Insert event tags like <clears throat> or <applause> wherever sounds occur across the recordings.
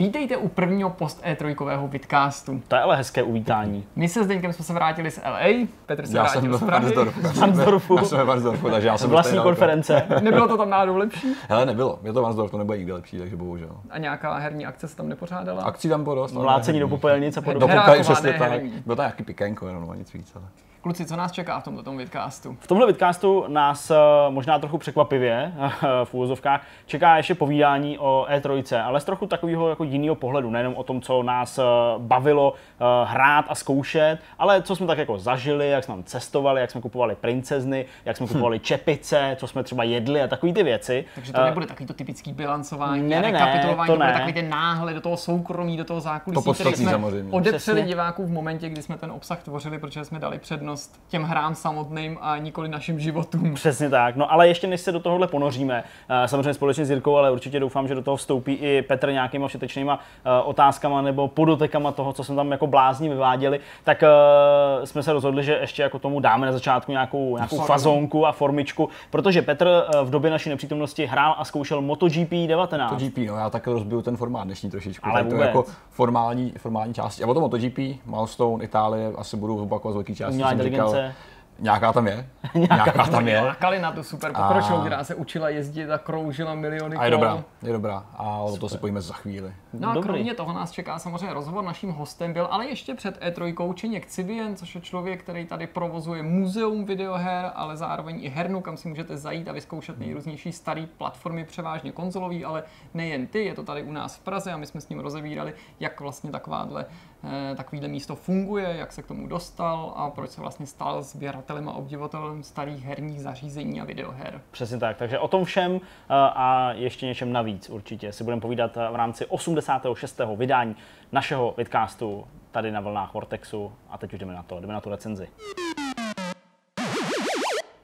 Vítejte u prvního post E3 vidcastu. To je ale hezké uvítání. My se s Deňkem jsme se vrátili z LA, Petr se Já vrátil jsem z v Prahy. Varnsdorfu. Z Varnsdorfu. Já jsem ve Varnsdorfu, takže já jsem Vlastní konference. Nebylo to tam náhodou lepší? Hele, nebylo. Je to Varnsdorf, to nebude nikdy lepší, takže bohužel. A nějaká herní akce se tam nepořádala? Akcí tam bylo dost. ale Mlácení do herní. popelnic a Do podobně. Heráková, popelnic, přesně tak. Bylo tam nějaký pikenko, jenom no, nic víc. Ale. Kluci, co nás čeká v tomto vidcastu? V tomhle vidcastu nás eh, možná trochu překvapivě <laughs> v úvozovkách čeká ještě povídání o E3, ale z trochu takového jako jiného pohledu, nejenom o tom, co nás eh, bavilo eh, hrát a zkoušet, ale co jsme tak jako zažili, jak jsme tam cestovali, jak jsme kupovali princezny, jak jsme kupovali čepice, co jsme třeba jedli a takové ty věci. Takže to nebude takový to typický bilancování, ne, ne, ne, rekapitulování, to to bude takový ten náhle do toho soukromí, do toho zákulisí, To který jsme samozřejmě. odepřeli diváků v momentě, kdy jsme ten obsah tvořili, protože jsme dali přednost těm hrám samotným a nikoli našim životům. Přesně tak. No ale ještě než se do tohohle ponoříme, eh, samozřejmě společně s Jirkou, ale určitě doufám, že do toho vstoupí i Petr nějakýma všetečnýma eh, otázkama nebo podotekama toho, co jsme tam jako blázni vyváděli, tak eh, jsme se rozhodli, že ještě jako tomu dáme na začátku nějakou, nějakou fazonku a formičku, protože Petr v době naší nepřítomnosti hrál a zkoušel MotoGP 19. To GP, no, já tak rozbiju ten formát dnešní trošičku. Ale to je jako formální, formální části. A o tom MotoGP, Milestone, Itálie, asi budu opakovat z velké části. Umělá říkal. Nějaká tam je. <laughs> Nějaká tam je. Lákali na tu super pokročilou, A- která se učila jezdit a kroužila miliony A je kol. dobrá, je dobrá. A o to si pojíme za chvíli. No a Dobrý. kromě toho nás čeká samozřejmě rozhovor. Naším hostem byl ale ještě před E3 Čeněk Civien, což je člověk, který tady provozuje muzeum videoher, ale zároveň i hernu, kam si můžete zajít a vyzkoušet nejrůznější staré platformy, převážně konzolový, ale nejen ty, je to tady u nás v Praze a my jsme s ním rozevírali, jak vlastně takováhle, takovýhle místo funguje, jak se k tomu dostal a proč se vlastně stal sběratelem a obdivatelem starých herních zařízení a videoher. Přesně tak, takže o tom všem eh, a ještě něčem navíc určitě si budeme povídat eh, v rámci 86. vydání našeho vidcastu tady na vlnách Vortexu a teď už jdeme na to, jdeme na tu recenzi.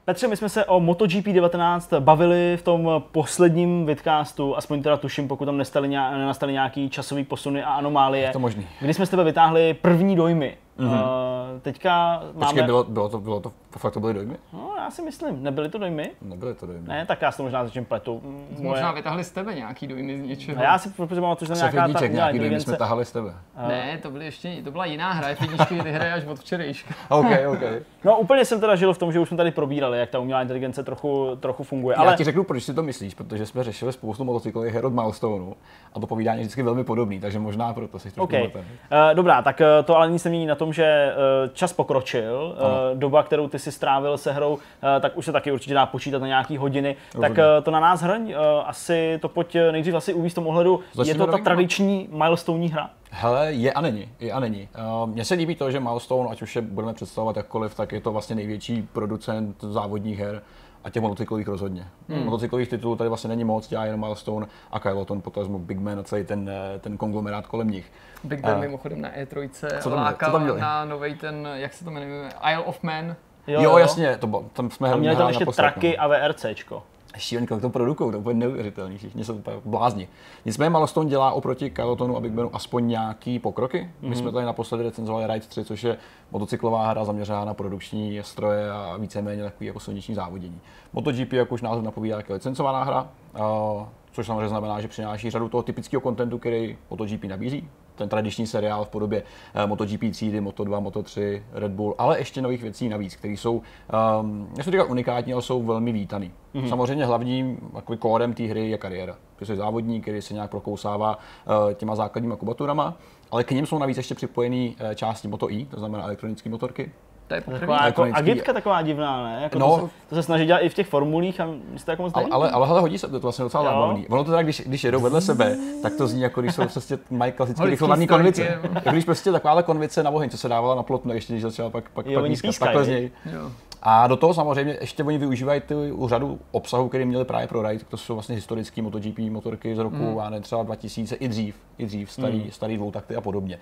Petře, my jsme se o MotoGP 19 bavili v tom posledním vidcastu, aspoň teda tuším, pokud tam nestaly, nějak- nenastaly nějaký časový posuny a anomálie. Je to možný. Kdy jsme z tebe vytáhli první dojmy. Mm-hmm. teďka Počkej, máme... bylo, bylo, to, bylo to, fakt to byly dojmy? No, já si myslím, nebyly to dojmy? Nebyly to dojmy. Ne, tak já si to možná začím pletu. Moje... Možná vytahli z tebe nějaký dojmy z něčeho. A já si protože mám, Třech nějaká ta nějaký dojmy jsme tahali z tebe. Ne, to, byly ještě, to byla jiná hra, F1 ty hry až od včerejška. <laughs> OK, OK. No úplně jsem teda žil v tom, že už jsme tady probírali, jak ta umělá inteligence trochu, trochu funguje. Ale... Ale Já ti řeknu, proč si to myslíš, protože jsme řešili spoustu motocyklových her od Milestoneu a to povídání je vždycky velmi podobný, takže možná proto si trošku OK. okay. Uh, dobrá, tak uh, to ale nic nemění na tom, že uh, čas pokročil. Ano. Uh, doba, kterou ty si strávil se hrou, uh, tak už se taky určitě dá počítat na nějaký hodiny. Tak Rozhodně. uh, to na nás. Uh, asi to pojď nejdřív asi uvíct v tom ohledu. je Začněme to ta tradiční milestone hra. Hele, je a není, je a není. Uh, Mně se líbí to, že Milestone, ať už je budeme představovat jakkoliv, tak je to vlastně největší producent závodních her a těch motocyklových rozhodně. Hmm. Motocyklových titulů tady vlastně není moc, dělá jenom Milestone a Kyloton, potažmo Big Man a celý ten, eh, ten konglomerát kolem nich. Big Ben A- mimochodem na E3 Co tam lákal Co tam na novej ten, jak se to jmenuje, Isle of Man. Jo, jo, jasně, to, bylo- tam jsme A měli tam ještě traky a VRCčko. Šílený, kolik to produkují, to je úplně neuvěřitelný, všichni jsou úplně blázni. Nicméně Milestone dělá oproti Kylotonu a Big Benu aspoň nějaký pokroky. My jsme tady naposledy recenzovali Ride 3, což je motocyklová hra zaměřená na produkční stroje a víceméně takový jako silniční závodění. MotoGP, jak už název napovídá, je licencovaná hra, a- což samozřejmě znamená, že přináší řadu toho typického kontentu, který MotoGP nabízí. Ten tradiční seriál v podobě eh, MotoGP třídy, Moto2, Moto3, Red Bull, ale ještě nových věcí navíc, které jsou, um, nechci říkat unikátní, ale jsou velmi vítaný. Mm-hmm. Samozřejmě hlavním kórem té hry je kariéra. Ty jsi závodník, který se nějak prokousává uh, těma základníma kubaturama, ale k ním jsou navíc ještě připojené uh, části Moto E, to znamená elektronické motorky. To je. Taková jako agitka taková divná, ne? Jako No. to, se, to, se snaží dělat i v těch formulích a mi se to jako moc Ale, ale, ale hele, hodí se to, to vlastně docela zábavný. Ono to tak, když, když jedou vedle sebe, tak to zní jako když jsou prostě mají klasicky rychlovaný konvice. Jako když prostě takováhle konvice na oheň, co se dávala na plotno, ještě když začala pak, pak, Jo, pak nízkat, takhle z něj. A do toho samozřejmě ještě oni využívají ty řadu obsahu, který měli právě pro Ride, to jsou vlastně historické MotoGP motorky z roku, mm. já nevím, třeba 2000 i dřív, i dřív, starý, mm. starý dvoutakty a podobně.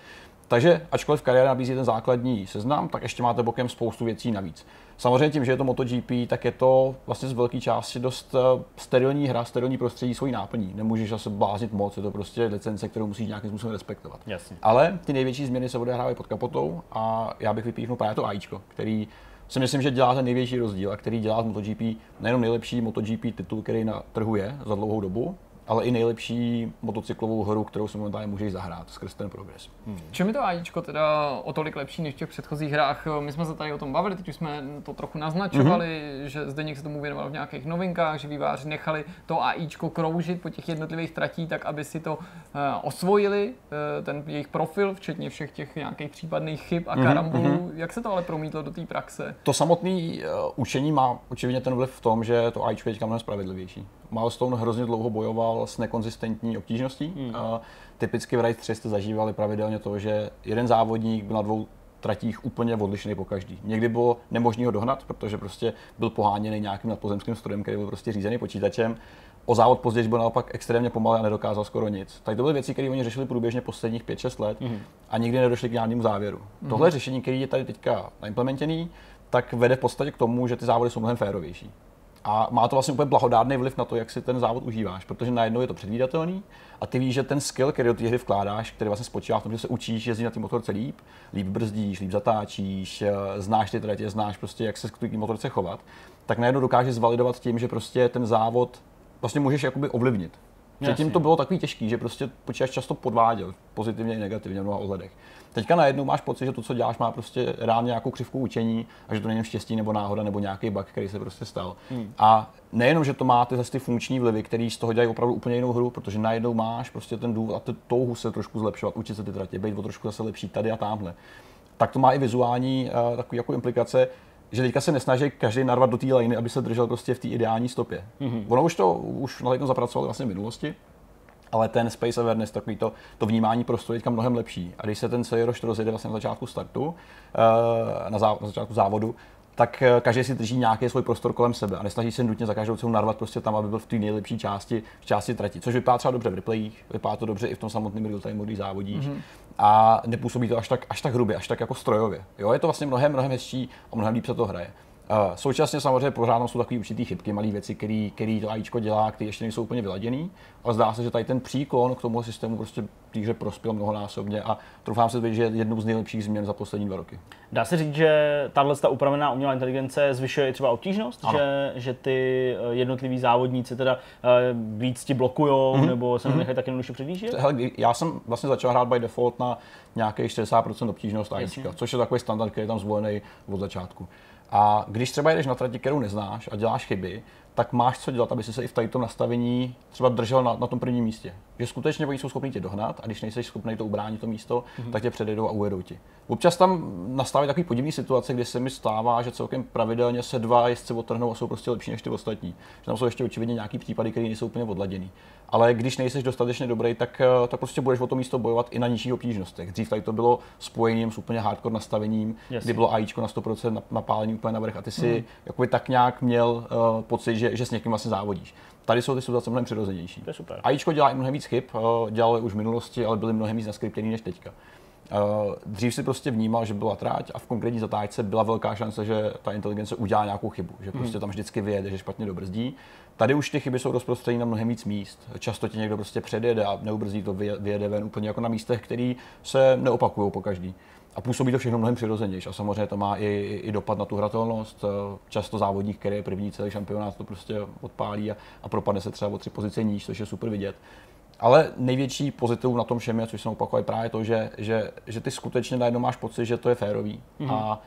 Takže ačkoliv kariéra nabízí ten základní seznam, tak ještě máte bokem spoustu věcí navíc. Samozřejmě tím, že je to MotoGP, tak je to vlastně z velké části dost eh, sterilní hra, sterilní prostředí svojí náplní. Nemůžeš se bláznit moc, je to prostě licence, kterou musíš nějakým způsobem respektovat. Jasně. Ale ty největší změny se odehrávají pod kapotou a já bych vypíchnul právě to AIčko, který si myslím, že dělá ten největší rozdíl a který dělá z MotoGP nejenom nejlepší MotoGP titul, který na trhu je za dlouhou dobu, ale i nejlepší motocyklovou hru, kterou si momentálně můžeš zahrát skrz ten progres. Hmm. Čím je to AIčko teda o tolik lepší než v těch předchozích hrách? My jsme se tady o tom bavili, teď už jsme to trochu naznačovali, mm-hmm. že zde se tomu věnoval v nějakých novinkách, že výváři nechali to AIčko kroužit po těch jednotlivých tratí, tak aby si to uh, osvojili, uh, ten jejich profil, včetně všech těch nějakých případných chyb a karambolů. Mm-hmm. Jak se to ale promítlo do té praxe? To samotné uh, učení má očividně ten vliv v tom, že to AIčko je teďka mnohem spravedlivější. Milestone hrozně dlouho bojoval s nekonzistentní obtížností. Hmm. Uh, typicky v Ride 3 jste zažívali pravidelně to, že jeden závodník byl na dvou tratích úplně odlišný po každý. Někdy bylo nemožné ho dohnat, protože prostě byl poháněný nějakým nadpozemským strojem, který byl prostě řízený počítačem. O závod později byl naopak extrémně pomalý a nedokázal skoro nic. Tak to byly věci, které oni řešili průběžně posledních 5-6 let mm. a nikdy nedošli k žádnému závěru. Mm. Tohle řešení, který je tady teďka naimplementěný, tak vede v podstatě k tomu, že ty závody jsou mnohem férovější. A má to vlastně úplně blahodárný vliv na to, jak si ten závod užíváš, protože najednou je to předvídatelný a ty víš, že ten skill, který do té hry vkládáš, který vlastně spočívá v tom, že se učíš jezdit na ty motorce líp, líp brzdíš, líp zatáčíš, eh, znáš ty tratě, znáš prostě, jak se k té motorce chovat, tak najednou dokážeš zvalidovat tím, že prostě ten závod vlastně můžeš jakoby ovlivnit. Předtím to bylo takový těžký, že prostě počítač často podváděl, pozitivně i negativně v mnoha ohledech. Teďka najednou máš pocit, že to, co děláš, má prostě reálně nějakou křivku učení a že to není štěstí nebo náhoda nebo nějaký bug, který se prostě stal. Hmm. A nejenom, že to má ty zase ty funkční vlivy, které z toho dělají opravdu úplně jinou hru, protože najednou máš prostě ten důvod a tu touhu se trošku zlepšovat, učit se ty tratě, být o trošku zase lepší tady a tamhle. Tak to má i vizuální uh, takový jako implikace, že teďka se nesnaží každý narvat do té liny, aby se držel prostě v té ideální stopě. Mm-hmm. Ono už to už na to zapracovali vlastně v minulosti, ale ten space awareness, takový to, to vnímání prostoru je teďka mnohem lepší. A když se ten celý roš rozjede vlastně na začátku startu, eh, na, zá, na začátku závodu, tak eh, každý si drží nějaký svůj prostor kolem sebe a nesnaží se nutně za každou cenu narvat prostě tam, aby byl v té nejlepší části, v části trati. Což vypadá třeba dobře v replayích, vypadá to dobře i v tom samotném real time když závodíš. Mm-hmm. A nepůsobí to až tak, až tak hrubě, až tak jako strojově. Jo, je to vlastně mnohem, mnohem hezčí a mnohem líp se to hraje. Současně samozřejmě pořád jsou takové určitý chybky, malé věci, které to AIčko dělá, které ještě nejsou úplně vyladěné, ale zdá se, že tady ten příklon k tomu systému prostě té hře prospěl mnohonásobně a troufám se že je jednou z nejlepších změn za poslední dva roky. Dá se říct, že tahle ta upravená umělá inteligence zvyšuje třeba obtížnost, že, že ty eh, jednotliví závodníci teda uh, víc ti blokujou mm-hmm. nebo se mm-hmm. nechají tak jednoduše předjíždět? Hele, já jsem vlastně začal hrát by default na nějakých 60% obtížnost AIčka, což je takový standard, který je tam zvolený od začátku. A když třeba jedeš na trati, kterou neznáš a děláš chyby, tak máš co dělat, aby si se i v tady tom nastavení třeba držel na, na tom prvním místě. Že skutečně oni jsou schopni tě dohnat a když nejsi schopný to ubránit to místo, mm-hmm. tak tě předjedou a ujedou ti. Občas tam nastaví takový podivný situace, kdy se mi stává, že celkem pravidelně se dva jezdci otrhnou a jsou prostě lepší než ty ostatní. Že tam jsou ještě očividně nějaký případy, které nejsou úplně odladěný. Ale když nejsi dostatečně dobrý, tak, eh, tak prostě budeš o to místo bojovat i na nižších obtížnostech. Dřív tady to bylo spojením s úplně hardcore nastavením, Jasně. kdy bylo AIčko na 100% napálení úplně na vrch a ty si mm. jakoby tak nějak měl uh, pocit, že, že s někým vlastně závodíš. Tady jsou ty situace mnohem přirozenější. To je super. AIčko dělá i mnohem víc chyb, uh, dělali už v minulosti, ale byly mnohem víc naskriptěný než teďka. Uh, dřív si prostě vnímal, že byla tráť a v konkrétní zatáčce byla velká šance, že ta inteligence udělá nějakou chybu, že hmm. prostě tam vždycky vyjede, že špatně dobrzdí. Tady už ty chyby jsou rozprostřené na mnohem víc míst. Často tě někdo prostě předjede a neubrzdí to, vyjede ven úplně jako na místech, které se neopakují po každý. A působí to všechno mnohem přirozenější. A samozřejmě to má i, i, dopad na tu hratelnost. Často závodník, který je první celý šampionát, to prostě odpálí a, a propadne se třeba o tři pozice níž, což je super vidět. Ale největší pozitiv na tom všem je, což jsem opakoval, právě to, že, že, že ty skutečně najednou máš pocit, že to je férový mm-hmm. a,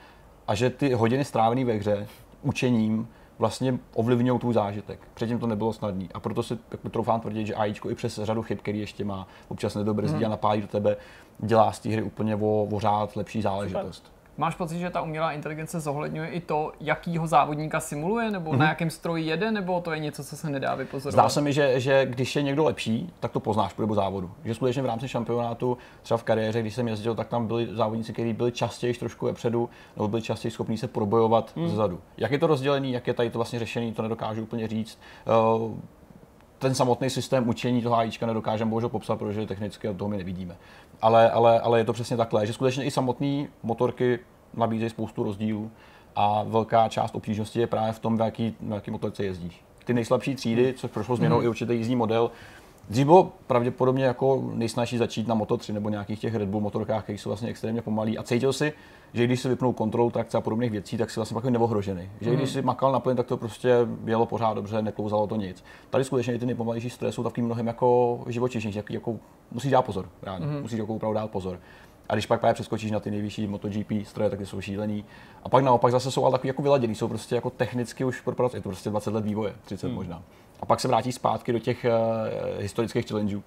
a že ty hodiny strávené ve hře učením vlastně ovlivňují tvůj zážitek. Předtím to nebylo snadné. A proto si jako troufám tvrdit, že AIčko i přes řadu chyb, který ještě má, občas nedobrzdí mm. a napálí do tebe, dělá z té hry úplně o, o řád lepší záležitost. Super. Máš pocit, že ta umělá inteligence zohledňuje i to, jakýho závodníka simuluje, nebo mm-hmm. na jakém stroji jede, nebo to je něco, co se nedá vypozorovat? Zdá se mi, že, že když je někdo lepší, tak to poznáš po dobu závodu. Že skutečně v rámci šampionátu, třeba v kariéře, když jsem jezdil, tak tam byli závodníci, kteří byli častěji trošku vepředu, nebo byli častěji schopní se probojovat mm. zezadu. Jak je to rozdělený, jak je tady to vlastně řešený, to nedokážu úplně říct. Uh, ten samotný systém učení toho AIčka nedokážeme bohužel popsat, protože technicky toho my nevidíme. Ale, ale, ale je to přesně takhle, že skutečně i samotné motorky nabízejí spoustu rozdílů a velká část obtížnosti je právě v tom, v jaký, v jaký motorce jezdíš. Ty nejslabší třídy, hmm. což prošlo změnou hmm. i určitý jízdní model, Dřív bylo pravděpodobně jako nejsnažší začít na Moto 3 nebo nějakých těch Red Bull motorkách, které jsou vlastně extrémně pomalý a cítil si, že když si vypnul kontrolu trakce a podobných věcí, tak si vlastně pak neohrožený. Že když si makal na plyn, tak to prostě jelo pořád dobře, neklouzalo to nic. Tady skutečně i ty nejpomalejší stroje jsou takový mnohem jako živočišnější, jako, jako musí dát pozor, reálně. Mm. Musí jako opravdu dát pozor. A když pak právě přeskočíš na ty nejvyšší MotoGP stroje, tak ty jsou šílený. A pak naopak zase jsou ale takový jako vyladěný, jsou prostě jako technicky už pro je to prostě 20 let vývoje, 30 hmm. možná. A pak se vrátí zpátky do těch uh, historických challengeů,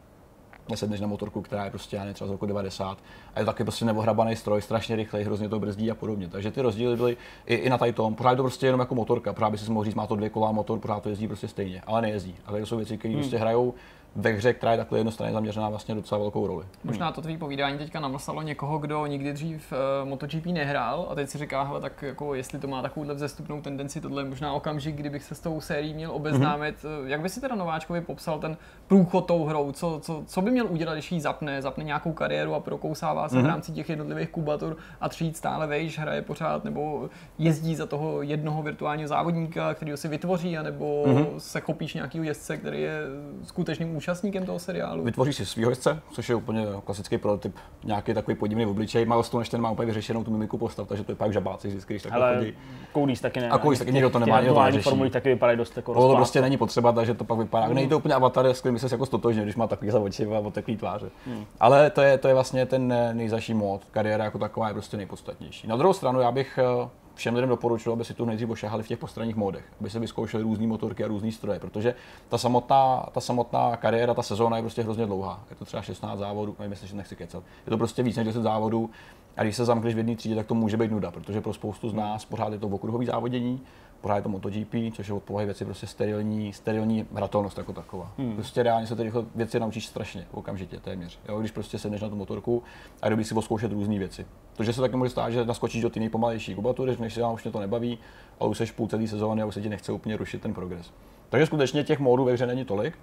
sedneš na motorku, která je prostě já třeba z roku 90 a je taky prostě neohrabaný stroj, strašně rychlej, hrozně to brzdí a podobně. Takže ty rozdíly byly i, i na tady tom. Pořád je to prostě jenom jako motorka, pořád by si mohl říct, má to dvě kola motor, pořád to jezdí prostě stejně, ale nejezdí. A to jsou věci, které hmm. prostě hrajou ve hře, která je takhle jednostranně zaměřená vlastně docela velkou roli. Možná to tvý povídání teďka namlsalo někoho, kdo nikdy dřív uh, MotoGP nehrál a teď si říká, hele, tak jako jestli to má takovouhle vzestupnou tendenci, tohle je možná okamžik, kdybych se s tou sérií měl obeznámit. Mm-hmm. Jak by si teda nováčkovi popsal ten průchod tou hrou? Co, co, co by měl udělat, když ji zapne, zapne nějakou kariéru a prokousává se mm-hmm. v mhm. rámci těch jednotlivých kubatur a tříd stále vejš, hraje pořád nebo jezdí za toho jednoho virtuálního závodníka, který ho si vytvoří, anebo mm-hmm. se chopíš nějakého jezdce, který je skutečným účastníkem toho seriálu. Vytvoříš si svého jezdce, což je úplně klasický prototyp, nějaký takový podivný obličej. Milestone ten má úplně vyřešenou tu mimiku postav, takže to je pak žabáci vždycky, když takhle chodí. Koudís taky ne. A Koudís taky nikdo to nemá, nikdo to neřeší. taky vypadají dost jako To prostě není potřeba, takže to pak vypadá. Mm. Není to úplně avatar, s kterým se jako stotožně, když má takový za oči a takový tváře. Mm. Ale to je, to je vlastně ten nejzaší mod. Kariéra jako taková je prostě nejpodstatnější. Na druhou stranu já bych eh, všem lidem doporučuji, aby si tu nejdřív ošahali v těch postranních módech, aby se vyzkoušeli různé motorky a různé stroje, protože ta samotná, ta samotná kariéra, ta sezóna je prostě hrozně dlouhá. Je to třeba 16 závodů, nevím, jestli nechci kecat. Je to prostě víc než 10 závodů a když se zamkneš v jedné třídě, tak to může být nuda, protože pro spoustu z nás pořád je to okruhový závodění, pořád je to MotoGP, což je od povahy věci prostě sterilní, sterilní hratelnost jako taková. Hmm. Prostě reálně se ty věci naučíš strašně, okamžitě, téměř. Jo, když prostě sedneš na tu motorku a kdyby si zkoušet různé věci. Takže se taky může stát, že naskočíš do ty nejpomalejší kubatury, než si už mě to nebaví, a už seš půl celé sezóny a už se ti nechce úplně rušit ten progres. Takže skutečně těch módů ve hře není tolik,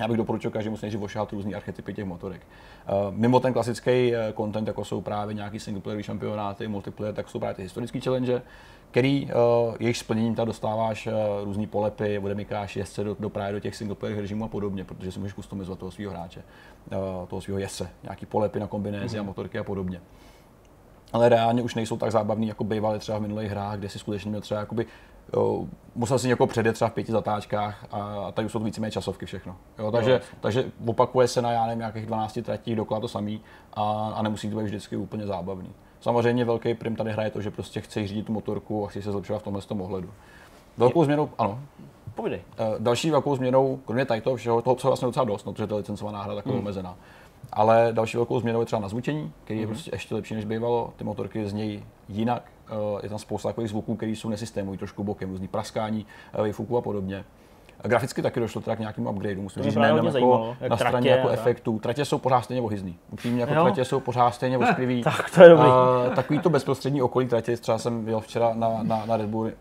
já bych doporučil každému si nejdřív ošahat různý archetypy těch motorek. Uh, mimo ten klasický uh, content, jako jsou právě nějaký singleplayer šampionáty, multiplayer, tak jsou právě ty historické challenge, který uh, jejich splněním ta dostáváš uh, různý polepy, odemykáš jezdce do, do, právě do těch single režimů a podobně, protože si můžeš customizovat toho svého hráče, uh, toho svého jezdce, nějaký polepy na kombinézy mm-hmm. a motorky a podobně. Ale reálně už nejsou tak zábavný, jako bývaly třeba v minulých hrách, kde si skutečně měl třeba jakoby jo, musel si někoho předjet třeba v pěti zatáčkách a, a tady už jsou to víceméně časovky všechno. Jo, takže, jo. takže opakuje se na já nevím, nějakých 12 tratích dokola to samý a, a nemusí to být vždycky úplně zábavný. Samozřejmě velký prim tady hraje to, že prostě chce řídit tu motorku a chce se zlepšovat v tomhle tom ohledu. Velkou změnou, ano. Povídej. Uh, další velkou změnou, kromě tady toho všeho, toho, co je vlastně docela dost, no, protože to je licencovaná hra taková hmm. omezená. Ale další velkou změnou je třeba nazvučení, který je hmm. prostě ještě lepší než bývalo. Ty motorky znějí jinak. Uh, je tam spousta takových zvuků, které jsou nesystémové, trošku bokem, různý praskání, uh, a podobně. Graficky taky došlo teda k nějakému upgradeu, musím říct, nejenom jako na straně jako efektů. Tratě jsou pořád stejně ohyzný. Upřímně jako jo. tratě jsou pořád stejně <laughs> ošklivý. tak to je dobrý. Uh, takový to bezprostřední okolí tratě, třeba jsem byl včera na, na, na, Red Bull, uh,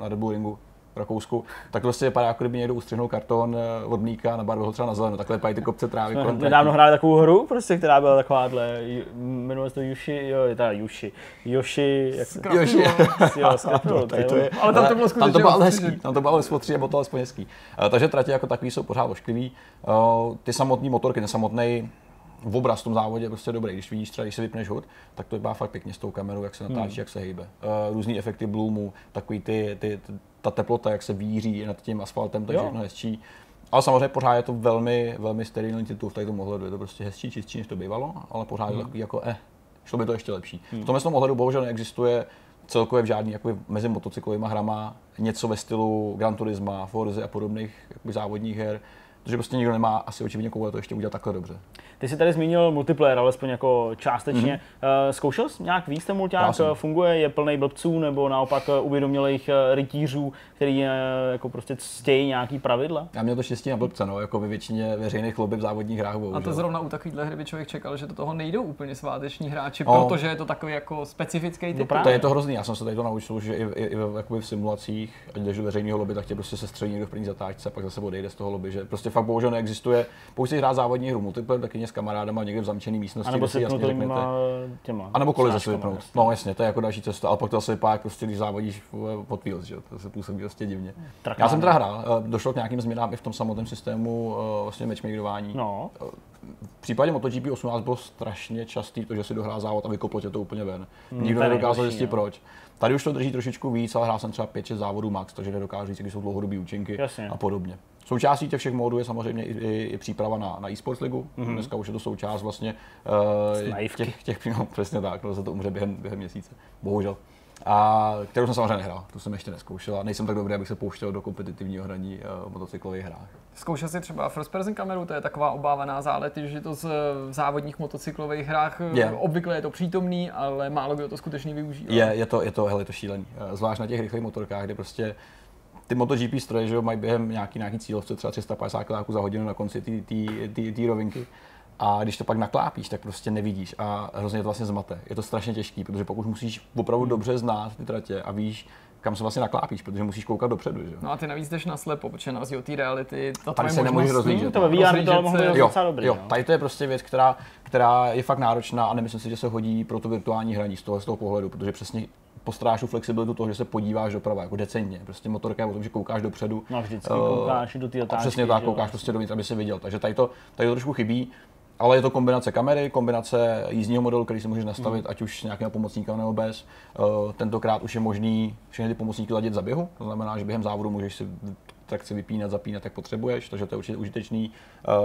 na Red Bull Ringu, v Rakousku, tak prostě vypadá, jako kdyby někdo ustřihnul karton eh, od mlíka na barvu ho třeba na zeleno. Takhle vypadají ty kopce trávy kolem <laughs> Nedávno hráli takovou hru, prostě, která byla takováhle, jmenuje se to Yushi, jo, je teda Yushi, Yoshi, jak se... Yoshi. <laughs> jo, no, to, je, ale tam to bylo skutečně tam to bylo hezký, tam to bylo alespoň tři, nebo to alespoň hezký. Uh, takže tratě jako takový jsou pořád ošklivý. Uh, ty samotné motorky, ten samotný v obraz v tom závodě je prostě dobrý. Když vidíš třeba, když si vypneš hud, tak to vypadá fakt pěkně s tou kamerou, jak se natáčí, hmm. jak se hejbe. Uh, různý efekty bloomu, takový ty, ty, ta teplota, jak se víří nad tím asfaltem, to je všechno hezčí. Ale samozřejmě pořád je to velmi, velmi sterilní titul v tomto ohledu. Je to prostě hezčí, čistší, než to bývalo, ale pořád hmm. je takový jako eh, šlo by to ještě lepší. Hmm. V tomhle tom ohledu bohužel neexistuje celkově v žádný jako mezi motocyklovými hrama něco ve stylu Gran Turisma, Forza a podobných závodních her, protože prostě nikdo nemá asi očividně koule to ještě udělat takhle dobře. Ty jsi tady zmínil multiplayer, alespoň jako částečně. Mm-hmm. Zkoušel jsi nějak víc ten mulťák? Funguje? Je plný blbců nebo naopak eh, uvědomělých eh, rytířů, který jako prostě stějí nějaký pravidla? Já měl to štěstí na blbce, no, jako ve většině veřejných lobby v závodních hrách. Bohužel. A to zrovna u takovýchhle hry by člověk čekal, že do toho nejdou úplně sváteční hráči, no. protože je to takový jako specifický typ. No to je to hrozný, já jsem se tady to naučil, že i, i, i v, v simulacích, ať jdeš do veřejného lobby, tak tě prostě se střelí někdo v první zatáčce a pak zase odejde z toho lobby, že prostě fakt bohužel neexistuje. Pokud si hrát závodní hru multiplayer, tak s kamarádama někde v zamčené místnosti. A nebo si jasně řeknete- těma a nebo kolik zase vypnout. No jasně, to je jako další cesta, ale pak to vypadá, jako prostě, když závodíš vole, pod wheels, že? to se působí prostě divně. Trakány. Já jsem teda hrál, eh, došlo k nějakým změnám i v tom samotném systému eh, vlastně matchmakerování. No, V případě MotoGP 18 bylo strašně častý to, že si dohrál závod a vykoplo tě to úplně ven. Hmm, Nikdo je nedokázal zjistit no. proč. Tady už to drží trošičku víc, ale hrál jsem třeba 5-6 závodů max, takže nedokážu říct, když jsou dlouhodobé účinky Jasně. a podobně. Součástí těch všech módů je samozřejmě i, i, i příprava na, na e-sports ligu. Mm-hmm. Dneska už je to součást vlastně uh, těch, těch, no, <laughs> přesně tak, no, se to umře během, během měsíce, bohužel. A kterou jsem samozřejmě nehrál, tu jsem ještě neskoušel a nejsem tak dobrý, abych se pouštěl do kompetitivního hraní uh, v motocyklových hrách. Zkoušel si třeba first person kameru, to je taková obávaná záležitost, že to z- v závodních motocyklových hrách eh, Je. obvykle je to přítomný, ale málo kdo to skutečně využívá. Je, je to, je to, hele, je to šílený. Eh, Zvlášť na těch rychlých motorkách, kde prostě ty MotoGP stroje, že jo, mají během nějaký, nějaký cílovce třeba 350 km za hodinu na konci té rovinky. A když to pak naklápíš, tak prostě nevidíš a hrozně to vlastně zmate. Je to strašně těžký, protože pokud musíš opravdu dobře znát ty tratě a víš, kam se vlastně naklápíš, protože musíš koukat dopředu, že jo. No a ty navíc jdeš na slepo, protože na rozdíl od té reality, to Tady se nemůžeš rozlížet. to ve VR by to mohlo být Jo, docela dobrý. jo, no. tady to je prostě věc, která, která je fakt náročná a nemyslím si, že se hodí pro to virtuální hraní z toho, z toho pohledu, protože přesně postrádáš tu flexibilitu toho, že se podíváš doprava, jako decentně. Prostě motorka je o tom, že koukáš dopředu. No, vždycky Eh, koukáš do té otáčky, přesně tak, koukáš vlastně. prostě dovnitř, aby si viděl. Takže tady to, tady to trošku chybí. Ale je to kombinace kamery, kombinace jízdního modelu, který si můžeš nastavit, ať už s nějakým pomocníkem nebo bez. Uh, tentokrát už je možný všechny ty pomocníky ladit za běhu, to znamená, že během závodu můžeš si trakci vypínat, zapínat, jak potřebuješ, takže to je určitě užitečný.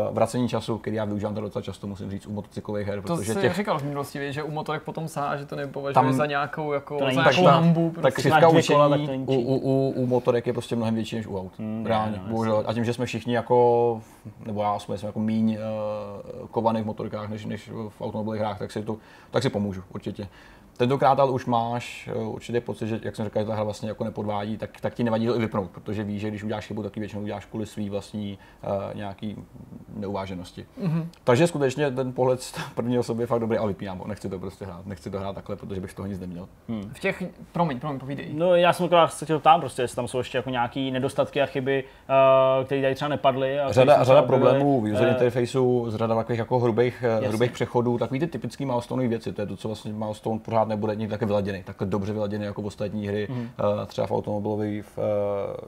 Uh, vracení času, který já využívám teda docela často, musím říct, u motocyklových her, To protože jsi těch, říkal v minulosti, víš, že u motorek potom sá, že to nepovažuješ Tam- za nějakou, jako, To za tak nějakou ta- hambu. tak Prostě. křivka tak učení to není u, u, u, u, motorek je prostě mnohem větší než u aut. Hmm, Reálně, no, bohužel. A tím, že jsme všichni jako, nebo já jsme, jsme jako míň uh, kovaných v motorkách než, než v automobilových hrách, tak si, to, tak si pomůžu určitě. Tentokrát ale už máš uh, určitě pocit, že jak jsem říkal, že ta hra vlastně jako nepodvádí, tak, tak ti nevadí to i vypnout, protože víš, že když uděláš chybu, tak ji většinou uděláš kvůli svý vlastní uh, nějaký neuváženosti. Mm-hmm. Takže skutečně ten pohled z první osoby je fakt dobrý, ale vypínám ho, nechci to prostě hrát, nechci to hrát takhle, protože bych toho nic neměl. V těch, promiň, promiň, povídej. No já jsem akorát se tě ptám, prostě, jestli tam jsou ještě jako nějaké nedostatky a chyby, uh, které tady třeba nepadly. A Řada, řada problémů v user Eh, interfaceu, z řada takových jako hrubých, hrubých přechodů, takový ty typický milestone věci, to je to, co vlastně milestone pořád nebude někdy také vyladěný, takhle dobře vyladěný jako v ostatní hry, mm. třeba v automobilovém v, uh,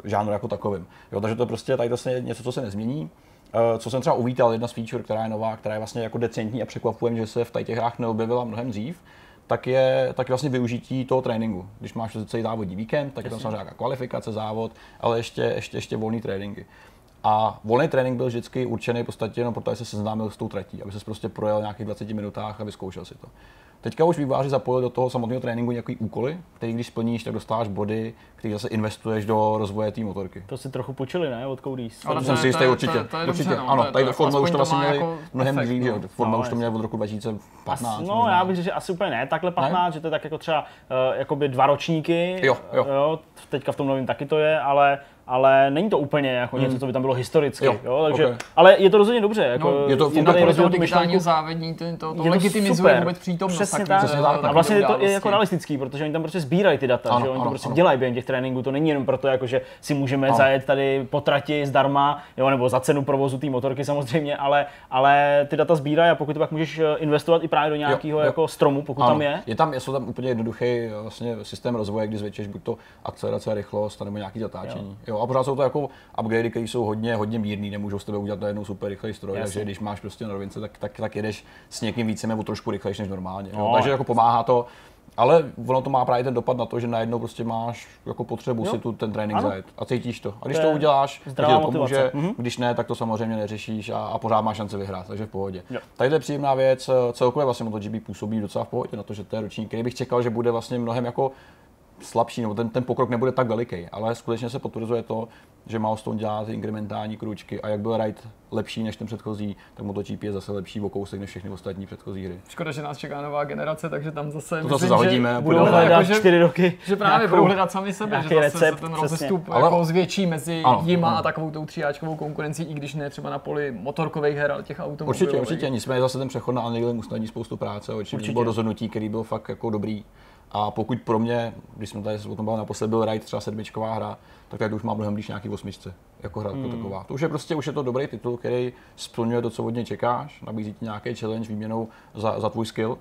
žánru jako takovým. Jo, takže to je prostě tady vlastně je něco, co se nezmění. Eh, Co jsem třeba uvítal, jedna z feature, která je nová, která je vlastně jako decentní a překvapuje, mě, že se v těch hrách neobjevila mnohem dřív, tak je, tak je vlastně využití toho tréninku. Když máš celý závodní víkend, tak je tam samozřejmě nějaká kvalifikace, závod, ale ještě, ještě, ještě volný tréninky. A volný trénink byl vždycky určený v podstatě jenom proto, aby se seznámil s tou tratí, aby se prostě projel v nějakých 20 minutách a vyzkoušel si to. Teďka už vývojáři zapojili do toho samotného tréninku nějaký úkoly, který když splníš, tak dostáváš body, který zase investuješ do rozvoje té motorky. To si trochu počili, ne, od Codys. Ale To to jsem si jistý to určitě. to je- to je dobře, určitě. no, ano, to tady to to Forma už to to vlastně má měli jako mnohem dřív, že jo. no. Forma No, už to měla od roku 2015. No, možná. já bych řekl, že asi úplně ne, takhle 15, že to je tak jako třeba uh, jakoby dva ročníky. Jo, jo. jo. Teďka v tom novém taky to je, ale ale není to úplně jako něco, co by tam bylo historicky. Jo, Jo, takže, ok. Ale je to rozhodně dobře. Jako, No, je to- tady pro rozdíl toho tu digitálního závodní, to, to, to Je to legitimizuje super. vůbec přítomnost Přesně tak. Přesně tak. A vlastně to je jako realistický, protože oni tam prostě sbírají ty data, Ano, že oni to ano, prostě ano. dělají během těch tréninků, to není jenom proto, jako, že si můžeme Ano. zajet tady po trati zdarma, jo, nebo za cenu provozu té motorky samozřejmě, ale, ale ty data sbírají a pokud to pak můžeš eh, investovat i právě do nějakého jako stromu, pokud Ano, tam je. je tam, jsou tam úplně jednoduchý eh, vlastně systém rozvoje, kdy zvětšeš buď to akcelerace, rychlost, nebo nějaký zatáčení. Jo. Jo. a pořád jsou to jako upgradey, které jsou hodně, hodně mírný, nemůžou z tebe udělat najednou super rychlej stroj, Jasně. takže když máš prostě na rovince, tak, tak, tak jedeš s někým více nebo trošku rychlejší než normálně. Jo. No, takže jasně. jako pomáhá to. Ale ono to má právě ten dopad na to, že najednou prostě máš jako potřebu Jo. si tu ten trénink zajet a cítíš to. A když To to, uděláš, tak ti to pomůže, motivace. Mhm. když ne, tak to samozřejmě neřešíš a, a pořád máš šanci vyhrát, takže v pohodě. Jo. Tady to je příjemná věc, celkově vlastně MotoGP působí docela v pohodě na to, že to je ročník, který bych čekal, že bude vlastně mnohem jako slabší, nebo ten, ten pokrok nebude tak veliký, ale skutečně se potvrzuje to, že Milestone dělá ty incrementální kručky a jak byl Ride lepší než ten předchozí, tak MotoGP je zase lepší o kousek než všechny ostatní předchozí hry. Škoda, že nás čeká nová generace, takže tam zase To zase myslím, zahodíme a že Budou budeme jako, hledat že- čtyři roky. že právě budou hledat sami sebe, že zase recept, se ten rozestup Ale- jako zvětší mezi Ano, jima ano. a takovou tou tříáčkovou konkurencí, i když ne třeba na poli motorkových her, ale těch automobilových. Určitě, určitě, nicméně zase ten přechod na Unreal usnadní spoustu práce, určitě, Určitě. bylo rozhodnutí, který byl fakt jako dobrý A pokud pro mě, když jsme tady o tom bavili naposledy, byl Ride třeba sedmičková hra, tak tady to už mám mnohem blíž nějaký osmičce, jako hra hmm. taková. To už je prostě, už je to dobrý titul, který splňuje to, co od něj čekáš, nabízí ti nějaký challenge výměnou za, za tvůj skill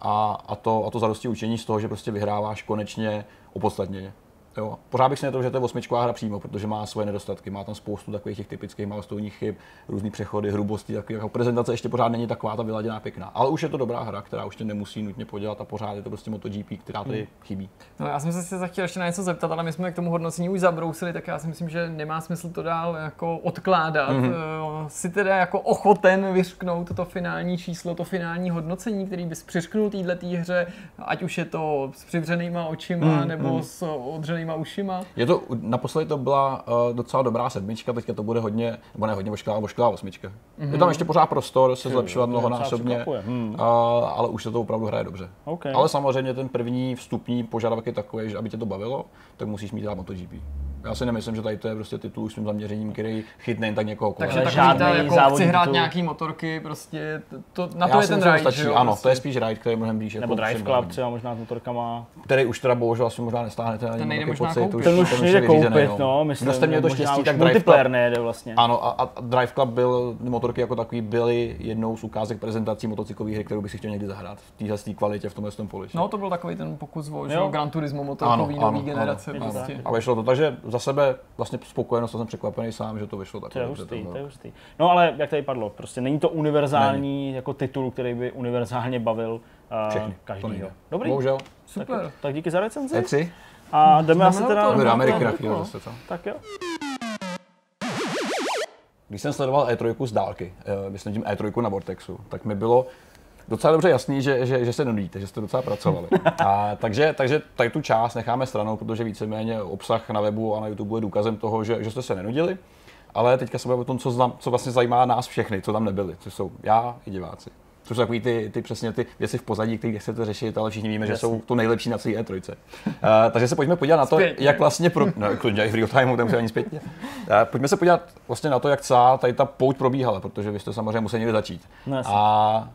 a, a, to, a to zadosti učení z toho, že prostě vyhráváš konečně opodstatněně. Jo. Pořád bych si neto, že to je osmičková hra přímo, protože má svoje nedostatky, má tam spoustu takových těch typických malostovních chyb, různý přechody, hrubosti, tak jako prezentace ještě pořád není taková ta vyladěná pěkná. Ale už je to dobrá hra, která už tě nemusí nutně podělat a pořád je to prostě MotoGP, která tady hmm. chybí. No, já jsem se chtěl ještě na něco zeptat, ale my jsme k tomu hodnocení už zabrousili, tak já si myslím, že nemá smysl to dál jako odkládat. Mm-hmm. Si teda jako ochoten vyřknout to finální číslo, to finální hodnocení, který bys přiřknul této hře, ať už je to s přivřenýma očima mm, nebo mm. s odřenýma zajímavýma ušima. Je to, naposledy to byla uh, docela dobrá sedmička, teďka to bude hodně, nebo ne hodně ošklivá, ošklivá osmička. Mm-hmm. Je tam ještě pořád prostor se zlepšovat mnohonásobně, hmm. uh, ale už se to opravdu hraje dobře. Okay. Ale samozřejmě ten první vstupní požadavek je takový, že aby tě to bavilo, tak musíš mít rád MotoGP. Já si nemyslím, že tady to je prostě titul s tím zaměřením, který chytne jen tak někoho kolem. Takže takový ta, jako chci hrát titul. nějaký motorky, prostě to, na to Já je ten ride, stačí, jo, ano, prostě. to je spíš ride, který je mnohem blíž. Nebo jako Drive Club třeba možná s motorkama. Který už teda bohužel asi možná nestáhnete ani ten možná pocit. Koupit. Ten už nejde koupit, no, myslím. Kdo jste měli to štěstí, tak Drive Club, nejde vlastně. Ano, a, a, Drive Club byl, motorky jako takový byly jednou z ukázek prezentací motocyklové hry, kterou bych si chtěl někdy zahrát v téhle kvalitě v tomhle tom poliči. No, to byl takový ten pokus o Gran Turismo motorkový nový generace. Prostě. A vyšlo to, takže za sebe vlastně spokojenost, jsem překvapený sám, že to vyšlo tak. To je hustý, to je hustý. No ale jak tady padlo, prostě není to univerzální není. jako titul, který by univerzálně bavil uh, každýho. Dobrý. Bohužel. Super. Tak, tak díky za recenzi. E3. A jdeme asi teda... Do Ameriky na chvíli zase to. Tak jo. Když jsem sledoval E3 z dálky, eh, myslím tím E3 na Vortexu, tak mi bylo docela dobře jasný, že, že, že se nenudíte, že jste docela pracovali. A, takže, takže tady tu část necháme stranou, protože víceméně obsah na webu a na YouTube je důkazem toho, že, že jste se nenudili. Ale teďka se bavíme o tom, co, znam, co vlastně zajímá nás všechny, co tam nebyli, co jsou já i diváci. Což jsou takový ty, ty, přesně ty věci v pozadí, které chcete řešit, ale všichni víme, že jsou to nejlepší na celé E3. Uh, takže se pojďme podívat na to, zpětně. jak vlastně pro... No, klidně v real time, to ani zpětně. Uh, pojďme se podívat vlastně na to, jak celá tady ta pouť probíhala, protože vy jste samozřejmě museli někde začít. No, a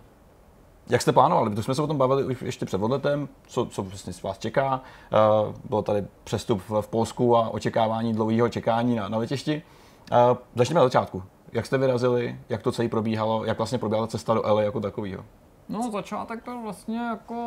jak jste plánovali? To jsme se o tom bavili už ještě před odletem, co, co vlastně z vás čeká. Uh, bylo tady přestup v, v Polsku a očekávání dlouhého čekání na, na letišti. Uh, začněme na začátku. Jak jste vyrazili, jak to celé probíhalo, jak vlastně probíhala cesta do L jako takového? No, začátek byl vlastně jako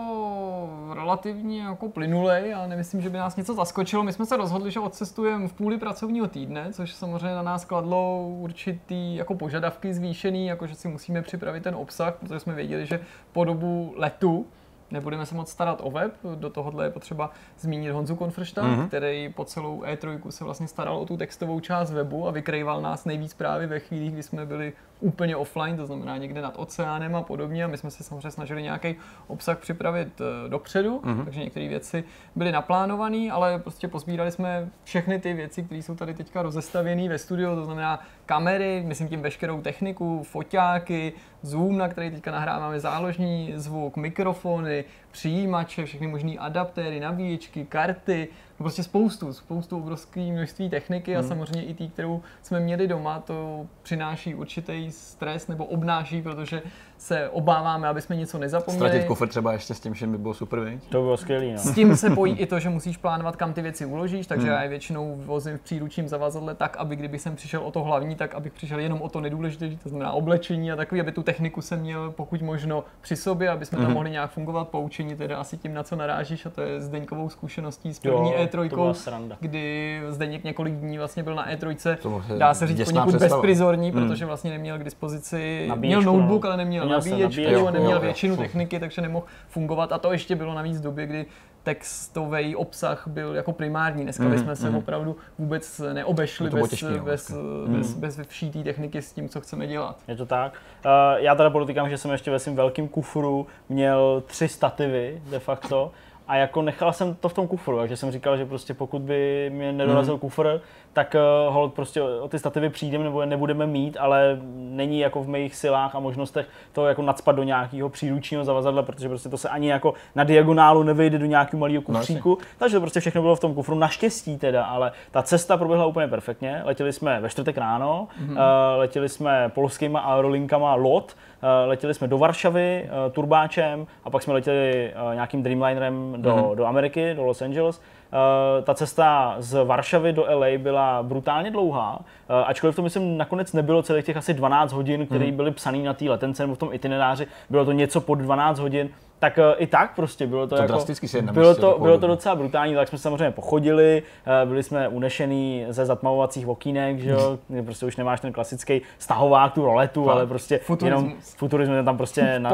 relativně jako plynulej a nemyslím, že by nás něco zaskočilo. My jsme se rozhodli, že odcestujeme v půli pracovního týdne, což samozřejmě na nás kladlo určitý jako požadavky zvýšený, jako že si musíme připravit ten obsah, protože jsme věděli, že po dobu letu nebudeme se moc starat o web. Do tohohle je potřeba zmínit Honzu Konfršta, mm-hmm. který po celou E3 se vlastně staral o tu textovou část webu a vykrýval nás nejvíc právě ve chvílích, kdy jsme byli úplně offline, to znamená někde nad oceánem a podobně. A my jsme se samozřejmě snažili nějaký obsah připravit eh, dopředu, mm-hmm. takže některé věci byly naplánované, ale prostě pozbírali jsme všechny ty věci, které jsou tady teďka rozestavěné ve studiu, to znamená kamery, myslím tím veškerou techniku, foťáky, Zoom, na který teďka nahráváme záložní zvuk, mikrofony, přijímače, všechny možné adaptéry, nabíječky, karty, prostě spoustu, spoustu obrovské množství techniky hmm. a samozřejmě i ty, kterou jsme měli doma, to přináší určitý stres nebo obnáší, protože se obáváme, aby jsme něco nezapomněli. Ztratit kufr třeba ještě s tím všem by bylo super, viď? To bylo skvělé. No. S tím se <laughs> pojí i to, že musíš plánovat, kam ty věci uložíš, takže hmm. já je většinou vozím v příručím zavazadle tak, aby kdyby jsem přišel o to hlavní, tak abych přišel jenom o to nejdůležitější, to znamená oblečení a takový, aby tu techniku jsem měl pokud možno při sobě, aby jsme hmm. tam mohli nějak fungovat. Poučení teda asi tím, na co narážíš, a to je Zdeňkovou zkušeností z první jo, E3, kdy Zdeněk několik dní vlastně byl na E3, dá se říct poněkud bezprizorní, hmm. protože vlastně neměl k dispozici, Nabíječku, měl notebook, no. ale neměl nabíječku a neměl jo, většinu jo, techniky, takže nemohl fungovat. A to ještě bylo navíc v době, kdy textový obsah byl jako primární. Dneska mm, jsme se mm. opravdu vůbec neobešli bez, těžký, no, bez, mm. bez, bez všítý techniky s tím, co chceme dělat. Je to tak. Uh, já teda podotýkám, že jsem ještě ve svém velkým kufru měl tři stativy de facto a jako nechal jsem to v tom kufru, takže jsem říkal, že prostě pokud by mě nedorazil mm. kufr, tak uh, hold prostě o ty stativy přijdeme nebo je nebudeme mít, ale není jako v mých silách a možnostech to jako nadspat do nějakého příručního zavazadla, protože prostě to se ani jako na diagonálu nevejde do nějakého malého no, kufříku, no, takže to prostě všechno bylo v tom kufru, naštěstí teda, ale ta cesta proběhla úplně perfektně. Letěli jsme ve čtvrtek ráno, mm-hmm. uh, letěli jsme polskýma aerolinkama LOT, letěli jsme do Varšavy uh, turbáčem a pak jsme letěli uh, nějakým Dreamlinerem do, mm-hmm. do Ameriky, do Los Angeles. Uh, ta cesta z Varšavy do LA byla brutálně dlouhá, uh, ačkoliv to myslím nakonec nebylo celých těch asi 12 hodin, které mm. byly psané na té letence nebo v tom itineráři, bylo to něco pod 12 hodin, tak uh, i tak prostě bylo to, to jako, drasticky si bylo, to, bylo to docela brutální, tak jsme samozřejmě pochodili, uh, byli jsme unešený ze zatmavovacích okýnek, že jo, <laughs> prostě už nemáš ten klasický stahovák, tu roletu, Fakt. ale prostě futurismus. jenom futurismus tam prostě <laughs> na,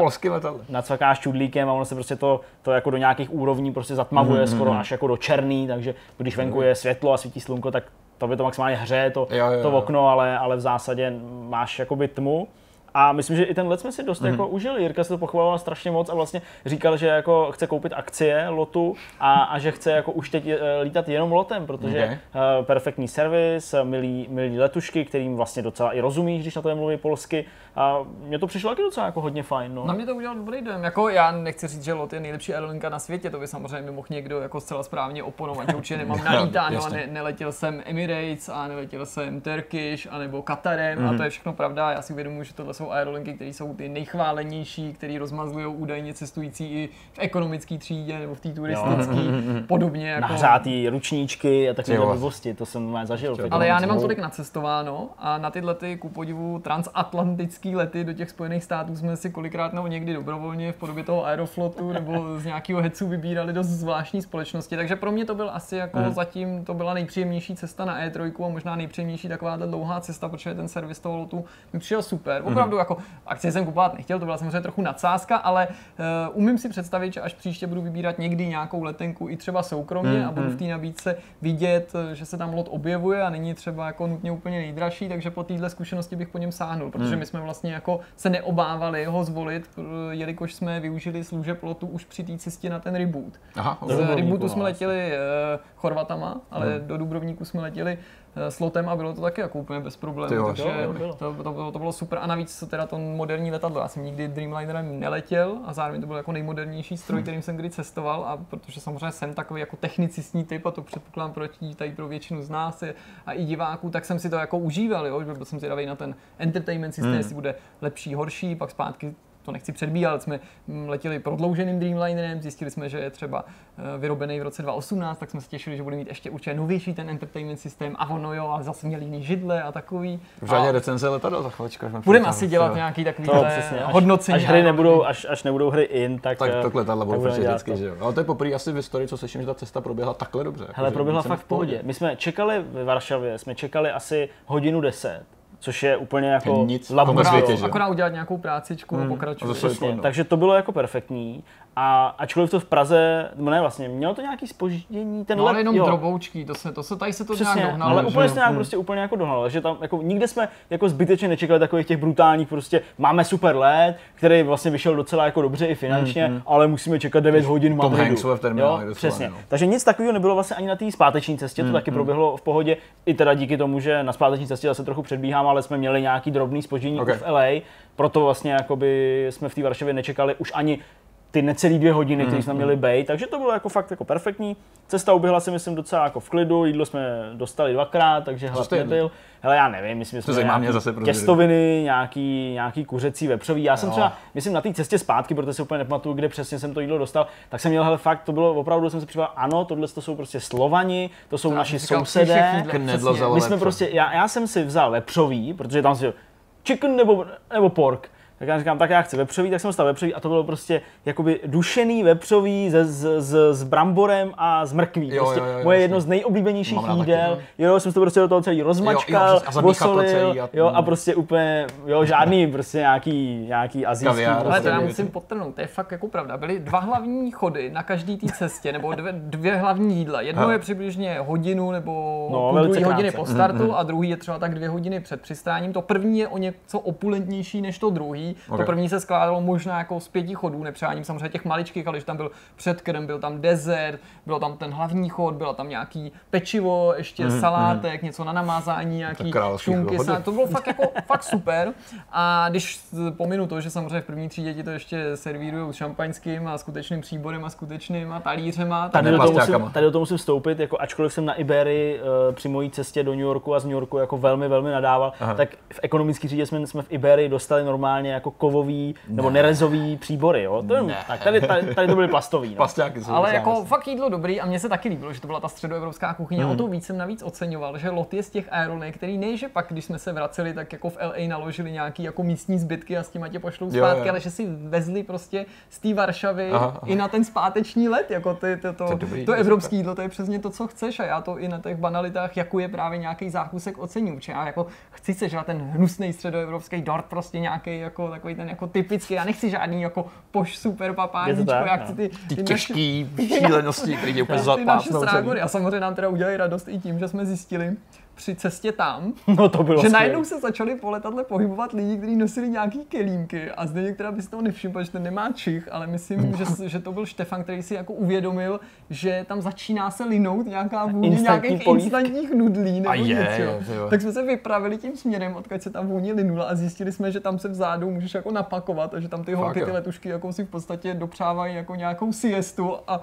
nacvakáš čudlíkem a ono se prostě to, to jako do nějakých úrovní prostě zatmavuje mm-hmm. skoro až jako do černý, takže když venku je světlo a svítí slunko, tak to by to maximálně hře, to, jo, jo, jo. to okno, ale, ale v zásadě máš jakoby tmu a myslím, že i ten let jsme si dost mm-hmm. jako užili. Jirka se to pochvaloval strašně moc a vlastně říkal, že jako chce koupit akcie lotu a, a že chce jako už teď eh, lítat jenom lotem, protože okay. uh, perfektní servis, milí, milí letušky, kterým vlastně docela i rozumíš, když na to mluví polsky. A mně to přišlo taky docela jako hodně fajn. No. Na mě to udělal dobrý dojem. Jako já nechci říct, že lot je nejlepší aerolinka na světě, to by samozřejmě mohl někdo jako zcela správně oponovat, že určitě <laughs> nemám nalítáno a ne, neletěl jsem Emirates a neletěl jsem Turkish a nebo Qatarem mm-hmm. a to je všechno pravda. Já si uvědomuji, že tohle jsou jsou aerolinky, které jsou ty nejchválenější, které rozmazlují údajně cestující i v ekonomické třídě nebo v té turistické, <laughs> podobně. Jako... Nahřátý ručníčky a takové blbosti, to jsem má zažil. Ale já nemám tolik nacestováno a na tyhle ty, ku podivu, transatlantické lety do těch Spojených států jsme si kolikrát nebo někdy dobrovolně v podobě toho Aeroflotu nebo z nějakého hecu vybírali dost zvláštní společnosti. Takže pro mě to byl asi jako mm. zatím to byla nejpříjemnější cesta na E3 a možná nejpříjemnější taková ta dlouhá cesta, protože ten servis toho lotu mi přišel super. Opravdu opravdu jako akcie jsem kupovat nechtěl, to byla samozřejmě trochu nadsázka, ale uh, umím si představit, že až příště budu vybírat někdy nějakou letenku i třeba soukromně mm, a budu v hmm. té nabídce vidět, eh, že se tam lot objevuje a není třeba jako nutně úplně nejdražší, takže po téhle zkušenosti bych po něm sáhnul, protože mm. my jsme vlastně jako se neobávali ho zvolit, jelikož jsme využili služeb lotu už při té cestě na ten reboot. Aha, Z rebootu jsme no, letěli uh, Chorvatama, ale mm. do Dubrovníku jsme letěli Eh, s lotem a bylo to taky jako úplně bez problémů. takže to, to, to, bylo, to bylo super. A navíc teda to moderní letadlo. Já jsem nikdy Dreamlinerem neletěl a zároveň to byl jako nejmodernější stroj, hm. kterým jsem kdy cestoval. A protože samozřejmě jsem takový jako technicistní typ a to předpokládám proti tady pro většinu z nás a i diváků, tak jsem si to jako užíval, jo? byl jsem zvědavý na ten entertainment systém, hmm. jestli bude lepší, horší, pak zpátky to nechci předbíhat, jsme mm, letěli prodlouženým Dreamlinerem, zjistili jsme, že je třeba eh, vyrobený v roce 2018, tak jsme se těšili, že bude mít ještě určitě novější ten entertainment systém a ono jo, a zase měli jiný židle a takový. Žádně recenze letadla za chvíličku. Budeme asi dělat nějaký takový přesně, hodnocení. Až, hry nebudou, až, až nebudou hry in, tak, tak to letadla budou vždycky, že jo. Ale to je poprvé asi v historii, co slyším, že ta cesta proběhla takhle dobře. Hele, proběhla fakt v pohodě. My jsme čekali v Varšavě, jsme čekali asi hodinu deset což je úplně jako nic světě, že? Akorát udělat nějakou prácičku hmm. a pokračovat. Takže to bylo jako perfektní. A ačkoliv to v Praze, no ne vlastně, mělo to nějaký spoždění, ten no, let, ale jenom jo. droboučky, to se, to se, tady se to Přesně, nějak dohnalo. Ale úplně se nějak hmm. prostě úplně jako dohnalo, že tam jako nikde jsme jako zbytečně nečekali takových těch brutálních prostě, máme super let, který vlastně vyšel docela jako dobře i finančně, hmm, hmm. ale musíme čekat 9 hodin Tom Madridu. v terminálu, jo, přesně. No. Takže nic takového nebylo vlastně ani na té zpáteční cestě, to hmm, taky hmm. proběhlo v pohodě, i teda díky tomu, že na zpáteční cestě zase trochu předbíhám, ale jsme měli nějaký drobný spoždění okay. v LA, proto vlastně jakoby jsme v té Varšavě nečekali už ani ty necelé dvě hodiny, které jsme mm, měli být, takže to bylo jako fakt jako perfektní. Cesta uběhla si myslím docela jako v klidu, jídlo jsme dostali dvakrát, takže hlad nebyl. Hele, já nevím, myslím, že jsme mě zase těstoviny, nějaký, nějaký kuřecí vepřový. Já no. jsem třeba, myslím na té cestě zpátky, protože si úplně nepamatuju, kde přesně jsem to jídlo dostal, tak jsem měl hele, fakt, to bylo opravdu, jsem si připadal, ano, tohle to jsou prostě Slovani, to jsou naši sousedé. My jsme prostě, já, já, jsem si vzal vepřový, protože tam si chicken nebo, nebo pork. Tak já říkám, tak já chci vepřový, tak jsem dostal vepřový a to bylo prostě jakoby dušený vepřový se, s, s, s bramborem a s mrkví. Jo, prostě jo, jo, moje jedno z nejoblíbenějších jídel. Taky, no. jo, jsem to prostě do toho celý rozmačkal, jo, jo, posolil, a, jo, a prostě úplně, jo, žádný prostě nějaký, nějaký azijský. Kaviár, ale to já musím potrhnout, to je fakt jako pravda. Byly dva hlavní chody na každý té cestě, nebo dvě, dvě hlavní jídla. Jedno je přibližně hodinu nebo no, půl druhé hodiny po startu mm-hmm. a druhý je třeba tak dvě hodiny před přistáním. To první je o něco opulentnější než to druhý Okay. To první se skládalo možná jako z pěti chodů, nepřáním samozřejmě těch maličkých, ale že tam byl předkrm, byl tam dezert, byl tam ten hlavní chod, bylo tam nějaký pečivo, ještě mm, salátek, mm. něco na namázání, nějaký šunky. To bylo fakt jako fakt super. A když pominu to, že samozřejmě v první třídě ti to ještě servírují s šampaňským a skutečným příborem a skutečným a talířema. Tady, do toho musím, tady do toho musím vstoupit, jako ačkoliv jsem na Ibery uh, při mojí cestě do New Yorku a z New Yorku jako velmi, velmi nadával, Aha. tak v ekonomické třídě jsme, jsme v Ibery dostali normálně jako kovový nebo nerezový příbory, jo? To, Ne. tak tady, tady, tady, to byly plastový. No. Plastáky jsou Ale jako jasný. fakt jídlo dobrý a mně se taky líbilo, že to byla ta středoevropská kuchyně. Hmm. Mm. O to víc jsem navíc oceňoval, že lot je z těch aeronek, který ne, že pak, když jsme se vraceli, tak jako v LA naložili nějaký jako místní zbytky a s těma tě pošlou Jo, zpátky, jo. ale že si vezli prostě z té Varšavy Aha, aha. i na ten zpáteční let, jako ty, to, to, To je to, dobrý, evropský jídlo, to je přesně to, co chceš a já to i na těch banalitách, jako je právě nějaký zákusek ocením. Já jako chci sežrat ten hnusný středoevropský dort, prostě nějaký jako takový ten jako typický, já nechci žádný jako poš super papáníčko, tak, já no. ty, Ty naše- těžký <laughs> šílenosti, který tě úplně ty naše zapásnou. A samozřejmě nám teda udělali radost i tím, že jsme zjistili při cestě tam, <laughs> no to bylo že skvělý. najednou se začali po letadle pohybovat lidi, kteří nosili nějaký kelímky a zde některá by si toho nevšiml, že ten nemá čich, ale myslím, že, že to byl Štefan, který si jako uvědomil, že tam začíná se linout nějaká vůně Instantní nějakých polívky. instantních nudlí nebo A je, něco. je, jo. tak jsme se vypravili tím směrem, odkud se tam vůně linula a zjistili jsme, že tam se vzadu můžeš jako napakovat a že tam ty holky, ty letušky jako si v podstatě dopřávají jako nějakou siestu a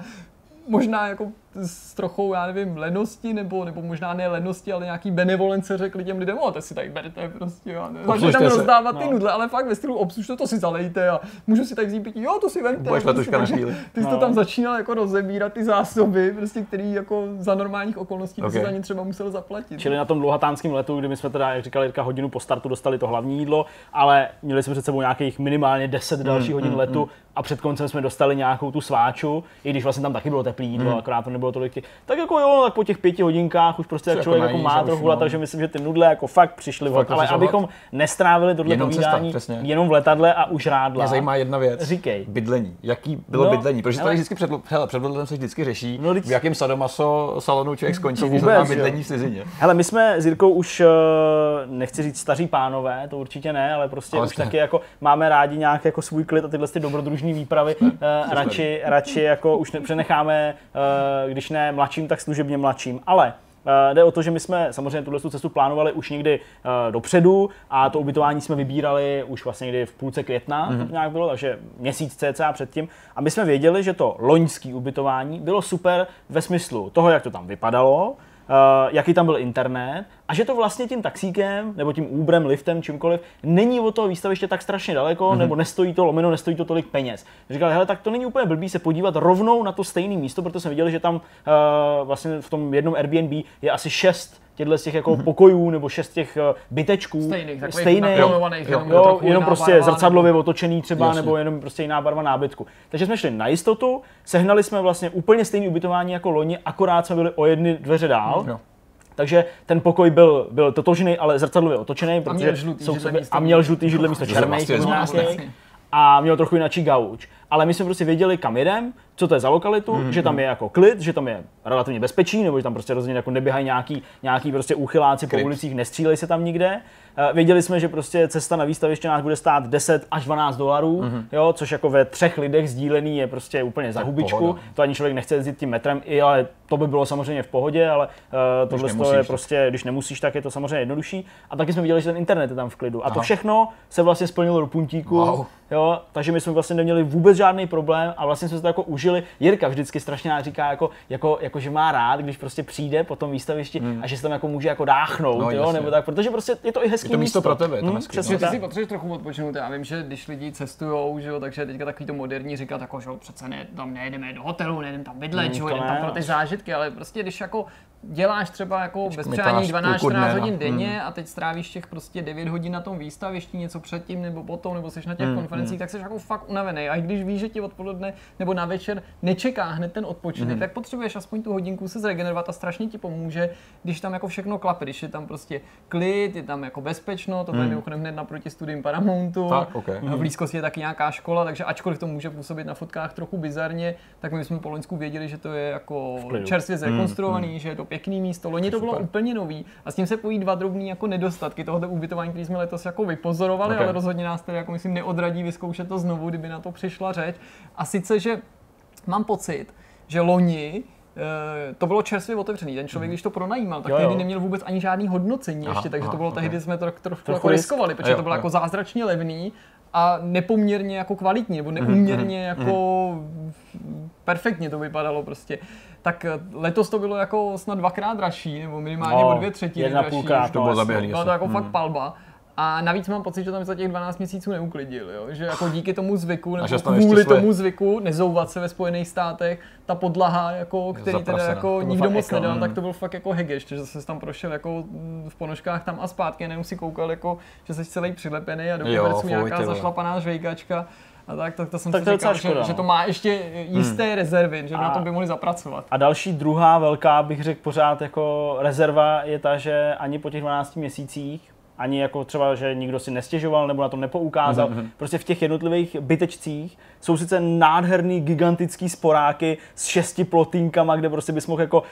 možná jako s trochou, já nevím, lenosti, nebo, nebo možná ne lenosti, ale nějaký benevolence řekli těm lidem, o, to si tady berte prostě a ne. Tam se. rozdávat ty No. nudle, ale fakt ve stylu obslužte to si zalejte a můžu si tady vzít pití, jo, to si vemte. Budeš letuška na chvíli. Ty jsi to No. tam začínal jako rozebírat ty zásoby, prostě, který jako za normálních okolností okay. Si za ně třeba musel zaplatit. Čili na tom dlouhatánském letu, kdy my jsme teda, jak říkal Jirka, hodinu po startu dostali to hlavní jídlo, ale měli jsme před sebou nějakých minimálně 10 dalších Hmm, hodin letu a před koncem jsme dostali nějakou tu sváču, i když vlastně tam taky bylo teplý jídlo, Hmm. akorát to nebylo tolik. těch- Tak jako jo, tak po těch pěti hodinkách už prostě jako člověk jako najíš má trochu no. hlad, takže myslím, že ty nudle jako fakt přišly. Fakt Ale abychom nestrávili tohle Jenom cesta, povídání přesně. jenom v letadle a už rádla. Mě zajímá jedna věc. Říkej. Bydlení. Jaký bylo No, bydlení? Protože hele. tady vždycky před, hele, před letem se vždycky řeší, No, v jakém sadomaso salonu člověk skončí, když vůbec, má bydlení v cizině. Hele, my jsme s Jirkou už, eh, nechci říct staří pánové, to určitě ne, ale prostě Ale už taky jako máme rádi nějak jako svůj klid a tyhle ty dobrodružné výpravy eh, radši, radši jako už ne, přenecháme, eh, když ne mladším, tak služebně mladším. Ale eh, Jde o to, že my jsme samozřejmě tuhle tu cestu plánovali už někdy eh, dopředu a to ubytování jsme vybírali už vlastně někdy v půlce května, mm-hmm. to nějak bylo, takže měsíc cca předtím. A my jsme věděli, že to loňské ubytování bylo super ve smyslu toho, jak to tam vypadalo, Uh, jaký tam byl internet a že to vlastně tím taxíkem nebo tím Uberem, liftem, čímkoliv není od toho výstaviště tak strašně daleko, mm-hmm. nebo nestojí to lomeno, nestojí to tolik peněz. Říkali, hele, tak to není úplně blbý se podívat rovnou na to stejné místo, protože jsme viděli, že tam uh, vlastně v tom jednom Airbnb je asi šest těchto z těch jako mm-hmm. pokojů nebo šest těch uh, bytečků. Stejných, stejných, jo, jenom, Jo, trochu jenom prostě barva, zrcadlově otočený třeba, Jasně. nebo jenom prostě jiná barva nábytku. Takže jsme šli na jistotu, sehnali jsme vlastně úplně stejné ubytování jako loni, akorát jsme byli o jedny dveře dál. Jo. Takže ten pokoj byl, byl totožný, ale zrcadlově otočený, protože měl žlutý jsou sobě, a měl žlutý židle místo černých vlastně a měl trochu jináčí gauč. Ale my jsme prostě věděli, kam jedem, co to je za lokalitu, Mhm, mm, že tam je jako klid, že tam je relativně bezpečí, nebo že tam prostě rozhodně jako neběhají nějaký, nějaký prostě úchyláci po Kryt. ulicích, nestřílej se tam nikde. Eh, Věděli jsme, že prostě cesta na výstaviště nás bude stát 10 až 12 dolarů, mm-hmm. jo, což jako ve třech lidech sdílený je prostě úplně za hubičku. pohoda. To ani člověk nechce jezdit tím metrem, i ale to by bylo samozřejmě v pohodě, ale uh, tohle to nemusíš, je tak. prostě, když nemusíš, tak je to samozřejmě jednodušší. A taky jsme viděli, že ten internet je tam v klidu. A to Aha. všechno se vlastně splnilo do puntíku. Wow. Jo, takže my jsme vlastně neměli vůbec žádný problém a vlastně jsme se to jako užili. Jirka vždycky strašně rád říká, jako, jako, jako, že má rád, když prostě přijde po tom výstavišti a že se tam jako může jako dáchnout, No, jo, jasně. nebo tak, protože prostě je to i hezký Je to místo pro tebe, je to Hm, hezký, přesně no. Si potřebuješ trochu odpočinout. Já vím, že když lidi cestujou, že jo, takže je teďka takový to moderní říkat, jako, že jo, přece ne, tam nejedeme do hotelu, nejedeme tam bydlet, Hmm, že jo, jdeme tam pro ty zážitky, ale prostě když jako děláš třeba jako bez kmitáš přání 12-14 půlku dne, no. hodin denně a teď strávíš těch prostě 9 hodin na tom výstavišti, něco předtím nebo potom, nebo jsi na Hmm, těch konferencích, tak jsi jako fakt unavený. A i když víš, že ti odpoledne nebo na večer nečeká hned ten odpočinek, Hmm. tak potřebuješ aspoň tu hodinku se zregenerovat a strašně ti pomůže, když tam jako všechno klape, když je tam prostě klid, je tam jako bezpečno, to je mimochodem hned naproti studiím Paramountu. Hmm. Tak, ok. V blízkosti je taky nějaká škola, takže ačkoliv to může působit na fotkách trochu bizarně, tak my jsme po Loňsku věděli, že to je jako čerstvě zrekonstruovaný, že je to pěkný místo. Loni to bylo Super. úplně nový a s tím se pojí dva drobný jako nedostatky tohoto ubytování, který jsme letos jako vypozorovali, Ok. ale rozhodně nás tedy jako myslím neodradí vyzkoušet to znovu, kdyby na to přišla řeč. A sice, že mám pocit, že loni eh, to bylo čerstvě otevřený. Ten člověk, když to pronajímal, tak Jo, jo. tehdy neměl vůbec ani žádný hodnocení Aha, ještě, takže aha, to bylo ok. tehdy jsme to trošku Trochu jako risk. riskovali, protože Jo, to bylo jo. jako zázračně levný a nepoměrně jako kvalitní, nebo neuměrně jako perfektně to vypadalo prostě. Tak eh, letos to bylo jako snad dvakrát dražší, nebo minimálně No, o dvě třetiny jedna dražší. půlkrát, to bylo zaběhlý. Byla to jako fakt palba. A navíc mám pocit, že tam za těch 12 měsíců neuklidil, jo? že jako díky tomu zvyku, nebo kvůli tomu zvyku nezouvat se ve Spojených státech, ta podlaha, jako, který teda jako To nikdo moc ekl, nedal, mm. tak to byl fakt jako hegeš, že zase tam prošel jako mm, v ponožkách tam a zpátky, si koukal, jako, že jsi celý přilepený a do Jo, nějaká zašlapaná žvejkačka. A tak, tak to jsem Tak si to říkal, že, škoda, že no. to má ještě jisté rezervy, že A- na tom by mohli zapracovat. A další druhá velká, bych řekl pořád jako rezerva je ta, že ani po těch 12 měsících ani jako třeba, že nikdo si nestěžoval nebo na to nepoukázal. Mm-hmm. Prostě v těch jednotlivých bytečcích jsou sice nádherný, gigantický sporáky s šesti plotýnkama, kde prostě bys mohl jako, uh,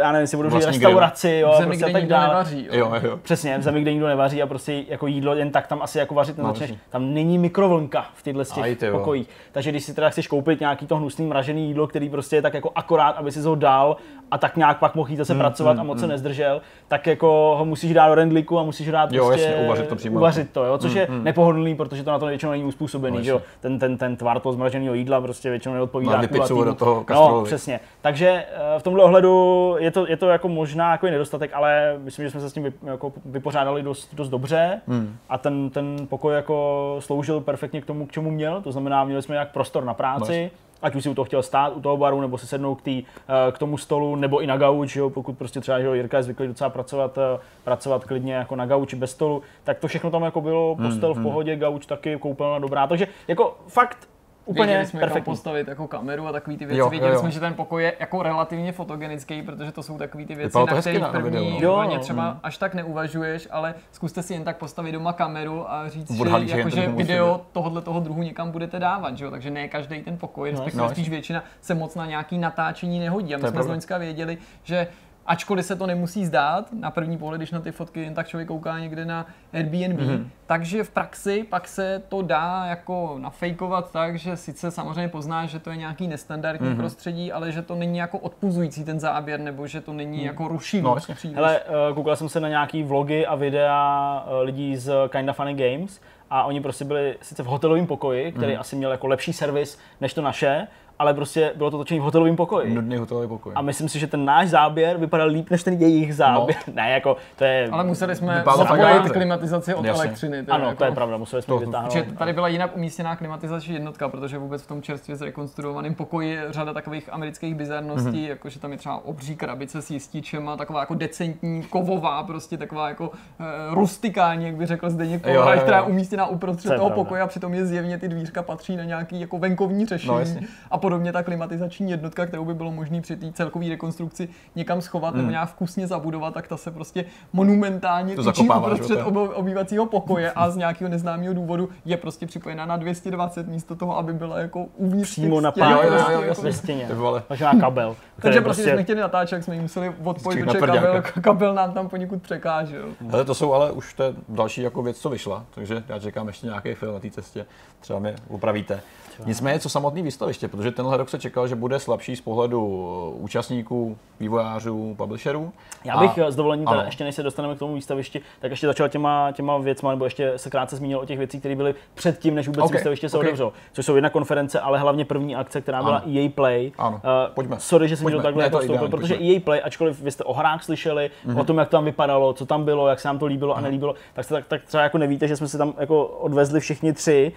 já nevím, jestli budu říct Vlastní grill. restauraci, jo, V zemi, prostě kde tak nikdo dále. nevaří. Jo, jo. Přesně, v zemi, kde nikdo nevaří a prostě jako jídlo jen tak tam asi jako vařit nezačneš. jasně. tam není mikrovlnka v těchto těch ty jo. pokojích. Takže když si teda chceš koupit nějaký to hnusný mražený jídlo, který prostě je tak jako akorát, aby si ho dal a tak nějak pak mohl jít zase pracovat a moc se nezdržel, tak jako ho musíš dát do rendlíku a musíš ho dát Jo, prostě jasně, uvařit to přímo. uvařit to, jo, což je nepohodlný, protože to na to většinou není uspůsobený, No, že jo. Ten, ten, ten tvar toho zmraženého jídla prostě většinou neodpovídá pizzu do toho No, přesně. Takže eh, v tomhle ohledu je to, je to jako možná jako nedostatek, ale myslím, že jsme se s tím vy, jako vypořádali dost, dost dobře Hmm. a ten, ten pokoj jako sloužil perfektně k tomu, k čemu měl. To znamená, měli jsme jak prostor na práci, ať už si u toho chtěl stát, u toho baru, nebo si sednout k, tý, eh, k tomu stolu, nebo i na gauč, jo, pokud prostě třeba že jo, Jirka je zvyklý docela pracovat, eh, pracovat klidně jako na gauči bez stolu, tak to všechno tam jako bylo, Hmm, postel v pohodě, gauč taky, koupelna dobrá, takže jako fakt úplně Věděli jsme, kam perfektní. postavit jako kameru a takové ty věci. Jo, jo, Věděli jo. jsme, že ten pokoj je jako relativně fotogenický, protože to jsou takové ty věci, na kterých na- první videu, no. Jo, no. třeba až tak neuvažuješ, ale zkuste si jen tak postavit doma kameru a říct, že, Odhalíš, že jako, že video tohohle toho druhu někam budete dávat, že jo? takže ne každý ten pokoj, respektive no, spíš většina se moc na nějaký natáčení nehodí. A my jsme z. Loňska věděli, že Ačkoliv se to nemusí zdát, na první pohled, když na ty fotky jen tak člověk kouká někde na Airbnb, Mhm. mm-hmm. takže v praxi pak se to dá jako nafejkovat tak, že sice samozřejmě poznáš, že to je nějaký nestandardní Mhm. mm-hmm. prostředí, ale že to není jako odpuzující ten záběr, nebo že to není jako rušivý. No. Hele, eh, koukal jsem se na nějaký vlogy a videa eh, lidí z Kinda Funny Games a oni prostě byli sice v hotelovém pokoji, který Mhm. asi měl jako lepší servis než to naše, ale prostě bylo to točené v hotelovém pokoji. Nudný hotelový pokoj. A myslím si, že ten náš záběr vypadal líp než ten jejich záběr. <laughs> Ne, jako to je... ale museli jsme zapojit klimatizaci od Jasně. elektřiny. teda Ano, jako. to je pravda, museli jsme To- vytáhnout. Že tady byla jinak umístěná klimatizační jednotka, protože vůbec v tom čerstvě zrekonstruovaném pokoji je řada takových amerických bizarností, Mhm. mm-hmm. jako že tam je třeba obří krabice s jističema, taková jako decentní, kovová, prostě taková jako e, rustikální, jak by řekl Zdeněk Jo, Kolář, jo, jo. která je umístěná uprostřed To je toho pravda. pokoje a přitom je zjevně ty dvířka patří na nějaký jako venkovní řešení. No, jasně. a podobně ta klimatizační jednotka, kterou by bylo možné při té celkové rekonstrukci někam schovat Hmm. nebo nějak vkusně zabudovat, tak ta se prostě monumentálně To tyčí zakopáváš, uprostřed obývacího pokoje a z nějakého neznámého důvodu je prostě připojena na 220 místo toho, aby byla jako uvnitř Přímo na pár, jo, jo, prostě jo, jako- ve stěně. Má kabel. Takže prostě, když jsme chtěli natáčet, jsme museli odpojit, protože kabel, kabel nám tam poněkud překážel. Hele, to jsou ale už to další jako věc, co vyšla, takže já čekám ještě nějaký film na té cestě, třeba mě opravíte. Nicméně, co samotný výstaviště, protože tenhle rok se čekal, že bude slabší z pohledu eh, účastníků, vývojářů, publisherů. Já bych A- s dovolením, teda, ještě než se dostaneme k tomu výstavišti, tak ještě začal těma, těma věcma, nebo ještě se krátce zmínil o těch věcích, které byly předtím, než vůbec Ok, výstaviště se ok. otevřelo. Což jsou jedna konference, ale hlavně první akce, která byla Ano. EA Play. Ano. Eh, Pojďme. Sorry, že jsem Pojďme. to takhle jako vstoupil, protože pojďme. Mhm. EA Play, ačkoliv vy jste o hrách slyšeli, o tom, jak to tam vypadalo, co tam bylo, jak se nám to líbilo a nelíbilo, tak, se, tak, tak třeba jako nevíte, že jsme si tam jako odvezli všichni tři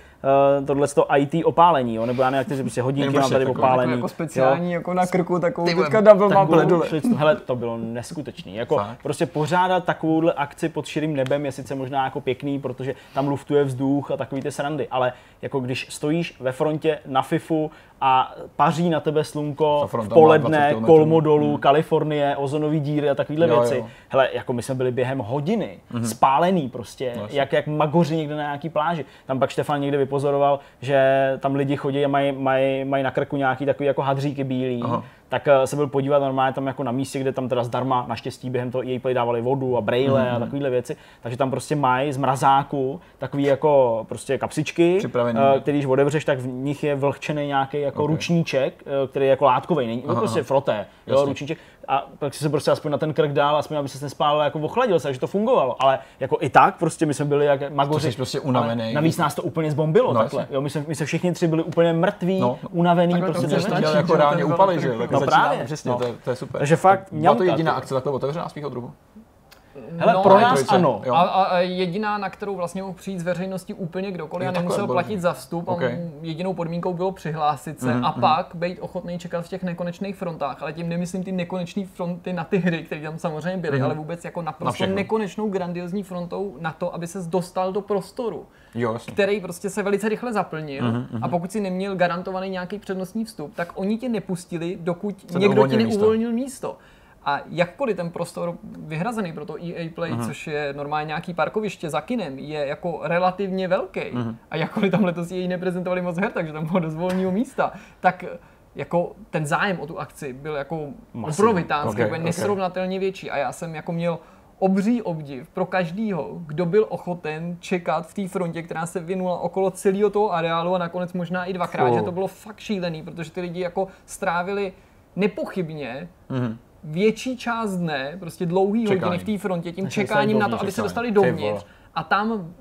uh, tohle IT opálení, jo? nebo já nevím, jak prostě hodinky mám tady jako- opálení. Jako speciální, jako na krku, takovou Ty teďka double Tak šli jsme- hele, to bylo neskutečný. Jako Fakt? prostě pořádat takovouhle akci pod širým nebem je sice možná jako pěkný, protože tam luftuje vzduch a takový ty srandy, ale jako když stojíš ve frontě na FIFU a paří na tebe slunko v fronta má 20 poledne, kolmo dolů, Kalifornie, ozonový díry a takovéhle věci. jo. Hele, jako my jsme byli během hodiny spálený prostě, No, jak, jak magoři někde na nějaký pláži. Tam pak Štefan někde vypozoroval, že tam lidi chodí a mají maj, maj na krku nějaký takový jako hadříky bílý. Aha. Tak eh, se byl podívat normálně tam jako na místě, kde tam teda zdarma naštěstí během toho EA Play dávali vodu a braille Mhm. a takovéhle věci. Takže tam prostě mají z mrazáku takový jako prostě kapsičky, Připravený. eh, který když otevřeš, tak v nich je vlhčený nějaký jako Ok. ručníček, eh, který je jako látkový, není Aha, prostě froté, jo, ručníček. A pak si se prostě aspoň na ten krk dál, aspoň aby se nespálil, jako ochladil se, takže to fungovalo. Ale jako i tak prostě my jsme byli jak magoři. jsi prostě ale unavený. Navíc nás to úplně zbombilo No, takhle. jasně. Jo, my, jsme, my jsme všichni tři byli úplně mrtví, No. unavený, Takhle to prostě měl šancí. jako reálně upalit, velký že? Tak No začíná, právě, Přesně, no. to, je, to je super. Takže fakt Byla to jediná akce takhle otevřená z tvého druhu? Hele, No, pro nás trojce, ano. jo. A, a, jediná, na kterou vlastně mohl přijít z veřejnosti úplně kdokoliv Jo, a nemusel bože. platit za vstup Ok. a jedinou podmínkou bylo přihlásit se Mhm, a pak být ochotný čekat v těch nekonečných frontách, ale tím nemyslím ty nekonečné fronty na ty hry, které tam samozřejmě byly, ale vůbec jako Na naprosto všechno. nekonečnou grandiozní frontou na to, aby se dostal do prostoru Jo, který prostě se velice rychle zaplnil Mhm, a pokud si neměl garantovaný nějaký přednostní vstup, tak oni tě nepustili, dokud Se někdo ti neuvolnil místo. neuvolnil místo. A jakkoliv ten prostor vyhrazený pro to EA Play, Mhm. což je normálně nějaký parkoviště za kinem, je jako relativně velký Mhm. a jakkoliv tam letos EA neprezentovali moc her, takže tam bylo dost volného místa, tak jako ten zájem o tu akci byl jako obrovitánský, Ok, okay, ok. nesrovnatelně větší a já jsem jako měl obří obdiv pro každýho, kdo byl ochoten čekat v té frontě, která se vynula okolo celého toho areálu a nakonec možná i dvakrát, Cool. že to bylo fakt šílený, protože ty lidi jako strávili nepochybně Mhm. Větší část dne, prostě dlouhý Čekáním. hodiny v té frontě, tím čekáním na to, aby se dostali dovnitř a tam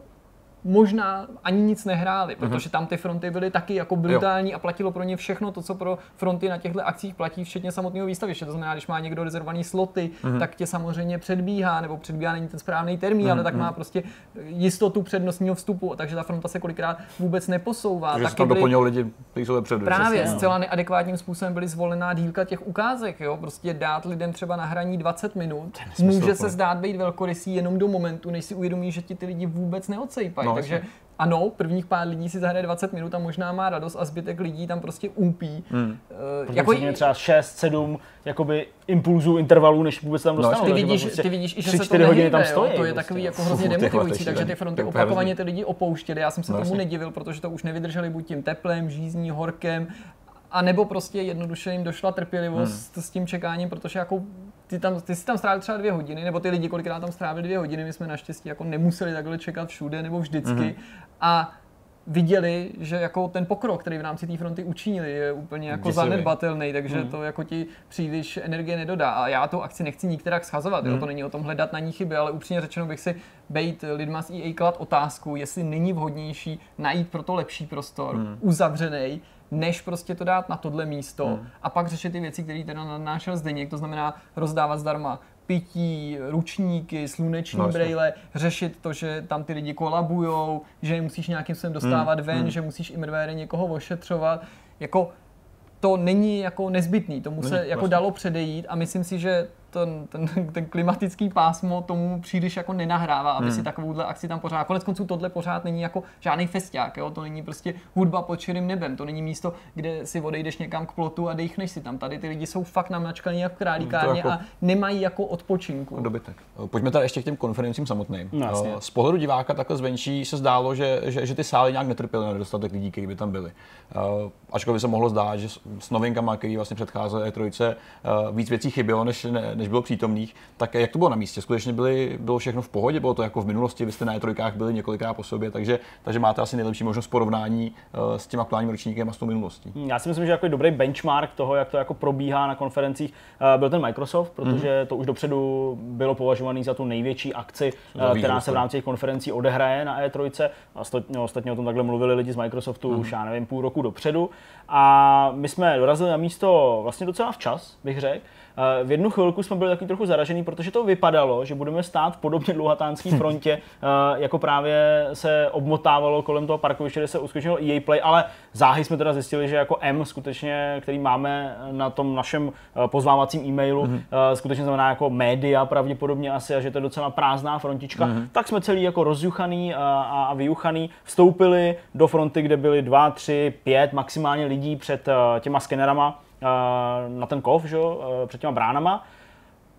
možná ani nic nehráli, Mhm. protože tam ty fronty byly taky jako brutální a platilo pro ně všechno to, co pro fronty na těchto akcích platí, včetně samotného výstaviště. To znamená, když má někdo rezervovaný sloty, Mhm. tak tě samozřejmě předbíhá, nebo předbíhá není ten správný termín, ale tak Mhm. má prostě jistotu přednostního vstupu, takže ta fronta se kolikrát vůbec neposouvá. Takže tam byly- doplňují lidi, kteří jsou vepředu. Právě přesně, no. zcela neadekvátním způsobem byly zvolená dílka těch ukázek, jo? Prostě dát lidem třeba na hraní 20 minut, může se zdát být velkorysý jenom do momentu, než si uvědomí, že ti ty lidi vůbec neodsejpají. No, Takže jasně. ano, prvních pár lidí si zahraje 20 minut a možná má radost a zbytek lidí tam prostě úpí. Hmm. Eh, Jako jako třeba 6, 7 jakoby impulzů, intervalů, než vůbec tam dostanou. ty takže vidíš, prostě ty vidíš i, že se to tam nehýbe, jo? stojí. To je prostě. takový jako hrozně ty demotivující, je takže ty fronty je opakovaně ty lidi opouštěli. Já jsem se No, tomu nedivil, protože to už nevydrželi buď tím teplem, žízní, horkem, a nebo prostě jednoduše jim došla trpělivost Hmm. s tím čekáním, protože jako ty, tam, ty jsi tam strávil třeba dvě hodiny, nebo ty lidi kolikrát tam strávili dvě hodiny, my jsme naštěstí jako nemuseli takhle čekat všude nebo vždycky. Mhm. A viděli, že jako ten pokrok, který v rámci té fronty učinili, je úplně jako Děsivý. zanedbatelný, takže Mhm. to jako ti příliš energie nedodá. A já tu akci nechci nikterak schazovat, Mhm. jo? to není o tom hledat na ní chyby, ale upřímně řečeno bych si bejt lidma z EA klad otázku, jestli není vhodnější najít pro to lepší prostor, Mhm. uzavřený, než prostě to dát na tohle místo Mhm. a pak řešit ty věci, které teda nadnášel Zdeněk, to znamená rozdávat zdarma pití, ručníky, sluneční No, no, brejle, řešit to, že tam ty lidi kolabujou, že je musíš nějakým způsobem dostávat Hmm, ven, hmm. že musíš imrvére někoho ošetřovat. Jako to není jako nezbytný, tomu se Není, jako vlastně. dalo předejít a myslím si, že ten, ten, ten klimatický pásmo tomu příliš jako nenahrává, aby Hmm. si takovouhle akci tam pořád. Konec konců tohle pořád není jako žádný festiák, jo? to není prostě hudba pod širým nebem, to není místo, kde si odejdeš někam k plotu a dechneš si tam. Tady ty lidi jsou fakt namnačkaný jak v králíkárně jako- a nemají jako odpočinku. Dobytek. Pojďme tady ještě k těm konferencím samotným. No, jasně. Z pohledu diváka takhle zvenčí se zdálo, že, že, že ty sály nějak netrpěly na nedostatek lidí, kteří by tam byli. Uh, ačkoliv by se mohlo zdát, že s, novinkama, které vlastně předcházely E3, uh, víc věcí chybělo, než, ne, než bylo přítomných, tak jak to bylo na místě? Skutečně byly, bylo všechno v pohodě? Bylo to jako v minulosti? Vy jste na E3 byli několikrát po sobě, takže, takže máte asi nejlepší možnost porovnání uh, s tím aktuálním ročníkem a s tou minulostí. Já si myslím, že jako dobrý benchmark toho, jak to jako probíhá na konferencích, eh, byl ten Microsoft, protože to už dopředu bylo považovaný za tu největší akci, eh, která se v rámci těch konferencí odehraje na E3. Ostatně, ostatně o tom takhle mluvili lidi z Microsoftu už, já nevím, půl roku dopředu. A my jsme dorazili na místo vlastně docela včas, bych řekl. V jednu chvilku jsme byli taky trochu zaražený, protože to vypadalo, že budeme stát v podobně dlouhatánské <laughs> frontě, eh, jako právě se obmotávalo kolem toho parkoviště, kde se uskutečnilo EA Play, ale záhy jsme teda zjistili, že jako M skutečně, který máme na tom našem eh, pozvávacím e-mailu, mm-hmm. skutečně znamená jako média pravděpodobně asi a že to je docela prázdná frontička, mm-hmm. tak jsme celý jako rozjuchaný a, vyjuchaný vstoupili do fronty, kde byly dva, tři, pět maximálně lidí před těma skenerama na ten kov, že? jo, eh, před těma bránama.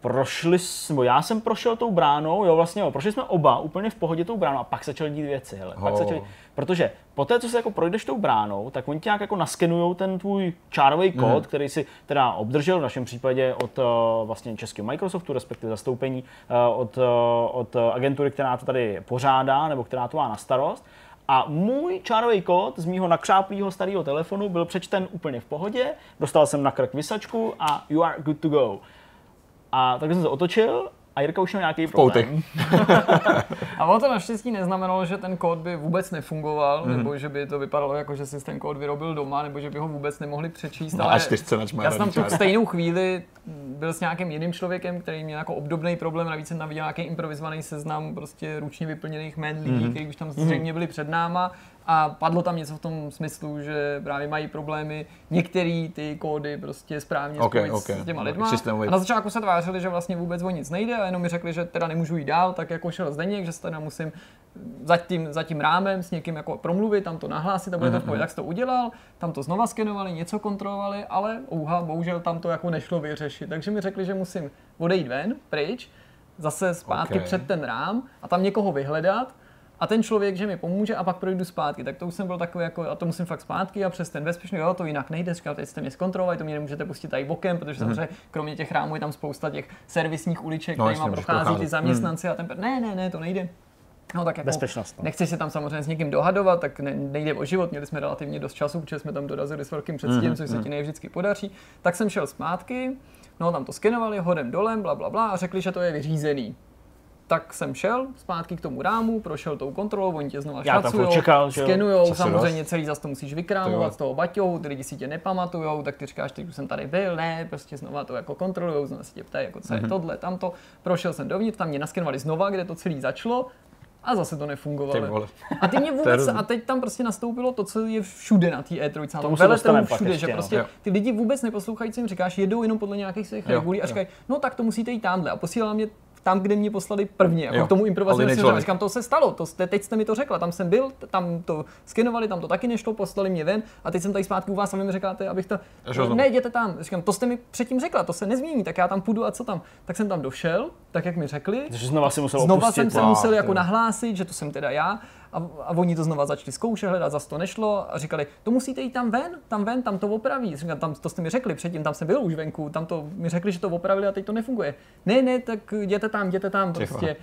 Prošli, nebo já jsem prošel tou bránou, jo vlastně jo, prošli jsme oba úplně v pohodě tou bránou a pak začaly dít věci, hele. Pak Oh. se začaly, protože po té, co se jako projdeš tou bránou, tak oni tě nějak jako naskenujou ten tvůj čárový kód, Mhm. který si teda obdržel v našem případě od eh, vlastně českého Microsoftu, respektive zastoupení eh, od, eh, od agentury, která to tady pořádá, nebo která to má na starost. A můj čárový kód z mýho nakřáplého starého telefonu byl přečten úplně v pohodě, dostal jsem na krk vysačku a you are good to go. A takhle jsem se otočil a a Jirka už měl nějaký problém. <laughs> A ono to naštěstí neznamenalo, že ten kód by vůbec nefungoval, Mhm. mm-hmm. nebo že by to vypadalo jako, že si ten kód vyrobil doma, nebo že by ho vůbec nemohli přečíst. Na A4 na čmára já jsem tu stejnou chvíli byl s nějakým jiným člověkem, který měl jako obdobný problém, navíc jsem tam viděl nějaký improvizovaný seznam prostě ručně vyplněných jmén lidí, Mhm. mm-hmm. kteří už tam zřejmě byli před náma. A padlo tam něco v tom smyslu, že právě mají problémy některé ty kódy prostě správně Ok, spojit ok. s těma lidma. A na začátku se tvářili, že vlastně vůbec o nic nejde a jenom mi řekli, že teda nemůžu jít dál, tak jako šel Zdeněk, že se teda musím za tím, za tím rámem s někým jako promluvit, tam to nahlásit a bude to v pohodě. Tak jsi to udělal, tam to znova skenovali, něco kontrolovali, ale ouha, bohužel tam to jako nešlo vyřešit. Takže mi řekli, že musím odejít ven, pryč, zase zpátky Ok. před ten rám a tam někoho vyhledat a ten člověk, že mi pomůže a pak projdu zpátky. Tak to už jsem byl takový jako, a to musím fakt zpátky a přes ten bezpečný, jo, to jinak nejde, říkal, teď jste mě zkontrolovali, to mě nemůžete pustit tady bokem, protože samozřejmě kromě těch rámů je tam spousta těch servisních uliček, No, kterými prochází ty zaměstnanci a ten, ne, ne, ne, to nejde. No tak jako, Bezpečnost, no. nechci se tam samozřejmě s někým dohadovat, tak ne, nejde o život, měli jsme relativně dost času, protože jsme tam dorazili s velkým předstihem, což se ti ne vždycky podaří. Tak jsem šel zpátky, no tam to skenovali hodem dolem, bla, bla, bla a řekli, že to je vyřízený. Tak jsem šel zpátky k tomu rámu, prošel tou kontrolou, oni tě čekal, že jo. skenujou, samozřejmě celý zas to musíš To vykrámovat z toho baťou, ty lidi si tě nepamatujou, tak ty říkáš, teď už jsem tady byl, ne, prostě znova to jako kontrolujou, znova se tě ptají, jako co je Mhm. tohle, tamto. Prošel jsem dovnitř, tam mě naskenovali znova, kde to celý začalo a zase to nefungovalo. A ty mě <laughs> vůbec, a teď tam prostě nastoupilo to, co je všude na té E3, na Tomu tom se veletrhu dostaneme pak všude, ještě, že no. prostě Jo. ty lidi vůbec neposlouchají, co jim říkáš, jedou jenom podle nějakých svých regulí a říkají, no tak to musíte jít tamhle. A posílala mě tam, kde mě poslali prvně, jako Jo, k tomu scénáři. člověk. Říkám, to se stalo, to jste, teď jste mi to řekla, tam jsem byl, tam to skenovali, tam to taky nešlo, poslali mě ven a teď jsem tady zpátky u vás a vy mi říkáte, abych to, ne, jděte tam. Říkám, to jste mi předtím řekla, to se nezmění, tak já tam půjdu a co tam. Tak jsem tam došel, tak jak mi řekli, Takže znova si musel Znova opustit. jsem se musel jako nahlásit, že to jsem teda já. A, a oni to znova začali zkoušet, hledat, zase to nešlo a říkali, to musíte jít tam ven, tam ven, tam to opraví. Říkám, tam to jste mi řekli předtím, tam jsem byl už venku, tam to mi řekli, že to opravili a teď to nefunguje. Ne, ne, tak jděte tam, jděte tam prostě.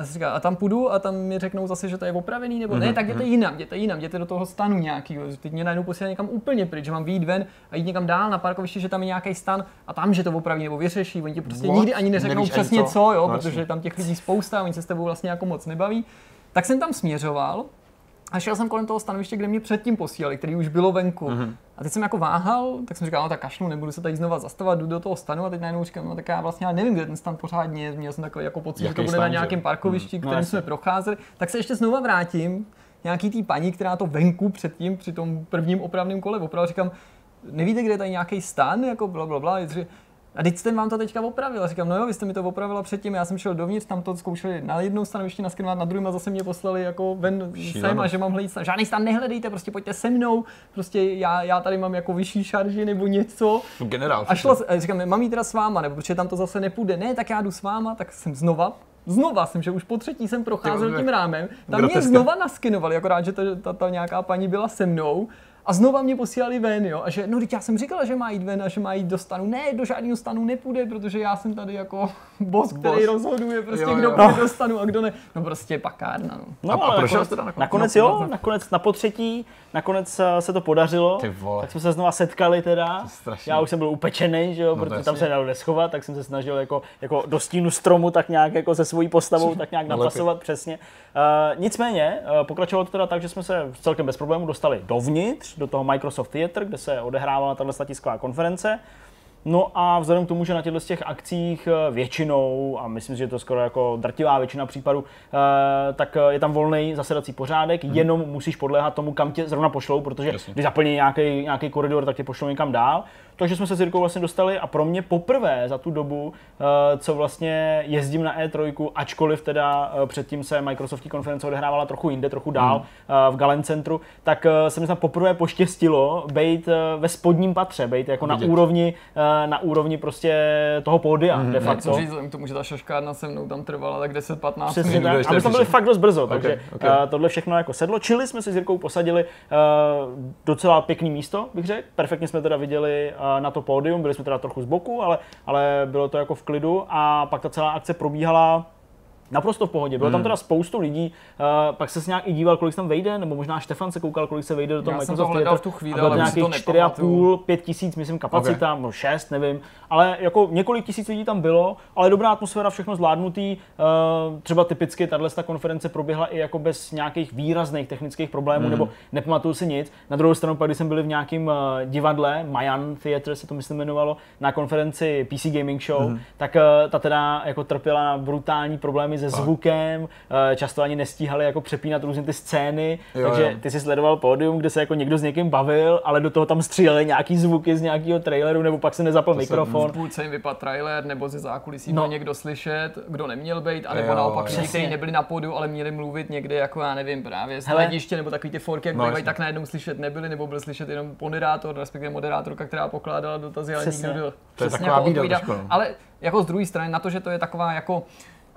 A, říká, a tam půjdu a tam mi řeknou zase, že to je opravený, nebo Mhm, ne, tak jděte jinam, jděte jinam, jděte do toho stanu nějakého. Teď mě najednou posílají někam úplně pryč, že mám vyjít ven a jít někam dál na parkovišti, že tam je nějaký stan a tam, že to opraví nebo vyřeší. Oni ti prostě What? nikdy ani neřeknou Nevíš přesně co? co, jo, No, protože tam těch lidí spousta, oni se s tebou vlastně jako moc nebaví. Tak jsem tam směřoval a šel jsem kolem toho stanoviště, kde mě předtím posílali, který už bylo venku. Mhm. Mm-hmm. A teď jsem jako váhal, tak jsem říkal, no tak kašlu, nebudu se tady znova zastavovat, jdu do toho stanu a teď najednou říkám, no tak já vlastně ale nevím, kde ten stan pořádně je. Měl jsem takový jako pocit, že Jaký to bude stan, na že? nějakém parkovišti, No, kterým jasně. jsme procházeli. Tak se ještě znova vrátím, nějaký tý paní, která to venku předtím, při tom prvním opravném kole opravila, říkám, nevíte, kde je tady nějaký stan, jako bla, bla, bla. A teď jste vám to teďka opravil. A říkám, no jo, vy jste mi to opravila předtím, já jsem šel dovnitř, tam to zkoušeli na jednou stanovišti naskenovat, na druhém a zase mě poslali jako ven Šílenost. sem a že mám hledat stan. Žádný stan nehledejte, prostě pojďte se mnou, prostě já, já tady mám jako vyšší šarži nebo něco. Generál. A šla, a říkám, mám jít teda s váma, nebo protože tam to zase nepůjde. Ne, tak já jdu s váma, tak jsem znova, znova jsem, že už po třetí jsem procházel tím rámem. Tam mě groteska. znova naskenovali, akorát, že ta, ta, ta nějaká paní byla se mnou. A znova mě posílali ven, jo. A že, no, teď já jsem říkala, že má jít ven a že má jít do stanu. Ne, do žádného stanu nepůjde, protože já jsem tady jako <laughs> boss, který Boss. rozhoduje prostě, Jo, kdo jo. půjde do stanu a kdo ne. No prostě pakárna, no. No, A- a ale prošel nakonec, teda nakonec? nakonec No, jo, nakonec na potřetí, nakonec eh, se to podařilo. Tak jsme se znova setkali teda. Já už jsem byl upečený, že jo, No, protože to tam se nedalo neschovat, tak jsem se snažil jako, jako do stínu stromu tak nějak jako se svojí postavou <laughs> tak nějak Nalepit. napasovat přesně. Uh, nicméně, uh, pokračovalo to teda tak, že jsme se celkem bez problémů dostali dovnitř, do toho Microsoft Theater, kde se odehrávala tato tisková konference. No a vzhledem k tomu, že na těchto z těch akcích eh, většinou, a myslím si, že to skoro jako drtivá většina případů, eh, tak eh, je tam volný zasedací pořádek, jenom musíš podléhat tomu, kam tě zrovna pošlou, protože Jasně. když zaplní nějaký, nějaký koridor, tak tě pošlou někam dál. Takže jsme se s Jirkou vlastně dostali a pro mě poprvé za tu dobu, eh, co vlastně jezdím na E3, ačkoliv teda eh, předtím se Microsoftí konference odehrávala trochu jinde, trochu dál, eh, v Galen centru, tak se mi tam poprvé poštěstilo být ve spodním patře, být jako na Vidět. úrovni, eh, na úrovni prostě toho pódia de Ne, facto. co říct, tomu, že ta šaškárna se mnou tam trvala tak 10-15 Přesně minut. Tak. A my jsme byli fakt dost brzo, takže okay. eh, tohle všechno jako sedlo. Čili jsme si s Jirkou posadili eh, docela pěkný místo, bych řekl. Perfektně jsme teda viděli na to pódium, byli jsme teda trochu z boku, ale, ale bylo to jako v klidu a pak ta celá akce probíhala Naprosto v pohodě. Bylo tam teda spoustu lidí, uh, pak se nějak i díval, kolik tam vejde, nebo možná Štefan se koukal, kolik se vejde do toho Já jsem Microsoft to hledal Theater. v tu chvíli, ale nějakých to 4,5, 5 tisíc, myslím, kapacita, okay. 6, nevím. Ale jako několik tisíc lidí tam bylo, ale dobrá atmosféra, všechno zvládnutý. Uh, třeba typicky tahle konference proběhla i jako bez nějakých výrazných technických problémů, mm. nebo nepamatuju si nic. Na druhou stranu, pak když jsem byl v nějakém uh, divadle, Mayan Theater se to myslím jmenovalo, na konferenci PC Gaming Show, mm. tak uh, ta teda jako trpěla brutální problémy se zvukem, uh, často ani nestíhali jako přepínat různě ty scény, jo, takže jo. ty si sledoval pódium, kde se jako někdo s někým bavil, ale do toho tam stříleli nějaký zvuky z nějakého traileru, nebo pak se nezapl to mikrofon. V půlce jim vypadl trailer, nebo ze zákulisí no. byl někdo slyšet, kdo neměl být, anebo jo, naopak všichni, kteří nebyli na pódiu, ale měli mluvit někde, jako já nevím, právě z hlediště, nebo takový ty forky, jak no, bývají, tak najednou slyšet nebyli, nebo byl slyšet jenom moderátor, respektive moderátorka, která pokládala dotazy, ale nikdo byl to je taková bída, no. Ale jako z druhé strany, na to, že to je taková jako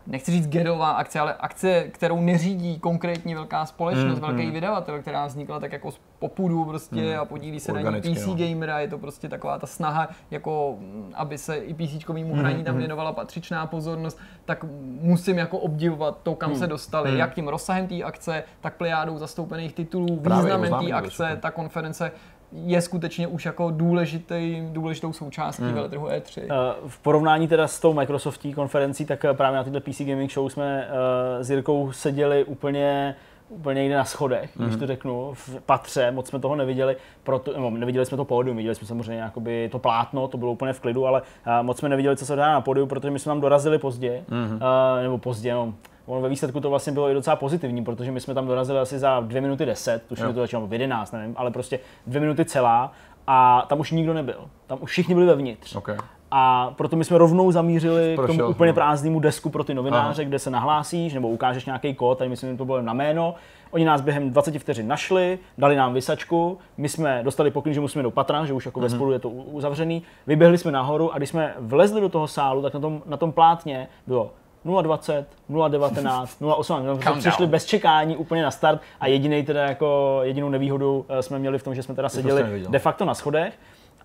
nechci říct gedová akce, ale akce, kterou neřídí konkrétní velká společnost, mm, velký mm. vydavatel, která vznikla tak jako z popudu prostě mm. a podílí se na ní PC no. gamer a je to prostě taková ta snaha, jako aby se i PC mm, hraní tam mm. věnovala patřičná pozornost, tak musím jako obdivovat to, kam mm. se dostali, mm. jak tím rozsahem té akce, tak plejádou zastoupených titulů, významem té akce, ta konference je skutečně už jako důležitý, důležitou součástí mm. veletrhu E3. Eh, v porovnání teda s tou Microsoftí konferencí, tak eh, právě na této PC Gaming Show jsme uh, s Jirkou seděli úplně úplně někde na schodech, mm. když mhm. to řeknu, v patře, moc jsme toho neviděli, proto, no, neviděli jsme to pódium, viděli jsme samozřejmě jakoby to plátno, to bylo úplně v klidu, ale uh, moc jsme neviděli, co se dá na pódiu, protože my jsme tam dorazili pozdě, mm. uh, nebo pozdě, no, ono ve výsledku to vlastně bylo i docela pozitivní, protože my jsme tam dorazili asi za 2 minuty 10, tuším, že to začalo v 11, nevím, ale prostě 2 minuty celá a tam už nikdo nebyl. Tam už všichni byli vevnitř. Okay. A proto my jsme rovnou zamířili Prošel, k tomu úplně prázdnému desku pro ty novináře, Aha. kde se nahlásíš nebo ukážeš nějaký kód, tady myslím, že to bylo na jméno. Oni nás během 20 vteřin našli, dali nám vysačku, my jsme dostali pokyn, že musíme do patra, že už jako ve mhm. spolu je to uzavřený. Vyběhli jsme nahoru a když jsme vlezli do toho sálu, tak na tom, na tom plátně bylo 0,20, 0,19, 0,18. jsme přišli bez čekání úplně na start a jediný teda jako jedinou nevýhodu eh, jsme měli v tom, že jsme teda seděli de facto na schodech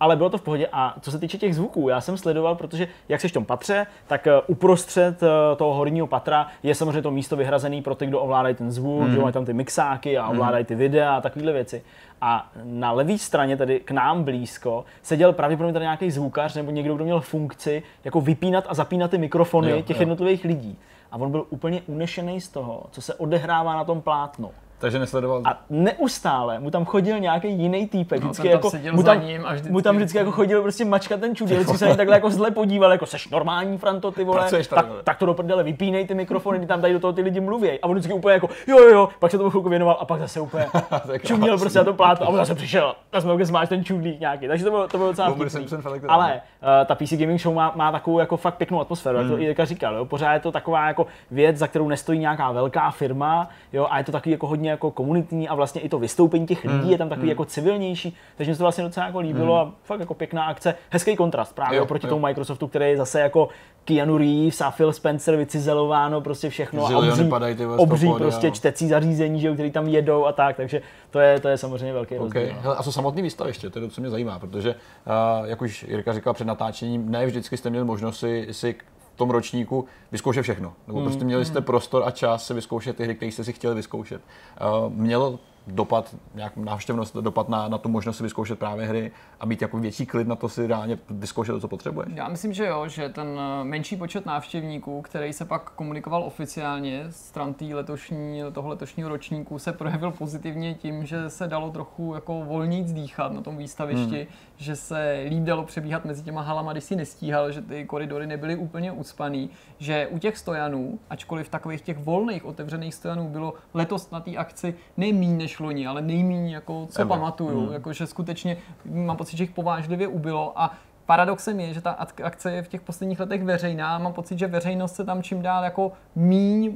ale bylo to v pohodě. A co se týče těch zvuků, já jsem sledoval, protože jak se v tom patře, tak eh, uprostřed eh, toho horního patra je samozřejmě to místo vyhrazené pro ty, kdo ovládají ten zvuk, mm. že mají tam ty mixáky a ovládají ty videa a takovéhle věci. A na levé straně, tedy k nám blízko, seděl pravděpodobně tady nějaký zvukař nebo někdo, kdo měl funkci jako vypínat a zapínat ty mikrofony jo, těch jo. jednotlivých lidí. A on byl úplně unešený z toho, co se odehrává na tom plátnu. Takže nesledoval. A neustále mu tam chodil nějaký jiný týpek. No, vždycky jako, mu, tam, ním a vždycky... mu tam vždycky jako chodil prostě mačka ten čudě, vždycky se takhle jako zle podíval, jako seš normální Franto, ty vole, tady, tak, tak, to do prdele, vypínej ty mikrofony, ty tam tady do toho ty lidi mluví. A on vždycky úplně jako jo, jo, jo, pak se tomu chvilku věnoval a pak zase úplně <laughs> čuměl prostě na to plátno a on zase přišel a jsme kde máš ten čudlík nějaký. Takže to bylo, to bylo docela Ale uh, ta PC Gaming Show má, má takovou jako fakt pěknou atmosféru, mm. jak to hmm. i říkal, jo. pořád je to taková jako věc, za kterou nestojí nějaká velká firma, jo, a je to takový jako hodně jako komunitní a vlastně i to vystoupení těch lidí mm. je tam takový mm. jako civilnější, takže mi se to vlastně docela jako líbilo mm. a fakt jako pěkná akce, hezký kontrast právě jo, oproti jo. tomu Microsoftu, který je zase jako Keanu Reeves a Phil Spencer vycizelováno prostě všechno a obří, padají, ty obří prostě jo. čtecí zařízení, že, který tam jedou a tak, takže to je, to je samozřejmě velký okay. rozdíl. No. Hele, a co samotný výstaviště, to je to, co mě zajímá, protože uh, jak už Jirka říkal před natáčením, ne vždycky jste měli možnost si, si v tom ročníku vyzkoušet všechno. Nebo prostě měli jste mm. prostor a čas si vyzkoušet ty hry, které jste si chtěli vyzkoušet. Uh, mělo dopad, nějak návštěvnost, dopad na, na tu možnost si vyzkoušet právě hry a mít jako větší klid na to si reálně vyzkoušet to, co potřebuješ? Já myslím, že jo, že ten eh, menší počet návštěvníků, který se pak komunikoval oficiálně stran tý letošní, toho letošního ročníku, se projevil pozitivně tím, že se dalo trochu jako volníc dýchat na tom výstavišti, hmm. že se líp dalo přebíhat mezi těma halama, když si nestíhal, že ty koridory nebyly úplně ucpaný, že u těch stojanů, ačkoliv takových těch volných otevřených stojanů bylo letos na té akci nejméně než loni, ale nejméně jako co Ever. pamatuju, hmm. jako že skutečně mám pocit, že jich povážlivě ubylo a paradoxem je, že ta akce je v těch posledních letech veřejná a mám pocit, že veřejnost se tam čím dál jako míň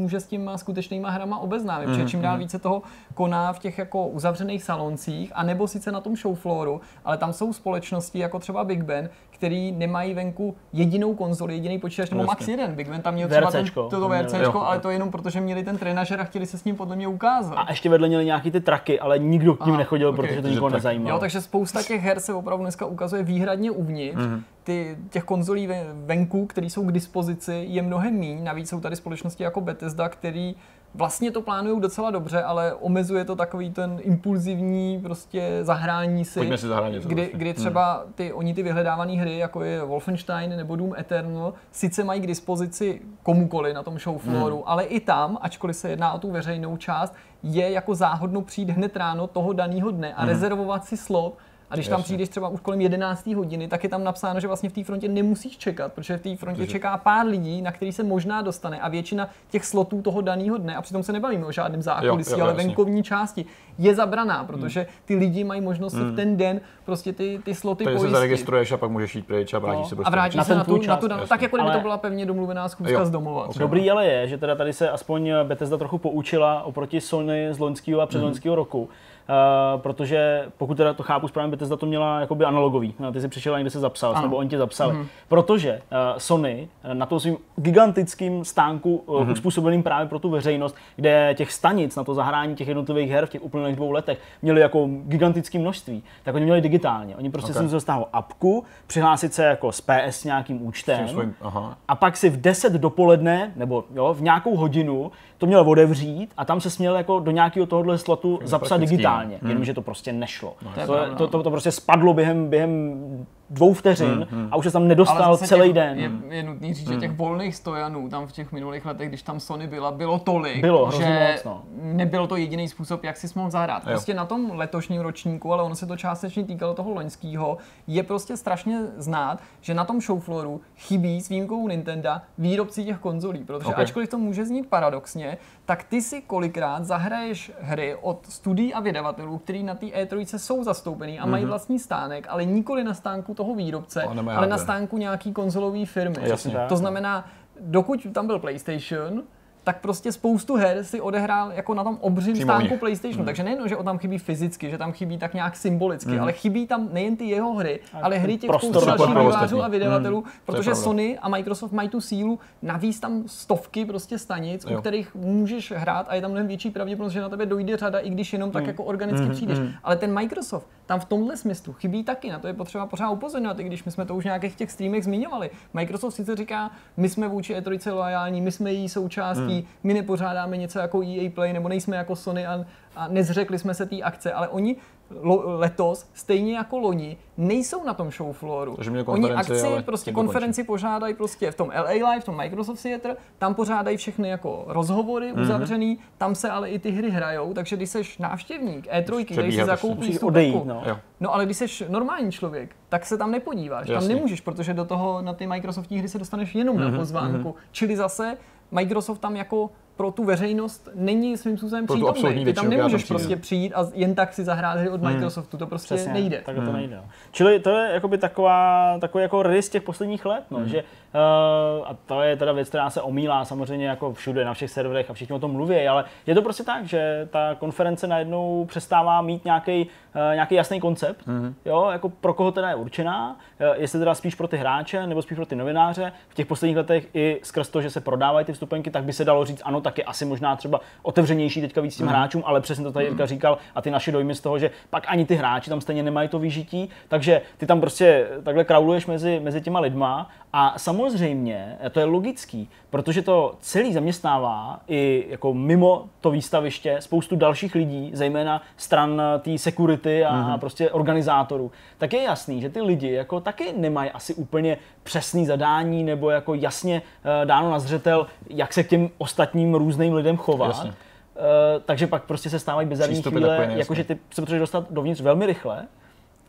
může s těma skutečnýma hrama obeznámit, mm, protože čím dál mm. více toho koná v těch jako uzavřených saloncích a nebo sice na tom showflooru, ale tam jsou společnosti jako třeba Big Ben, který nemají venku jedinou konzoli, jediný počítač nebo max jeden. Big Ben tam měl třeba ten, VRCčko. toto Měli, VRCčko, jo. ale to jenom protože měli ten trenažer a chtěli se s ním podle mě ukázat. A ještě vedle měli nějaký ty traky, ale nikdo k ním Aha, nechodil, ok. protože to nikoho nezajímalo. Jo, takže spousta těch her se opravdu dneska ukazuje výhradně uvnitř. Mhm. Mm-hmm. Ty, těch konzolí ve- venku, které jsou k dispozici, je mnohem méně. Navíc jsou tady společnosti jako Bethesda, který vlastně to plánují docela dobře, ale omezuje to takový ten impulzivní prostě zahrání si. Pojďme si zahrát něco Kdy, prostě. kdy třeba ty, oni ty vyhledávané hry, jako je Wolfenstein nebo Doom Eternal, sice mají k dispozici komukoli na tom show flooru, Hmm. ale i tam, ačkoliv se jedná o tu veřejnou část, je jako záhodno přijít hned ráno toho daného dne a rezervovat si slot. A když tam Hmm. Jasně. přijdeš třeba už kolem 11. hodiny, tak je tam napsáno, že vlastně v té frontě nemusíš čekat, protože v té frontě Protože- čeká pár lidí, na který se možná dostane a většina těch slotů toho daného dne, a přitom se nebavíme o žádném zákulisí, Jo, jo, ale jasně. venkovní části, je zabraná, protože ty lidi mají možnost si v ten den prostě ty, ty sloty Takže se pojistit. zaregistruješ a pak můžeš jít pryč a vrátíš No, se a prostě. vrátíš Na se ten na tu, tvůj na tu dan- tak jako kdyby Ale- to byla pevně domluvená schůzka Jo. z domova. Ok. třeba. Dobrý ale je, že teda tady se aspoň Bethesda trochu poučila oproti Sony z loňského a předloňského roku. Uh, protože pokud teda to chápu správně, Bethesda to měla jakoby analogový. No, Ty jsi přišel a někde se zapsal, Ano. nebo oni tě zapsali. Protože uh, Sony uh, na tom svým gigantickým stánku uh, uspůsobeným právě pro tu veřejnost, kde těch stanic na to zahrání těch jednotlivých her v těch uplynulých dvou letech měli jako gigantické množství, tak oni měli digitálně. Oni prostě Ok. si museli stáhnout apku, přihlásit se jako s PS nějakým účtem svým- aha. a pak si v 10 dopoledne, nebo jo, v nějakou hodinu to měl otevřít a tam se směl jako do nějakého tohohle slotu zapsat praktický, digitálně, jenomže to prostě nešlo. To je to, to, to, to prostě spadlo během, během dvou vteřin a už se tam nedostal celý těch, den. Je, je nutný říct, že těch volných stojanů tam v těch minulých letech, když tam Sony byla, bylo tolik, Bylo, že moc, no. nebyl to jediný způsob, jak si mohl zahrát. Jo. Prostě na tom letošním ročníku, ale ono se to částečně týkalo toho loňského, je prostě strašně znát, že na tom showflooru chybí s výjimkou Nintendo výrobci těch konzolí, protože Ok. ačkoliv to může znít paradoxně, tak ty si kolikrát zahraješ hry od studií a vydavatelů, který na té E3 jsou zastoupený a mají vlastní stánek, ale nikoli na stánku toho výrobce, Ale na stánku nějaký konzolové firmy. Jasně. To znamená, dokud tam byl PlayStation, tak prostě spoustu her si odehrál jako na tom obřím u stánku. PlayStationu. Takže nejen, že on tam chybí fyzicky, že tam chybí tak nějak symbolicky, Mhm. ale chybí tam nejen ty jeho hry, ale hry těch spoustu dalších vývojářů a vydavatelů, protože pravda. Sony a Microsoft mají tu sílu, navíc tam stovky prostě stanic, u Jo. kterých můžeš hrát a je tam mnohem větší pravděpodobnost, že na tebe dojde řada, i když jenom tak jako organicky přijdeš. Ale ten Microsoft tam v tomhle smyslu chybí taky, na to je potřeba pořád upozorňovat, i když my jsme to už v nějakých těch streamech zmiňovali. Microsoft sice říká, my jsme vůči E3 loajální, my jsme její součástí, my nepořádáme něco jako EA Play, nebo nejsme jako Sony a, a nezřekli jsme se té akce, ale oni lo, letos, stejně jako loni, nejsou na tom show flooru. Oni konferenci, akci, prostě to končí. konferenci pořádají prostě v tom LA Live, v tom Microsoft Theater, tam pořádají všechny jako rozhovory Mhm. uzavřený, tam se ale i ty hry hrajou, takže když seš návštěvník E3, který si Předbíhat ještě. zakoupí Musíš vstupenku, odejít, no. Jo. No ale když jsi normální člověk, tak se tam nepodíváš. Tam Jasně. nemůžeš, protože do toho na ty Microsoftní hry se dostaneš jenom Mhm, na pozvánku. Čili zase Microsoft tam jako pro tu veřejnost není svým způsobem Pro přítomný. Ty tam tam nemůžeš přijde. prostě přijít a jen tak si zahrát hry od Mhm. Microsoftu. To prostě Přesně, nejde. takhle to nejde. No. Čili to je jakoby taková, takový jako rys těch posledních let, no, že, uh, a to je teda věc, která se omílá samozřejmě jako všude, na všech serverech a všichni o tom mluví, ale je to prostě tak, že ta konference najednou přestává mít nějaký uh, nějaký jasný koncept, jo, jako pro koho teda je určená, uh, jestli teda spíš pro ty hráče nebo spíš pro ty novináře. V těch posledních letech i skrz to, že se prodávají ty vstupenky, tak by se dalo říct, ano, tak je asi možná třeba otevřenější teďka víc tím hráčům, ale přesně to tady Jirka říkal a ty naše dojmy z toho, že pak ani ty hráči tam stejně nemají to vyžití, takže ty tam prostě takhle krauluješ mezi, mezi těma lidma a samozřejmě, a to je logický, protože to celý zaměstnává i jako mimo to výstaviště spoustu dalších lidí, zejména stran té security a, a prostě organizátorů, tak je jasný, že ty lidi jako taky nemají asi úplně přesný zadání nebo jako jasně uh, dáno na zřetel, jak se k těm ostatním různým lidem chovat. Jasně. Uh, takže pak prostě se stávají bizarní chvíle, jakože ty se potřebuješ dostat dovnitř velmi rychle,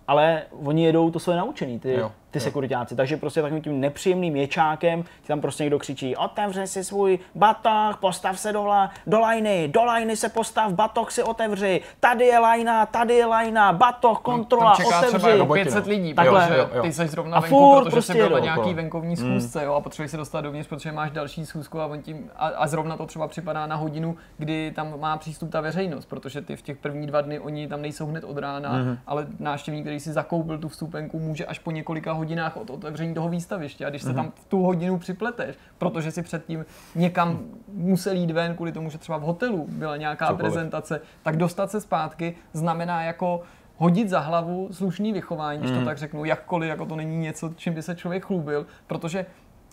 ale oni jedou to své naučený, ty, Jo, ty sekuritáci. Takže prostě takovým tím nepříjemným ječákem ti tam prostě někdo křičí, otevři si svůj batoh, postav se do, la, do lajny, do lajny se postav, batoh si otevři, tady je lajna, tady je lajna, batoh, kontrola, tam čeká třeba otevři. Roboti, 500 no. lidí, Takhle. Jo, jo. ty jsi zrovna A venku, furt protože prostě jsi byl na nějaký okolo. venkovní schůzce jo, a potřebuješ se dostat dovnitř, protože máš další schůzku a, on tím, a, a zrovna to třeba připadá na hodinu, kdy tam má přístup ta veřejnost, protože ty v těch první dva dny oni tam nejsou hned od rána, ale návštěvník, který si zakoupil tu vstupenku, může až po několika hodinách od otevření toho výstaviště. A když se tam v tu hodinu připleteš, protože si předtím někam musel jít ven kvůli tomu, že třeba v hotelu byla nějaká Cokoliv. prezentace, tak dostat se zpátky znamená jako hodit za hlavu slušný vychování, když to tak řeknu, jakkoliv jako to není něco, čím by se člověk chlubil, protože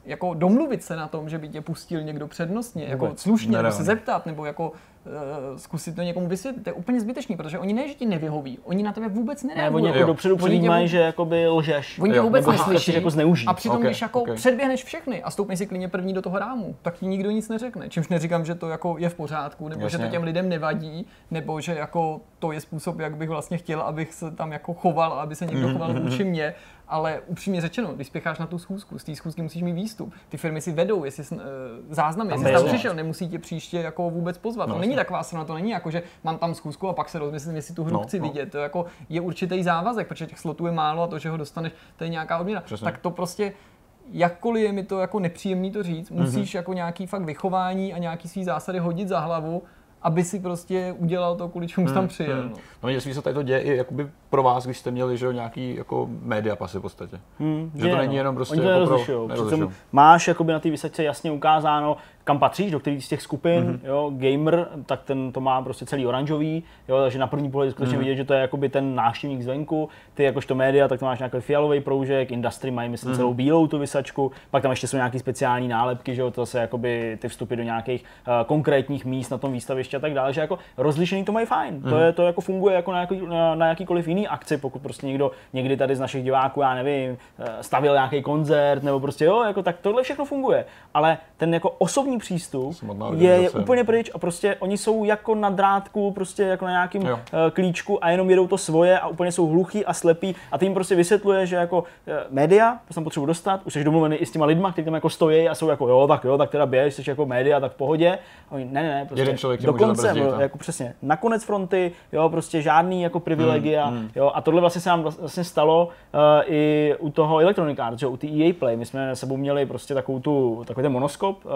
jako domluvit se na tom, že by tě pustil někdo přednostně, jako Vůbec. slušně, nebo se zeptat, nebo jako uh, zkusit to někomu vysvětlit, to je úplně zbytečný, protože oni ne, že ti nevyhoví, oni na tebe vůbec Ne, nereagují. oni jako dopředu vů- že jakoby lžeš. Oni tě Jo, vůbec nebo neslyší. chceš jako zneužít. A přitom, Ok, když jako ok. předběhneš všechny a stoupneš si klidně první do toho rámu, tak ti nikdo nic neřekne. Čímž neříkám, že to jako je v pořádku, nebo že Jasně. to těm lidem nevadí, nebo že jako to je způsob, jak bych vlastně chtěl, abych se tam jako choval, aby se někdo choval vůči mě. Ale upřímně řečeno, když spěcháš na tu schůzku, z té schůzky musíš mít výstup. Ty firmy si vedou, jestli jsi, uh, záznamy, Tam jestli jsi tam přišel, nemusí tě příště jako vůbec pozvat. No, to není taková strana, to není jako, že mám tam schůzku a pak se rozmyslím, jestli tu hru No, chci no. vidět. To jako je určitý závazek, protože těch slotů je málo a to, že ho dostaneš, to je nějaká odměna. Přesně. Tak to prostě jakkoliv je mi to jako nepříjemný to říct, Mhm. musíš jako nějaký fakt vychování a nějaký svý zásady hodit za hlavu, aby si prostě udělal to, kvůli čemu jsi tam přijel. No. No, jestli se tady to děje i jakoby pro vás, když jste měli že jo, nějaký jako média pasy v podstatě. Hmm, Že to není jenom prostě Oni to jako pro- máš jakoby na té výsadce jasně ukázáno, kam patříš, do kterých z těch skupin, Mhm. mm-hmm. jo, gamer, tak ten to má prostě celý oranžový, jo, takže na první pohled Mhm. skutečně mm-hmm. vidět, že to je jakoby ten návštěvník zvenku, ty jakožto média, tak to máš nějaký fialový proužek, industry mají myslím Mhm. celou bílou tu vysačku, pak tam ještě jsou nějaké speciální nálepky, že jo, to se jakoby ty vstupy do nějakých uh, konkrétních míst na tom výstavišti a tak dále, že jako rozlišený to mají fajn, Mhm. to, je, to jako funguje jako na, jaký, na, na jakýkoliv jiný akci, pokud prostě někdo někdy tady z našich diváků, já nevím, eh, stavil nějaký koncert, nebo prostě jo, jako tak tohle všechno funguje, ale ten jako osobní přístup Samotná je, je úplně pryč a prostě oni jsou jako na drátku, prostě jako na nějakým Jo. eh, klíčku a jenom jedou to svoje a úplně jsou hluchý a slepí a ty jim prostě vysvětluje, že jako eh, média, to tam potřebuji dostat, už jsi domluvený i s těma lidma, kteří tam jako stojí a jsou jako jo, tak jo, tak teda běž, jsi jako média, tak v pohodě. A oni, ne, ne, ne, prostě Jeden člověk tě do může konce, zabrzdit, a- jako přesně, na konec fronty, jo, prostě žádný jako privilegia, Hmm, jo, a tohle vlastně se nám vlastně stalo uh, i u toho Electronic Arts, jo, u té EA Play, my jsme sebou měli prostě takovou tu, takový ten monoskop, uh,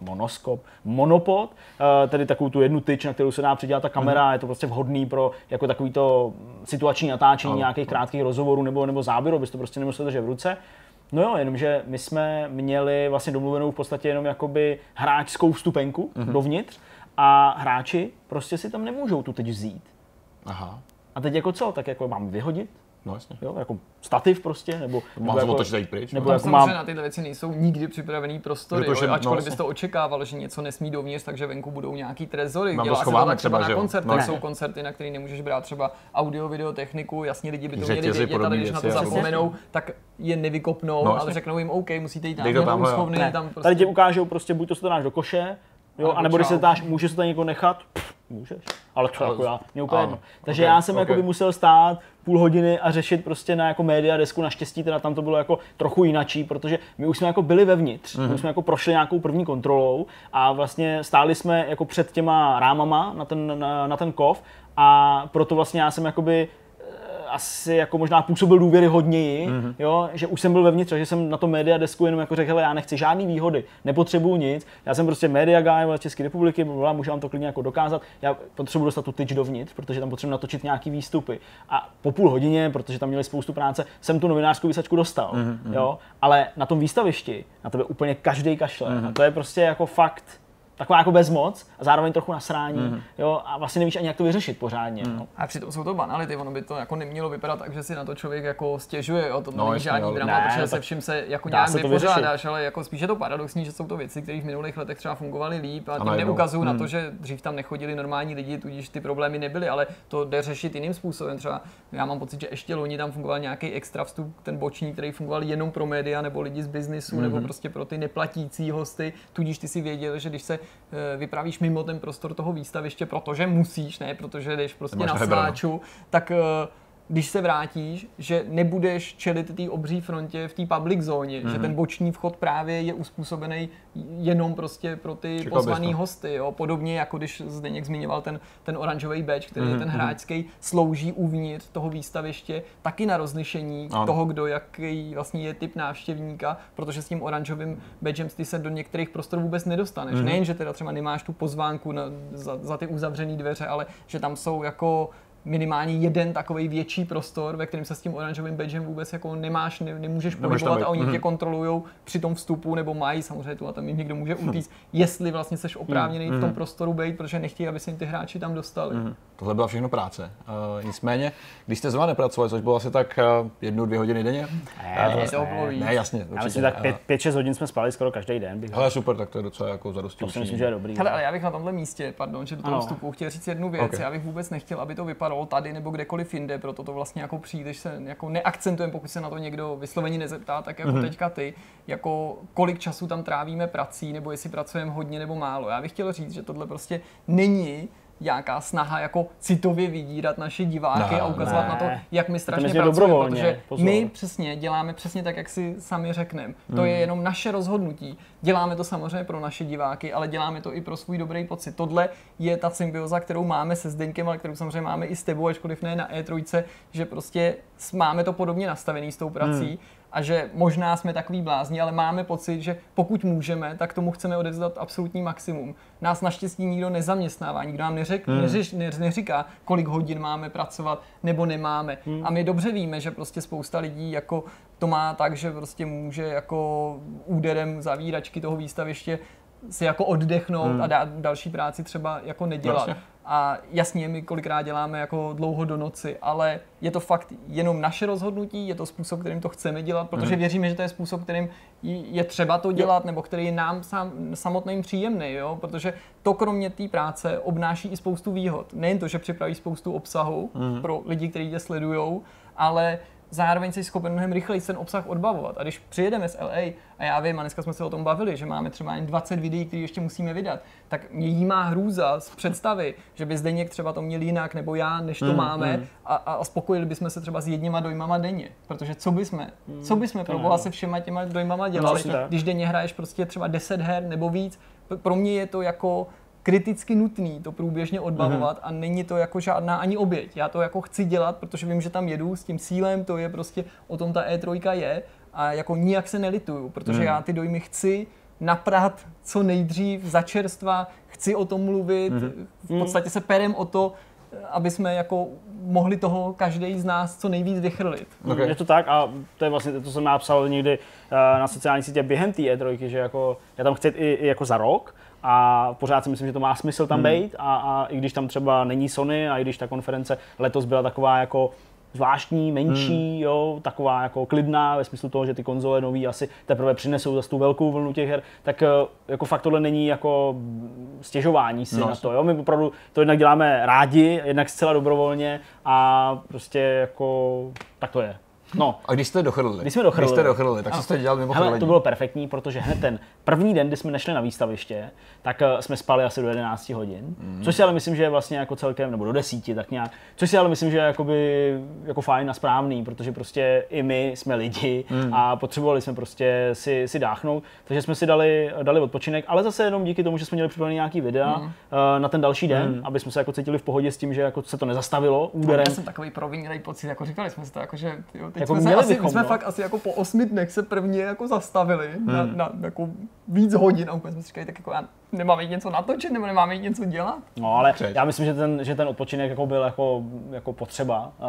monoskop, monopod, uh, tedy takovou tu jednu tyč, na kterou se dá přidělat ta kamera, Hmm. je to prostě vhodný pro jako takový to situační natáčení Ano, nějakých krátkých rozhovorů nebo, nebo záběrů, abys to prostě nemusel držet v ruce. No jo, jenomže my jsme měli vlastně domluvenou v podstatě jenom jakoby hráčskou vstupenku Mhm. mm-hmm. dovnitř a hráči prostě si tam nemůžou tu teď vzít. Aha, A teď jako co, tak jako mám vyhodit? No jasně. Jo, jako stativ prostě, nebo, nebo Mám se jako, jít pryč. nebo no. Tam jako mám, na tyhle věci nejsou nikdy připravený prostory, Protože- jo, no, ačkoliv jasně. bys to očekával, že něco nesmí dovnř, takže venku budou nějaký trezory. Tam to se to třeba třeba, na koncertech, No, jsou koncerty, na který nemůžeš brát třeba audio, video, techniku, jasně lidi by to měli Řetězy, vědět, ale když na to zapomenou, tak je nevykopnou, No, ale jasně. řeknou jim OK, musíte jít to jo. úschovny, ne, tam prostě... tady ti ukážou prostě, buď to se to dáš do koše, jo, anebo když se dáš, může se to někdo nechat, pff, můžeš, ale to jako já, mě úplně jedno. Takže já jsem ok. jako by musel stát půl hodiny a řešit prostě na jako média desku, naštěstí teda tam to bylo jako trochu jinačí, protože my už jsme jako byli vevnitř, Mhm. my už jsme jako prošli nějakou první kontrolou a vlastně stáli jsme jako před těma rámama na ten, na, na ten kov. A proto vlastně já jsem jakoby asi jako možná působil důvěry hodněji, Mhm. mm-hmm. jo, že už jsem byl vevnitř, že jsem na tom media desku jenom jako řekl, hele, já nechci žádný výhody, nepotřebuju nic, já jsem prostě media guy České republiky, blablabla, můžu vám to klidně jako dokázat, já potřebuji dostat tu tyč dovnitř, protože tam potřebuji natočit nějaký výstupy. A po půl hodině, protože tam měli spoustu práce, jsem tu novinářskou výsačku dostal, Mhm, mm-hmm. jo, ale na tom výstavišti na tebe úplně každý kašle. Mm-hmm. A to je prostě jako fakt taková jako bezmoc a zároveň trochu nasrání, mm-hmm. jo, a vlastně nevíš ani jak to vyřešit pořádně. Mm. No. A přitom jsou to banality, ono by to jako nemělo vypadat tak, že si na to člověk jako stěžuje, jo, to No, není žádný jo. drama, Ne, protože no se vším se jako nějak se vypořádáš, ale jako spíš je to paradoxní, že jsou to věci, které v minulých letech třeba fungovaly líp a tím neukazují Hmm. na to, že dřív tam nechodili normální lidi, tudíž ty problémy nebyly, ale to jde řešit jiným způsobem. Třeba já mám pocit, že ještě loni tam fungoval nějaký extra vstup, ten boční, který fungoval jenom pro média nebo lidi z biznisu, nebo Mhm. prostě pro ty neplatící hosty, tudíž ty si věděl, že když se vypravíš mimo ten prostor toho výstaviště, protože musíš, ne protože jdeš prostě na vybranou. sláču, tak eh, když se vrátíš, že nebudeš čelit té obří frontě v té public zóně, mm-hmm. že Mhm. ten boční vchod právě je uspůsobený jenom prostě pro ty Čekal pozvaný hosty. Jo? Podobně jako když Zdeněk zmiňoval ten, ten oranžový badge, který Mhm, je ten hráčský, slouží uvnitř toho výstaviště taky na rozlišení Ano. toho, kdo jaký vlastně je typ návštěvníka, protože s tím oranžovým badgem ty se do některých prostorů vůbec nedostaneš. Mhm. Nejen, že teda třeba nemáš tu pozvánku na, za, za ty uzavřené dveře, ale že tam jsou jako minimálně jeden takový větší prostor, ve kterém se s tím oranžovým badgem vůbec jako nemáš, ne, nemůžeš pohybovat a oni Mhm. tě kontrolují při tom vstupu nebo mají samozřejmě tu a tam jim někdo může utíct, jestli vlastně seš oprávněný v tom prostoru být, protože nechtějí, aby se jim ty hráči tam dostali. Tohle byla všechno práce. Uh, nicméně, když jste zrovna nepracovali, což bylo asi tak uh, jednu, dvě hodiny denně. Ne, Ne, to bylo víc. Ne, jasně, Já určitě. myslím, tak ale- 5-6 hodin jsme spali skoro každý den. Bych Hele, super, tak to je docela jako zadosti to si myslím, že je dobrý. Hele, ale já bych na tomhle místě, pardon, že do toho vstupu chtěl říct jednu věc. Já bych vůbec nechtěl, aby to vypadalo tady nebo kdekoliv jinde, proto to vlastně jako příliš se jako neakcentujeme, pokud se na to někdo vysloveně nezeptá, tak jako teďka ty, jako kolik času tam trávíme prací, nebo jestli pracujeme hodně nebo málo. Já bych chtěl říct, že tohle prostě není nějaká snaha jako citově vydírat naše diváky Ne, a ukazovat ne. na to, jak my strašně pracujeme, dobrovolně, protože pozor. my přesně děláme přesně tak, jak si sami řekneme. To je jenom naše rozhodnutí. Děláme to samozřejmě pro naše diváky, ale děláme to i pro svůj dobrý pocit. Tohle je ta symbioza, kterou máme se Zdeňkem, ale kterou samozřejmě máme i s tebou, ačkoliv ne na E3, že prostě máme to podobně nastavený s tou prací. A že možná jsme takový blázni, ale máme pocit, že pokud můžeme, tak tomu chceme odevzdat absolutní maximum. Nás naštěstí nikdo nezaměstnává, nikdo nám neřek, neřeš, ne, neříká, kolik hodin máme pracovat nebo nemáme. A my dobře víme, že prostě spousta lidí jako to má tak, že prostě může jako úderem zavíračky toho výstaviště si jako oddechnout a dát další práci třeba jako nedělat. Jasně. A jasně, my kolikrát děláme jako dlouho do noci, ale je to fakt jenom naše rozhodnutí, je to způsob, kterým to chceme dělat, protože věříme, že to je způsob, kterým je třeba to dělat, nebo který je nám sám, samotným příjemný, jo? protože to kromě té práce obnáší i spoustu výhod. Nejen to, že připraví spoustu obsahu pro lidi, kteří tě sledují, ale zároveň jsi schopen mnohem rychleji ten obsah odbavovat. A když přijedeme z LA, a já vím, a dneska jsme se o tom bavili, že máme třeba jen 20 videí, které ještě musíme vydat, tak mě jí má hrůza z představy, že by Zdeněk třeba to měl jinak, nebo já, než to máme, a, a, a spokojili bychom se třeba s jedněma dojmama denně. Protože co bychom, co bychom pro boha se všema těma dojmama dělali, Přesně tak. když denně hraješ prostě třeba 10 her nebo víc. Pro mě je to jako kriticky nutný to průběžně odbavovat a není to jako žádná ani oběť. Já to jako chci dělat, protože vím, že tam jedu s tím cílem, to je prostě o tom ta E3 je a jako nijak se nelituju, protože já ty dojmy chci naprat co nejdřív za čerstva, chci o tom mluvit, v podstatě se perem o to, aby jsme jako mohli toho každý z nás co nejvíc vychrlit. Okay. Je to tak a to je vlastně, to jsem napsal někdy eh, na sociální sítě během té E3, že jako, já tam chci i, i jako za rok a pořád si myslím, že to má smysl tam být. A, a i když tam třeba není Sony a i když ta konference letos byla taková jako zvláštní, menší, jo, taková jako klidná ve smyslu toho, že ty konzole nový asi teprve přinesou zase tu velkou vlnu těch her, tak eh, jako fakt tohle není jako stěžování si No, na to, jo, my opravdu to jednak děláme rádi, jednak zcela dobrovolně a prostě jako tak to je. No, A když jste dochrlili? Když jsme dochrlili. Když jste dochrlili, tak co jste dělali mimo Hele, chrlení? to bylo perfektní, protože hned ten první den, kdy jsme nešli na výstaviště, tak eh, jsme spali asi do 11 hodin, Mhm. což si ale myslím, že je vlastně jako celkem, nebo do 10 tak nějak, což si ale myslím, že je jakoby, jako fajn a správný, protože prostě i my jsme lidi Mhm. a potřebovali jsme prostě si, si dáchnout, takže jsme si dali, dali odpočinek, ale zase jenom díky tomu, že jsme měli připravený nějaký videa eh, na ten další den, aby jsme se jako cítili v pohodě s tím, že jako se to nezastavilo úderem. Já jsem takový provinilý pocit, jako říkali jsme si to, jako, že jo, teď Jako jsme, se měli asi, my bychom, jsme no. fakt asi jako po osmi dnech se prvně jako zastavili na, na, jako víc hodin a úplně jsme si říkali, tak jako já nemáme jít něco natočit nebo nemáme jít něco dělat. No, ale Přeč. já myslím, že ten, že ten odpočinek jako byl jako, jako potřeba, uh,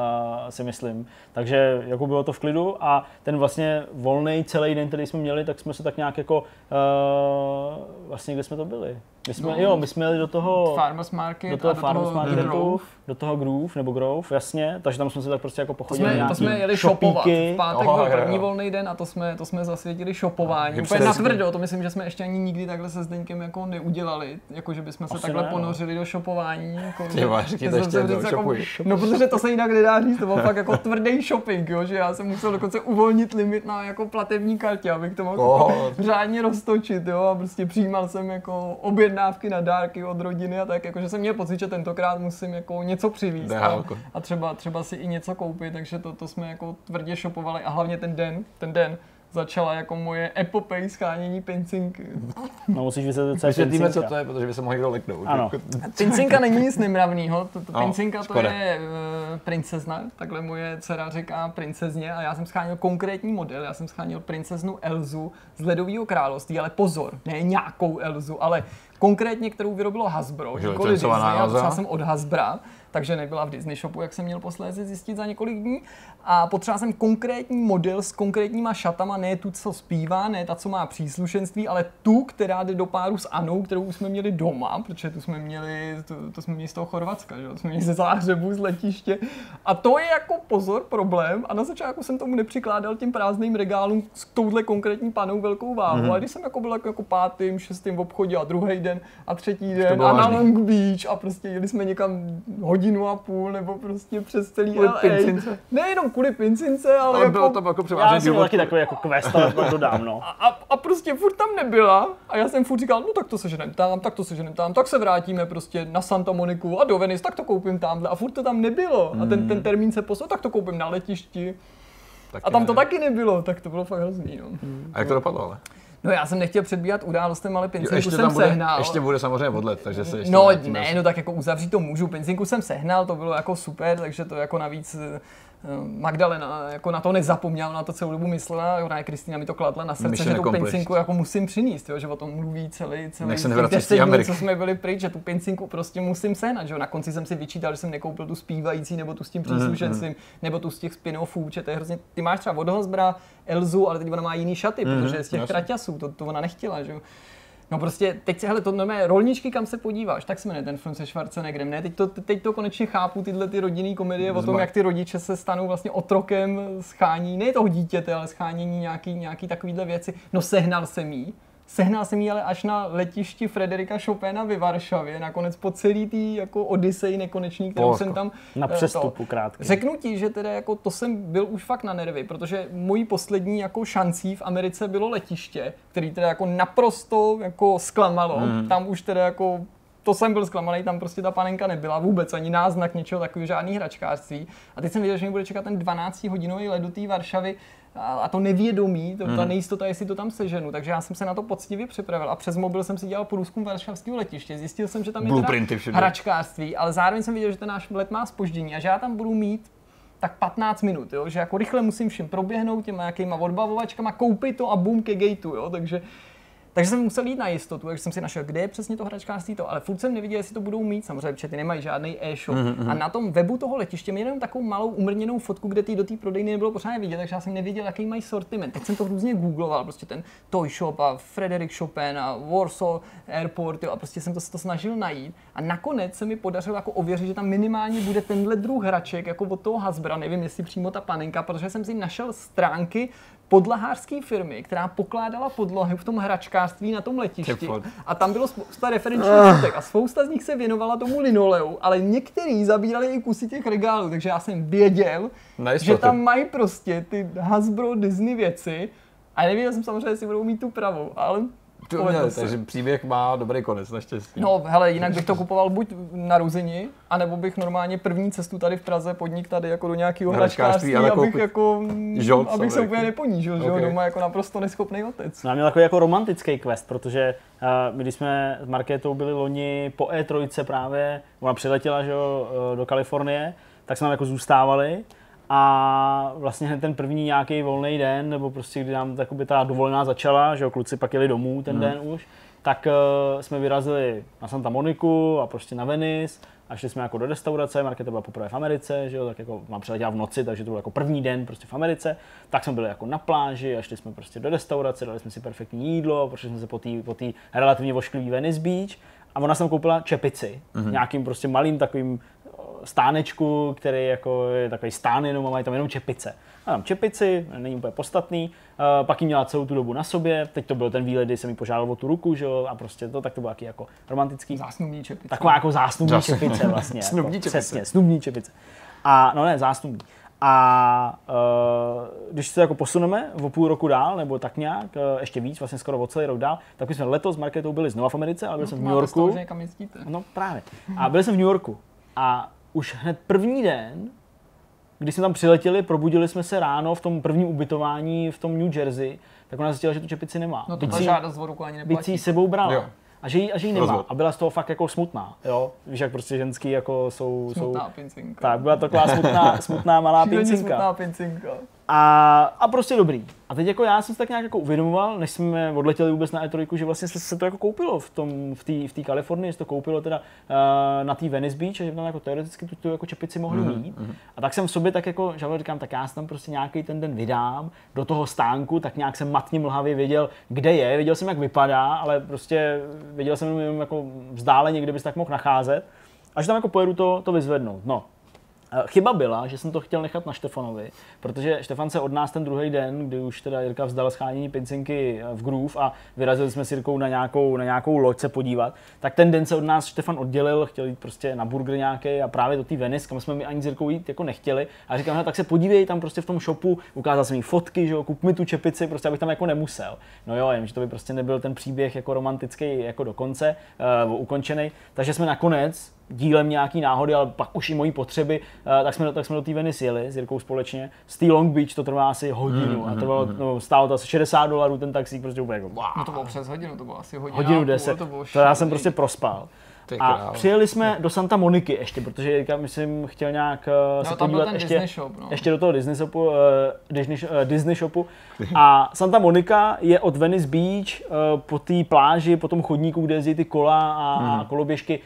si myslím. Takže jako bylo to v klidu a ten vlastně volný celý den, který jsme měli, tak jsme se tak nějak jako, uh, vlastně kde jsme to byli? My jsme, No. jo, my jsme jeli do toho, Farmers Market do toho a do Farmers toho Marketu, Grove. do toho Groove, nebo Grove, jasně, takže tam jsme se tak prostě jako To pochodili jsme, to jsme jeli shopovat. shopíky. V pátek Oho, byl jo, jo. první volný den a to jsme, to jsme zasvětili shopování. Úplně natvrdo, to myslím, že jsme ještě ani nikdy takhle se Zdeňkem jako neudělali. Jako, že bychom se Asi takhle ne, no. ponořili do shopování. Jako, Ty řekni to ještě jednou, říct, jako. No protože to se jinak nedá říct, to byl fakt jako tvrdý shopping, jo, že já jsem musel dokonce uvolnit limit na jako platební kartě, abych to mohl Oh. jako řádně roztočit, jo, a prostě přijímal jsem jako objednávky na dárky od rodiny a tak, jako, že jsem měl pocit, že tentokrát musím jako něco přivízt a, a třeba, třeba si i něco koupit, takže to, to jsme jako tvrdě shopovali a hlavně ten den, ten den začala jako moje epopej schánění pincinky. No musíš vysvětlit, co je Vysvětlíme, co to je, protože by se mohli kdo leknout. Ano. Pincinka není nic nemravného, to, to No, pincinka to je uh, princezna, takhle moje dcera říká princezně a já jsem scháněl konkrétní model, já jsem scháněl princeznu Elzu z Ledového království, ale pozor, ne nějakou Elzu, ale konkrétně, kterou vyrobilo Hasbro, Takže nikoli Disney, Elza. psal jsem od Hasbra, takže nebyla v Disney shopu, jak jsem měl posléze zjistit za několik dní. A potřeboval jsem konkrétní model s konkrétníma šatama, ne tu, co zpívá, ne ta, co má příslušenství, ale tu, která jde do páru s Anou, kterou jsme měli doma, protože tu jsme měli, to, to jsme měli z toho Chorvatska, že? to jsme měli ze záhřebu, z letiště. A to je jako pozor problém. A na začátku jsem tomu nepřikládal těm prázdným regálům s touhle konkrétní panou velkou váhu. Mm-hmm. A když jsem jako byl jako, jako pátým, šestým v obchodě a druhý den a třetí den a na Long Beach a prostě jeli jsme někam hodinu a půl nebo prostě přes celý LA. Nejenom kvůli pincince, ale, Ale jako... bylo tam jako Já převážně jsem měl důvod. taky takový jako quest, ale to dodám, no. A, a prostě furt tam nebyla a já jsem furt říkal, no tak to seženem tam, tak to seženem tam, tak se vrátíme prostě na Santa Moniku a do Venice, tak to koupím tamhle a furt to tam nebylo a ten, ten termín se poslal, tak to koupím na letišti Taky a tam to ne. taky nebylo, tak to bylo fakt hrozný, no. A jak to dopadlo ale? No já jsem nechtěl předbíhat událostem, ale Jo, penzinku ještě jsem tam bude, sehnal. ještě bude samozřejmě odlet, takže se ještě No ne, no tak jako uzavřít to můžu. Penzinku jsem sehnal, to bylo jako super, takže to jako navíc Magdalena jako na to nezapomněla, na to celou dobu myslela, ona je Kristýna mi to kladla na srdce, Mission že tu penzinku jako musím přinést, jo, že o tom mluví celý, celý těch nevrací z deset té dní, Ameriky. co jsme byli pryč, že tu penzinku prostě musím sehnat, že jo. Na konci jsem si vyčítal, že jsem nekoupil tu zpívající, nebo tu s tím Mhm, příslušenstvím, nebo tu z těch spin-offů, že to je hrozně, ty máš třeba od Hosbra Elzu, ale teď ona má jiný šaty, protože je z těch jasně. traťasů, to, to ona nechtěla, že jo. No prostě, teď se, hele, to normálně rolničky, kam se podíváš, tak se jmenuje ten film se Schwarzeneggerem, ne? Teď to, teď to konečně chápu, tyhle ty rodinné komedie o tom, jak ty rodiče se stanou vlastně otrokem schání, ne toho dítěte, ale schánění nějaký, nějaký takovýhle věci. No sehnal jsem jí, Sehnal jsem ji ale až na letišti Frederika Chopina ve Varšavě, nakonec po celý tý jako Odisej nekonečný, kterou Polsko. jsem tam... Na eh, přestupu krátký. Řeknu ti, že teda jako to jsem byl už fakt na nervy, protože mojí poslední jako šancí v Americe bylo letiště, který teda jako naprosto jako zklamalo. Hmm. Tam už teda jako to jsem byl zklamaný, tam prostě ta panenka nebyla vůbec, ani náznak něčeho takového, žádný hračkářství. A teď jsem věděl, že mě bude čekat ten 12-hodinový let do té Varšavy a, a to nevědomí, to, Hmm. ta nejistota, jestli to tam seženu. Takže já jsem se na to poctivě připravil a přes mobil jsem si dělal průzkum varšavského letiště. Zjistil jsem, že tam je Blueprinty teda všude. hračkářství, ale zároveň jsem viděl, že ten náš let má spoždění a že já tam budu mít tak 15 minut, jo? že jako rychle musím všem proběhnout těma nějakýma odbavovačkama, koupit to a boom ke gateu, jo? takže takže jsem musel jít na jistotu, takže jsem si našel, kde je přesně to hračkářství to, ale furt jsem neviděl, jestli to budou mít, samozřejmě, protože ty nemají žádný e-shop. Mm-hmm. A na tom webu toho letiště měli jenom takovou malou umrněnou fotku, kde ty do té prodejny nebylo pořádně vidět, takže já jsem nevěděl, jaký mají sortiment. Teď jsem to různě googloval, prostě ten Toy Shop a Frederick Chopin a Warsaw Airport, jo, a prostě jsem to, to snažil najít. A nakonec se mi podařilo jako ověřit, že tam minimálně bude tenhle druh hraček, jako od toho Hasbra, nevím, jestli přímo ta panenka, protože jsem si našel stránky podlahářské firmy, která pokládala podlahy v tom hračkářství na tom letišti. A tam bylo spousta referenčních fotek a spousta z nich se věnovala tomu linoleu, ale některý zabírali i kusy těch regálů, takže já jsem věděl, Na že tam mají prostě ty Hasbro Disney věci a nevěděl jsem samozřejmě, jestli budou mít tu pravou, ale To měli, takže příběh má dobrý konec, naštěstí. No, hele, jinak bych to kupoval buď na Ruzini, anebo bych normálně první cestu tady v Praze podnik tady jako do nějakého Hračkářství, hračkářství, ale abych jako, žolt abych se úplně neponížil, že jo, doma jako naprosto neschopný otec. No a měl takový jako romantický quest, protože uh, my když jsme s Markétou byli loni po E3 právě, ona přiletěla že jo, eh, do Kalifornie, tak jsme tam jako zůstávali a vlastně hned ten první nějaký volný den, nebo prostě kdy nám takoby ta dovolená začala, že jo, kluci pak jeli domů ten den už, tak uh, jsme vyrazili na Santa Moniku a prostě na Venice a šli jsme jako do restaurace, Markéta byla poprvé v Americe, že jo, tak jako mám přiletěla v noci, takže to byl jako první den prostě v Americe, tak jsme byli jako na pláži a šli jsme prostě do restaurace, dali jsme si perfektní jídlo, prošli jsme se po té po relativně vošklivý Venice Beach a ona jsem koupila čepici, mm-hmm. nějakým prostě malým takovým stánečku, který jako je takový stán jenom a mají tam jenom čepice. A tam čepici, není úplně podstatný, uh, pak ji měla celou tu dobu na sobě, teď to byl ten výlet, kdy jsem mi požádal o tu ruku, že jo, a prostě to, tak to bylo taky jako romantický. Zásnubní čepice. Taková jako zásnubní Zás- čepice <laughs> vlastně. Snubní jako, čepice. Přesně, snubní čepice. A, no ne, zásnubní. A uh, když se jako posuneme o půl roku dál, nebo tak nějak, uh, ještě víc, vlastně skoro o celý rok dál, tak my jsme letos s Marketou byli znova v Americe, ale byli jsme v New z toho, Yorku. že někam jezdíte. No právě. A byli jsme v New Yorku. A už hned první den, když jsme tam přiletěli, probudili jsme se ráno v tom prvním ubytování v tom New Jersey, tak ona zjistila, že tu čepici nemá. No to si- žádost o ruku ani byť si ji neplatí. sebou brala. Jo. A že ji, a že ji nemá. Rozvod. A byla z toho fakt jako smutná. Jo? Víš, jak prostě ženský jako jsou... Smutná jsou... pincinka. Tak, byla to taková smutná, smutná malá pincinka. smutná pincinka. A, a prostě dobrý. A teď jako já jsem si tak nějak jako uvědomoval, než jsme odletěli vůbec na E3, že vlastně se to jako koupilo v tom, v té v tý Kalifornii, se to koupilo teda uh, na té Venice Beach, a že tam jako teoreticky tu, tu jako čepici mohli mm-hmm. mít. A tak jsem v sobě tak jako, že říkám, tak já si tam prostě nějaký ten den vydám do toho stánku, tak nějak jsem matně mlhavě věděl, kde je, věděl jsem, jak vypadá, ale prostě věděl jsem jenom jako vzdáleně, kde bys tak mohl nacházet. A že tam jako pojedu to, to vyzvednout. No, chyba byla, že jsem to chtěl nechat na Štefanovi, protože Štefan se od nás ten druhý den, kdy už teda Jirka vzdal schánění pincinky eh, v Groove a vyrazili jsme s Jirkou na nějakou, na nějakou loď se podívat, tak ten den se od nás Štefan oddělil, chtěl jít prostě na burger nějaký a právě do té Venice, kam jsme mi ani s Jirkou jít jako nechtěli. A říkám, tak se podívej tam prostě v tom shopu, ukázal jsem jí fotky, že jo, kup mi tu čepici, prostě abych tam jako nemusel. No jo, jen, že to by prostě nebyl ten příběh jako romantický jako do konce, uh, ukončený. Takže jsme nakonec dílem nějaký náhody, ale pak už i mojí potřeby, uh, tak jsme, tak jsme do té Venice jeli s Jirkou společně. Z té Long Beach to trvá asi hodinu mm, a trvalo, mm, no, stálo to asi 60 dolarů ten taxík, prostě úplně jako wow. No to bylo přes hodinu, to bylo asi hodinu. Hodinu 10, to, to já jsem prostě prospal. A přijeli jsme do Santa Moniky ještě, protože Jirka, myslím, chtěl nějak uh, se podívat ještě, shop, no. ještě do toho Disney shopu, uh, Disney, uh, Disney shopu. A Santa Monika je od Venice Beach uh, po té pláži, po tom chodníku, kde jezdí ty kola a, mm. a koloběžky,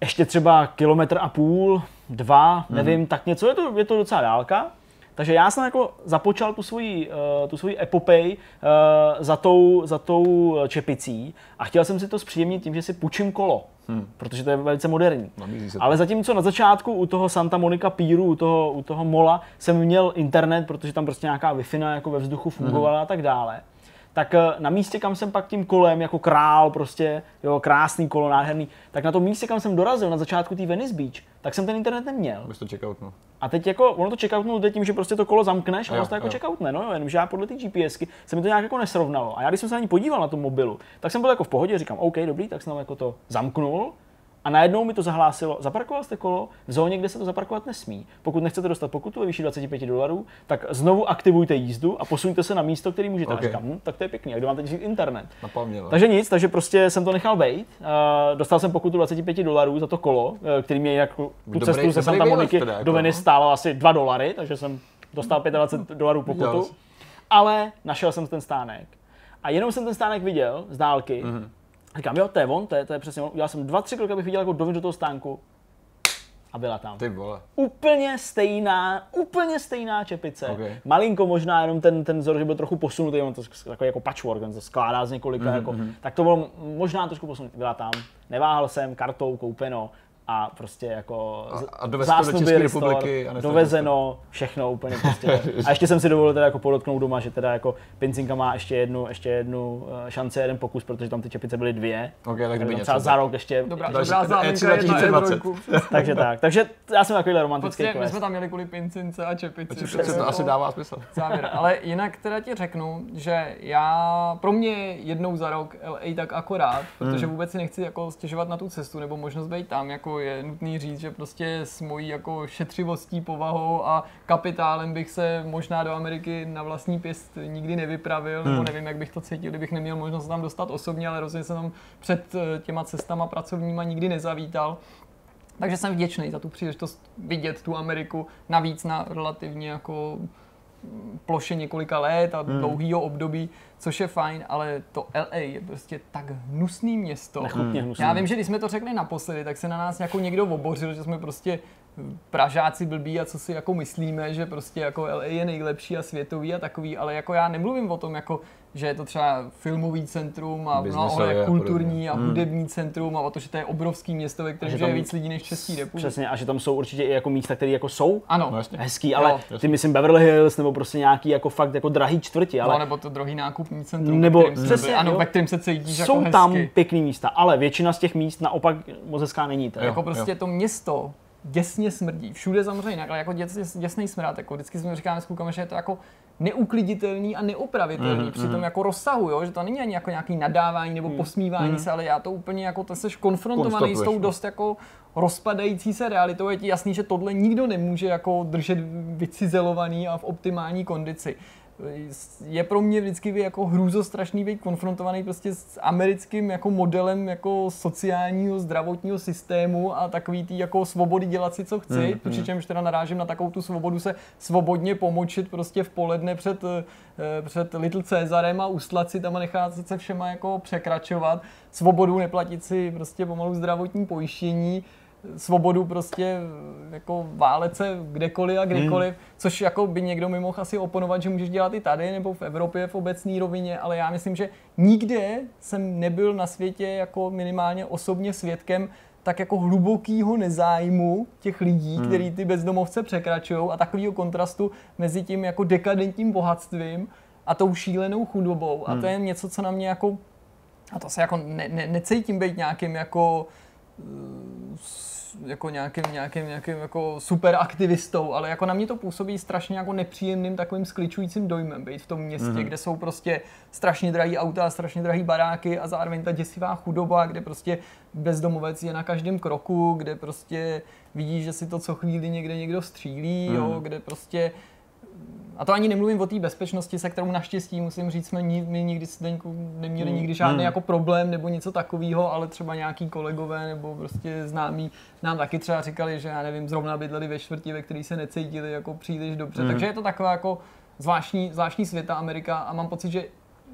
ještě třeba kilometr a půl, dva, mm. nevím, tak něco, je to, je to docela dálka. Takže já jsem jako započal tu svoji, uh, tu svoji epopej uh, za, tou, za tou čepicí a chtěl jsem si to zpříjemnit tím, že si půjčím kolo. Hmm. Protože to je velice moderní. Ale zatímco na začátku u toho Santa Monica Píru, u toho, u toho mola, jsem měl internet, protože tam prostě nějaká Wi-Fi jako ve vzduchu fungovala hmm. a tak dále tak eh, na místě, kam jsem pak tím kolem, jako král prostě, jo, krásný kolo, nádherný, tak na tom místě, kam jsem dorazil na začátku té Venice Beach, tak jsem ten internet neměl. Bys to checkoutnul. A teď jako, ono to checkoutnul jde tím, že prostě to kolo zamkneš a vlastně jako checkoutne, no jo, jenomže já podle té GPSky se mi to nějak jako nesrovnalo. A já když jsem se na ní podíval na tom mobilu, tak jsem byl jako v pohodě, říkám, OK, dobrý, tak jsem tam jako to zamknul a najednou mi to zahlásilo, zaparkoval jste kolo v zóně, kde se to zaparkovat nesmí. Pokud nechcete dostat pokutu ve výši 25 dolarů, tak znovu aktivujte jízdu a posuňte se na místo, který můžete. Okay. A říkám, hm, tak to je pěkný, a kdo mám teď internet? Napomnělo. Takže nic, takže prostě jsem to nechal být. Uh, dostal jsem pokutu 25 dolarů za to kolo, eh, který mě jako tu dobrý, cestu ze Santa Moniky jako, do Venice no. stálo asi 2 dolary, takže jsem dostal 25 dolarů <laughs> pokutu. Ale našel jsem ten stánek. A jenom jsem ten stánek viděl z dálky. Mm-hmm Říkám, jo, to je on, to je, to je přesně on. Udělal jsem dva, tři kroky, abych viděl jako dovnitř do toho stánku. A byla tam. Ty vole. Úplně stejná, úplně stejná čepice. Okay. Malinko možná jenom ten, ten vzor, že byl trochu posunutý, on to takový jako patchwork, on to skládá z několika, mm-hmm. jako, mhm. tak to bylo možná trošku posunutý. Byla tam, neváhal jsem, kartou koupeno, a prostě jako a, a do České republiky a dovezeno, všechno úplně prostě. a ještě jsem si dovolil teda jako podotknout doma, že teda jako Pincinka má ještě jednu, ještě jednu uh, šanci, jeden pokus, protože tam ty čepice byly dvě. Ok, tak kdyby něco. Za rok ještě. Dobrá, dobrá záminka je <laughs> Takže tak, takže já jsem takovýhle romantický prostě, My jsme tam měli kvůli Pincince a čepici. A čepice to asi dává smysl. Závěr. Ale jinak teda ti řeknu, že já, pro mě jednou za rok LA tak akorát, protože hmm. vůbec si nechci jako stěžovat na tu cestu nebo možnost být tam, jako je nutný říct, že prostě s mojí jako šetřivostí, povahou a kapitálem bych se možná do Ameriky na vlastní pěst nikdy nevypravil, hmm. nebo nevím, jak bych to cítil, kdybych neměl možnost tam dostat osobně, ale rozhodně jsem tam před eh, těma cestama pracovníma nikdy nezavítal. Takže jsem vděčný za tu příležitost vidět tu Ameriku, navíc na relativně jako ploše několika let a hmm. dlouhého období, což je fajn, ale to LA je prostě tak hnusný město. Nechutně hnusný. Já vím, že když jsme to řekli naposledy, tak se na nás jako někdo obořil, že jsme prostě Pražáci blbí a co si jako myslíme, že prostě jako LA je nejlepší a světový a takový, ale jako já nemluvím o tom jako že je to třeba filmový centrum a mnoho kulturní a, a hmm. hudební hmm. centrum a o to, že to je obrovský město, ve kterém je víc lidí než v České republice. Přesně, a že tam jsou určitě i jako místa, které jako jsou ano. No, hezký, ale jo, ty myslím Beverly Hills nebo prostě nějaký jako fakt jako drahý čtvrti. Ale... No, nebo to druhý nákupní centrum, nebo, ve kterým přesně, ano, ve kterém se cítíš Jsou jako tam pěkný místa, ale většina z těch míst naopak moc hezká není. Jo, jako prostě jo. to město děsně smrdí. Všude samozřejmě, ale jako děs, děsný smrad. Jako vždycky jsme říkáme s klukama, že je to jako neukliditelný a neopravitelný mm, při tom mm. jako rozsahu, jo? že to není ani jako nějaký nadávání nebo mm, posmívání mm. se, ale já to úplně jako, to seš konfrontovaný s tou no. dost jako rozpadající se realitou, je ti jasný, že tohle nikdo nemůže jako držet vycizelovaný a v optimální kondici. Je pro mě vždycky jako hrůzostrašný být konfrontovaný prostě s americkým jako modelem jako sociálního zdravotního systému a takový tý jako svobody dělat si co chci, mm, přičemž teda narážím na takovou tu svobodu se svobodně pomočit prostě v poledne před, eh, před Little Cezarem a ustlat si tam a nechat se všema jako překračovat, svobodu neplatit si prostě pomalu zdravotní pojištění, svobodu prostě jako válece kdekoliv a kdykoliv, hmm. což jako by někdo mi mohl asi oponovat, že můžeš dělat i tady nebo v Evropě v obecné rovině, ale já myslím, že nikde jsem nebyl na světě jako minimálně osobně svědkem tak jako hlubokýho nezájmu těch lidí, hmm. který ty bezdomovce překračují a takového kontrastu mezi tím jako dekadentním bohatstvím a tou šílenou chudobou. Hmm. A to hmm. je něco, co na mě jako, a to se jako ne, ne, necítím být nějakým jako jako nějakým, nějakým, nějakým jako super aktivistou, ale jako na mě to působí strašně jako nepříjemným takovým skličujícím dojmem být v tom městě, mm-hmm. kde jsou prostě strašně drahý auta, strašně drahý baráky a zároveň ta děsivá chudoba, kde prostě bezdomovec je na každém kroku, kde prostě vidí, že si to co chvíli někde někdo střílí, mm. jo, mhm. kde prostě a to ani nemluvím o té bezpečnosti, se kterou naštěstí musím říct, jsme my nikdy Zdeňku neměli hmm. nikdy žádný hmm. jako problém nebo něco takového, ale třeba nějaký kolegové nebo prostě známí nám taky třeba říkali, že já nevím, zrovna bydleli ve čtvrti, ve který se necítili jako příliš dobře. Hmm. Takže je to taková jako zvláštní, zvláštní světa Amerika a mám pocit, že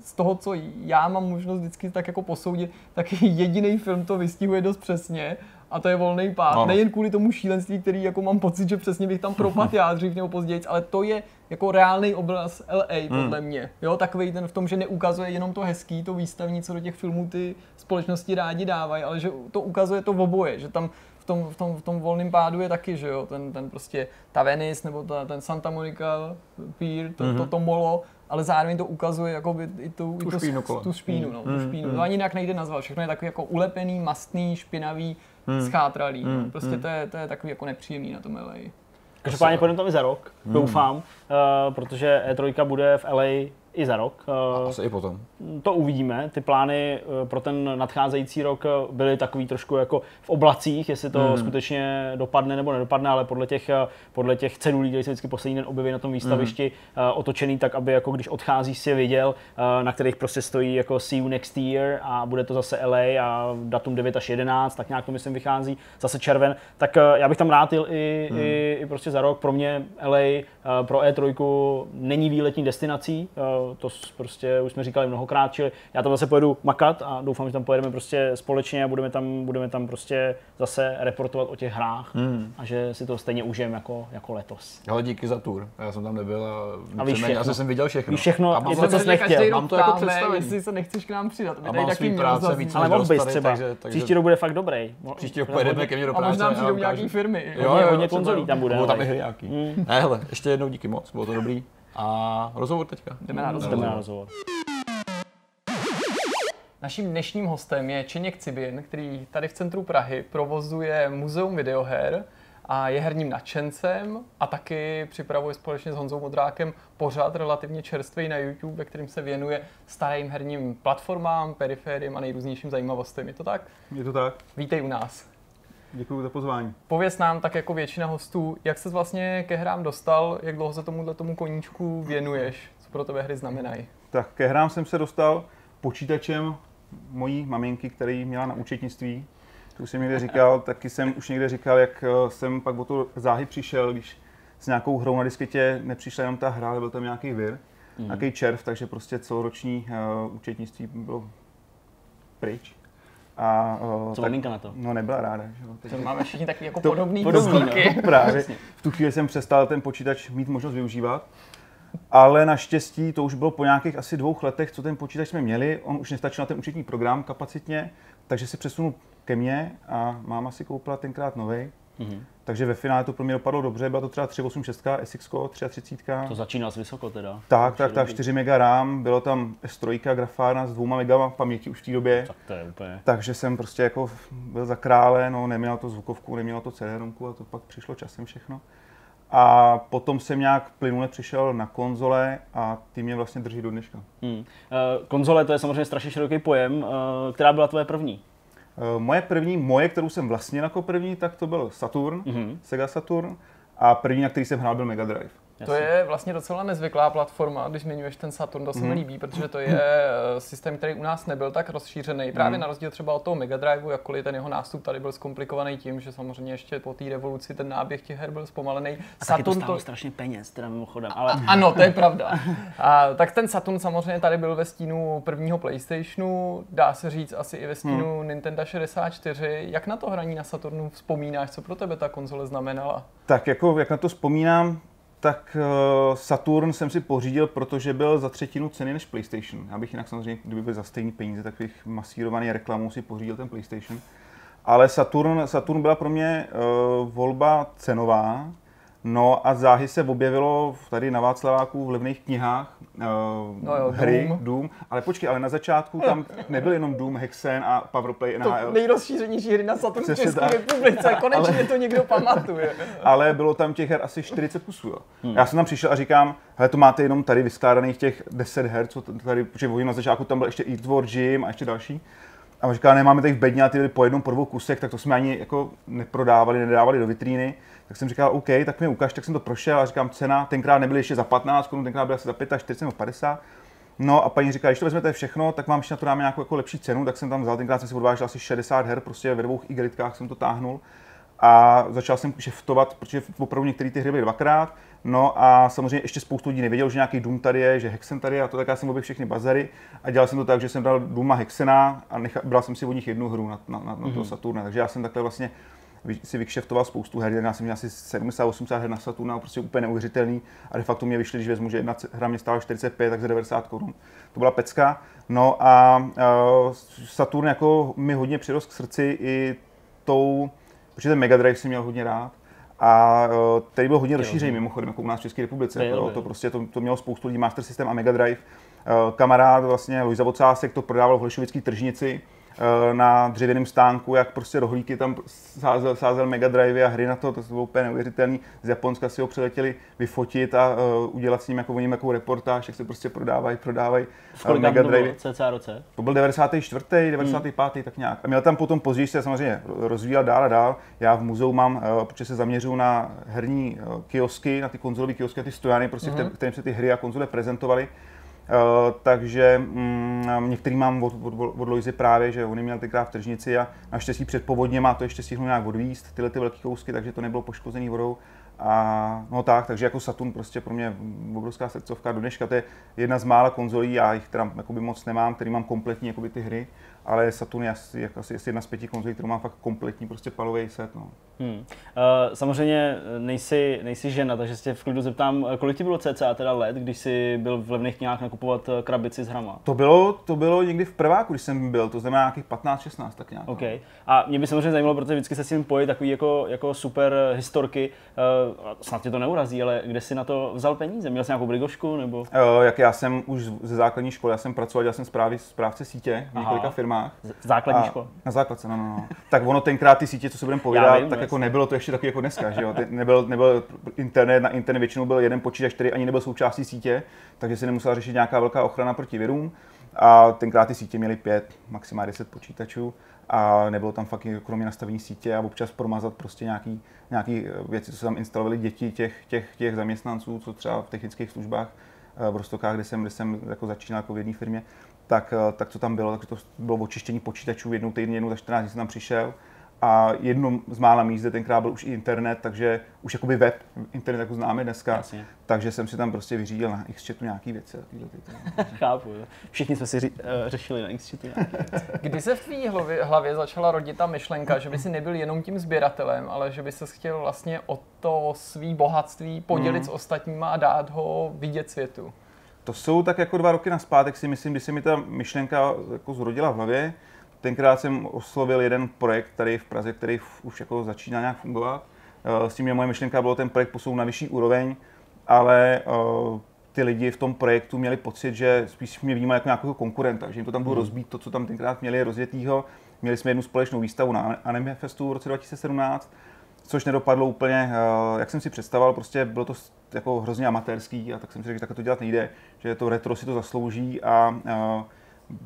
z toho, co já mám možnost vždycky tak jako posoudit, tak <laughs> jediný film to vystihuje dost přesně a to je volný pád. Ano. Nejen kvůli tomu šílenství, který jako mám pocit, že přesně bych tam propadl <laughs> já dřív nebo později, ale to je jako reálný obraz LA podle hmm. mě. Jo, takový ten v tom, že neukazuje jenom to hezký, to výstavní, co do těch filmů ty společnosti rádi dávají, ale že to ukazuje to v oboje, že tam v tom, v tom, v tom volném pádu je taky, že jo, ten, ten prostě ta Venice nebo ta, ten Santa Monica Pier, to, mm-hmm. to, to molo, ale zároveň to ukazuje jako by, i tu, tu, i špínu, tu špínu, no, mm, tu špínu. Mm. To ani jinak nejde nazvat, všechno je takový jako ulepený, mastný, špinavý, mm. schátralý. Mm. No. Prostě mm. to, je, to je takový jako nepříjemný na tom LA. Každopádně půjdeme tam i za rok, hmm. doufám, uh, protože E3 bude v LA i za rok. A asi i potom. To uvidíme. Ty plány eh, pro ten nadcházející rok eh, byly takový trošku jako v oblacích, jestli to hmm. skutečně dopadne nebo nedopadne, ale podle těch, eh, podle těch cedulí, které se vždycky poslední den objeví na tom výstavišti, hmm. otočený tak, aby jako když odcházíš si viděl, na kterých prostě stojí jako see you next year a bude to zase LA a datum 9 až 11, tak nějak to myslím vychází, zase červen, tak já bych tam rád jel i, hmm. i, i prostě za rok. Pro mě LA pro E3 není výletní destinací, to prostě už jsme říkali mnohokrát, čili já tam zase pojedu makat a doufám, že tam pojedeme prostě společně a budeme tam, budeme tam prostě zase reportovat o těch hrách hmm. a že si to stejně užijeme jako, jako letos. Ale díky za tour, já jsem tam nebyl a, a víš všechno. asi jsem viděl všechno. Víš všechno, a mám je to, co jsi nechtěl. Mám to jako představení. Jestli se nechceš k nám přidat. A mám svý práce víc Ale mohl bys třeba. Takže, takže... Příští rok bude fakt dobrý. Příští rok pojedeme ke mně do práce. A možná přijdou nějaký firmy. Jo, jo, hodně konzolí tam bude. Budou tam i hry nějaký. Hmm. Ne, hele, ještě jednou díky moc, bylo to dobrý. A rozhovor teďka. Jdeme na rozhovor. Jdeme na rozhovor. Naším dnešním hostem je Čeněk Cibin, který tady v centru Prahy provozuje muzeum videoher a je herním nadšencem a taky připravuje společně s Honzou Modrákem pořád relativně čerstvý na YouTube, ve kterým se věnuje starým herním platformám, perifériím a nejrůznějším zajímavostem. Je to tak? Je to tak. Vítej u nás. Děkuji za pozvání. Pověz nám, tak jako většina hostů, jak se vlastně ke hrám dostal, jak dlouho se tomuhle tomu koníčku věnuješ, co pro tebe hry znamenají? Tak ke hrám jsem se dostal počítačem mojí maminky, který měla na účetnictví. To už jsem někde říkal, taky jsem už někde říkal, jak eh, jsem pak o to záhy přišel, když s nějakou hrou na disketě nepřišla jenom ta hra, ale byl tam nějaký vir, mm. nějaký červ, takže prostě celoroční uh, účetnictví bylo pryč. A, uh, Co tak, na to? No nebyla ráda. Že jo? Takže máme všichni takový jako to, podobný, podobný no, právě. V tu chvíli jsem přestal ten počítač mít možnost využívat. Ale naštěstí to už bylo po nějakých asi dvou letech, co ten počítač jsme měli. On už nestačil na ten účetní program kapacitně, takže se přesunul ke mně a máma si koupila tenkrát nový. Mm-hmm. Takže ve finále to pro mě dopadlo dobře, byla to třeba 386, SX 33. To začíná s vysoko teda. Tak, tak, tak, 4 MB RAM, bylo tam S3 grafárna s 2 MB paměti už v té době. Tak to je úplně. Takže jsem prostě jako byl za krále, no, neměl to zvukovku, neměl to CD-ROMku a to pak přišlo časem všechno. A potom jsem nějak plynule přišel na konzole a ty mě vlastně drží do dneška. Hmm. Uh, konzole to je samozřejmě strašně široký pojem. Uh, která byla tvoje první? Uh, moje první, moje, kterou jsem vlastnil jako první, tak to byl Saturn, mm-hmm. Sega Saturn. A první, na který jsem hrál, byl Mega Drive. To je vlastně docela nezvyklá platforma, když zmiňuješ ten Saturn, to se mi líbí, protože to je eh, systém, který u nás nebyl tak rozšířený. Právě na rozdíl třeba od toho Mega Drive, jakkoliv ten jeho nástup tady byl zkomplikovaný tím, že samozřejmě ještě po té revoluci ten náběh těch her byl zpomalený. A taky to stálo strašně peněz, teda mimochodem, ale... Ano, to je pravda. A, tak ten Saturn samozřejmě tady byl ve stínu prvního PlayStationu, dá se říct asi i ve stínu hmm. Nintendo 64. Jak na to hraní na Saturnu vzpomínáš? Co pro tebe ta konzole znamenala? Tak jako, jak na to vzpomínám, tak uh, Saturn jsem si pořídil, protože byl za třetinu ceny než PlayStation. Já bych jinak samozřejmě, kdyby byl za stejný peníze, tak bych masírovaný reklamou si pořídil ten PlayStation. Ale Saturn, Saturn byla pro mě uh, volba cenová, No a záhy se objevilo tady na Václaváku v levných knihách uh, no jo, hry Doom. Doom. Ale počkej, ale na začátku tam nebyl jenom Doom, Hexen a Powerplay NHL. To nejrozšířenější hry na Saturn v České republice, konečně ale, to někdo pamatuje. ale bylo tam těch her asi 40 kusů. Jo. Hmm. Já jsem tam přišel a říkám, hele, to máte jenom tady vyskládaných těch 10 her, co tady, protože na začátku tam byl ještě Earthworm Jim a ještě další. A on říká, nemáme tady v bedně a ty po jednom, po dvou kusech, tak to jsme ani jako neprodávali, nedávali do vitríny. Tak jsem říkal, OK, tak mi ukaž, tak jsem to prošel a říkám, cena tenkrát nebyly ještě za 15 korun, tenkrát byla asi za 45 nebo 50. No a paní říká, když to vezmete všechno, tak vám ještě na to dáme nějakou jako lepší cenu, tak jsem tam vzal, tenkrát jsem si odvážel asi 60 her, prostě ve dvou igelitkách jsem to táhnul a začal jsem šeftovat, protože opravdu některé ty hry byly dvakrát, No a samozřejmě ještě spoustu lidí nevěděl, že nějaký Doom tady je, že Hexen tady je a to tak já jsem objevil všechny bazary a dělal jsem to tak, že jsem dal Dooma Hexena a nechal, bral jsem si od nich jednu hru na, na, na, na mm-hmm. toho Saturna. Takže já jsem takhle vlastně si vykšeftoval spoustu her, já jsem měl asi 70-80 her na Saturna, prostě úplně neuvěřitelný a de facto mě vyšly, když vezmu, že jedna hra mě stála 45, tak za 90 korun. To byla pecka. No a uh, Saturn jako mi hodně přirost k srdci i tou, protože ten Mega Drive si měl hodně rád, a uh, tady byl hodně rozšířený mimochodem, jako u nás v České republice. Jako, to prostě to, to, mělo spoustu lidí, Master System a Mega Drive. Uh, kamarád vlastně Luisa Vocásek to prodával v Holešovické tržnici na dřevěném stánku, jak prostě rohlíky tam sázel, sázel Mega Drive a hry na to, to bylo úplně neuvěřitelný. Z Japonska si ho přiletěli vyfotit a uh, udělat s ním jako, ním jako reportáž, jak se prostě prodávají, prodávají uh, Mega Drive. cca roce? To byl 94. 95. Hmm. tak nějak. A měl tam potom později se samozřejmě rozvíjel dál a dál. Já v muzeu mám, uh, protože se zaměřuju na herní uh, kiosky, na ty konzolové kiosky, ty stojany, prostě, mm-hmm. v kterým se ty hry a konzole prezentovaly. Uh, takže mm, některý mám od, od, od Loizy právě, že on měl tenkrát v tržnici a naštěstí před povodněma to ještě stihnul nějak odvíst, tyhle ty velké kousky, takže to nebylo poškozený vodou. A no tak, takže jako Saturn prostě pro mě obrovská srdcovka do dneška, to je jedna z mála konzolí, já jich teda moc nemám, který mám kompletní jakoby, ty hry, ale Saturn je asi, jako asi jedna z pěti konzolí, kterou mám fakt kompletní prostě palový set. No. Hmm. Uh, samozřejmě nejsi, nejsi žena, takže se tě v klidu zeptám, kolik ti bylo cca teda let, když jsi byl v levných knihách nakupovat eh, krabici s hrama? To bylo, to bylo někdy v prváku, když jsem byl, to znamená nějakých 15-16 tak nějak. No. Okay. A mě by samozřejmě zajímalo, protože vždycky se s tím pojí takový jako, jako super historky, uh, snad tě to neurazí, ale kde jsi na to vzal peníze? Měl jsi nějakou brigošku nebo? Uh, jak já jsem už ze základní školy, já jsem pracoval, dělal jsem správy, správce sítě v několika firmách. Z základní školy? Na základce, no, no, no. tak ono tenkrát ty sítě, co se budeme povídat, vím, tak jako nebylo to ještě taky jako dneska, že jo? Nebyl, nebyl internet, na internet většinou byl jeden počítač, který ani nebyl součástí sítě, takže se nemusela řešit nějaká velká ochrana proti virům. A tenkrát ty sítě měly pět, maximálně 10 počítačů a nebylo tam fakt kromě nastavení sítě a občas promazat prostě nějaký, nějaký věci, co se tam instalovali děti těch, těch, těch zaměstnanců, co třeba v technických službách eh, v Rostokách, kde jsem, kde jsem jako začínal jako v jedné firmě, tak, eh, tak co tam bylo, tak to bylo očištění počítačů jednou týdně, jednou za 14 dní jsem tam přišel a jedno z mála míst, tenkrát byl už i internet, takže už jakoby web, internet jako známe dneska, Jasně. takže jsem si tam prostě vyřídil na Xchatu nějaký věci. <laughs> Chápu, všichni jsme si ří, uh, řešili na Xchatu Kdy se v tvý hlavě, hlavě začala rodit ta myšlenka, že by si nebyl jenom tím sběratelem, ale že by se chtěl vlastně o to svý bohatství podělit mm. s ostatníma a dát ho vidět světu? To jsou tak jako dva roky naspátek si myslím, kdy se mi ta myšlenka jako zrodila v hlavě. Tenkrát jsem oslovil jeden projekt tady v Praze, který už jako začíná nějak fungovat. Eh, s tím, že moje myšlenka bylo ten projekt posunout na vyšší úroveň, ale eh, ty lidi v tom projektu měli pocit, že spíš mě vnímali jako nějakého konkurenta, že jim to tam bylo hmm. rozbít, to, co tam tenkrát měli rozjetýho. Měli jsme jednu společnou výstavu na Anime Festu v roce 2017, což nedopadlo úplně, eh, jak jsem si představoval, prostě bylo to jako hrozně amatérský a tak jsem si řekl, že takhle to dělat nejde, že to retro si to zaslouží a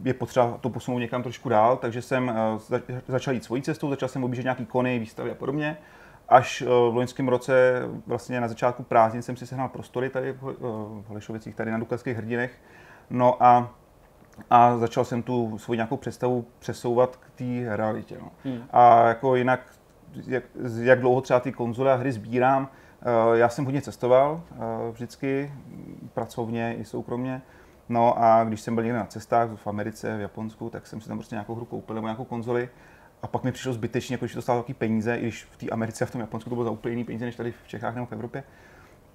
je potřeba to posunout někam trošku dál, takže jsem eh, začal jít svojí cestou, začal jsem objíždět nějaký kony, výstavy a podobně. až eh, v loňském roce, vlastně na začátku prázdnin, jsem si sehnal prostory tady v eh, v Holešovicích, tady na Dukavských hrdinech. No a, a začal jsem tu svoji nějakou představu přesouvat k té realitě. No. Hmm. A jako jinak, jak, jak dlouho třeba ty konzole a hry sbírám, eh, já jsem hodně cestoval vždycky, pracovně i soukromně. No a když jsem byl někde na cestách v Americe, v Japonsku, tak jsem si tam prostě nějakou hru koupil nebo nějakou konzoli a pak mi přišlo zbytečně, jako, že to stálo taky peníze, i když v té Americe a v tom Japonsku to bylo za úplně jiný peníze, než tady v Čechách nebo v Evropě,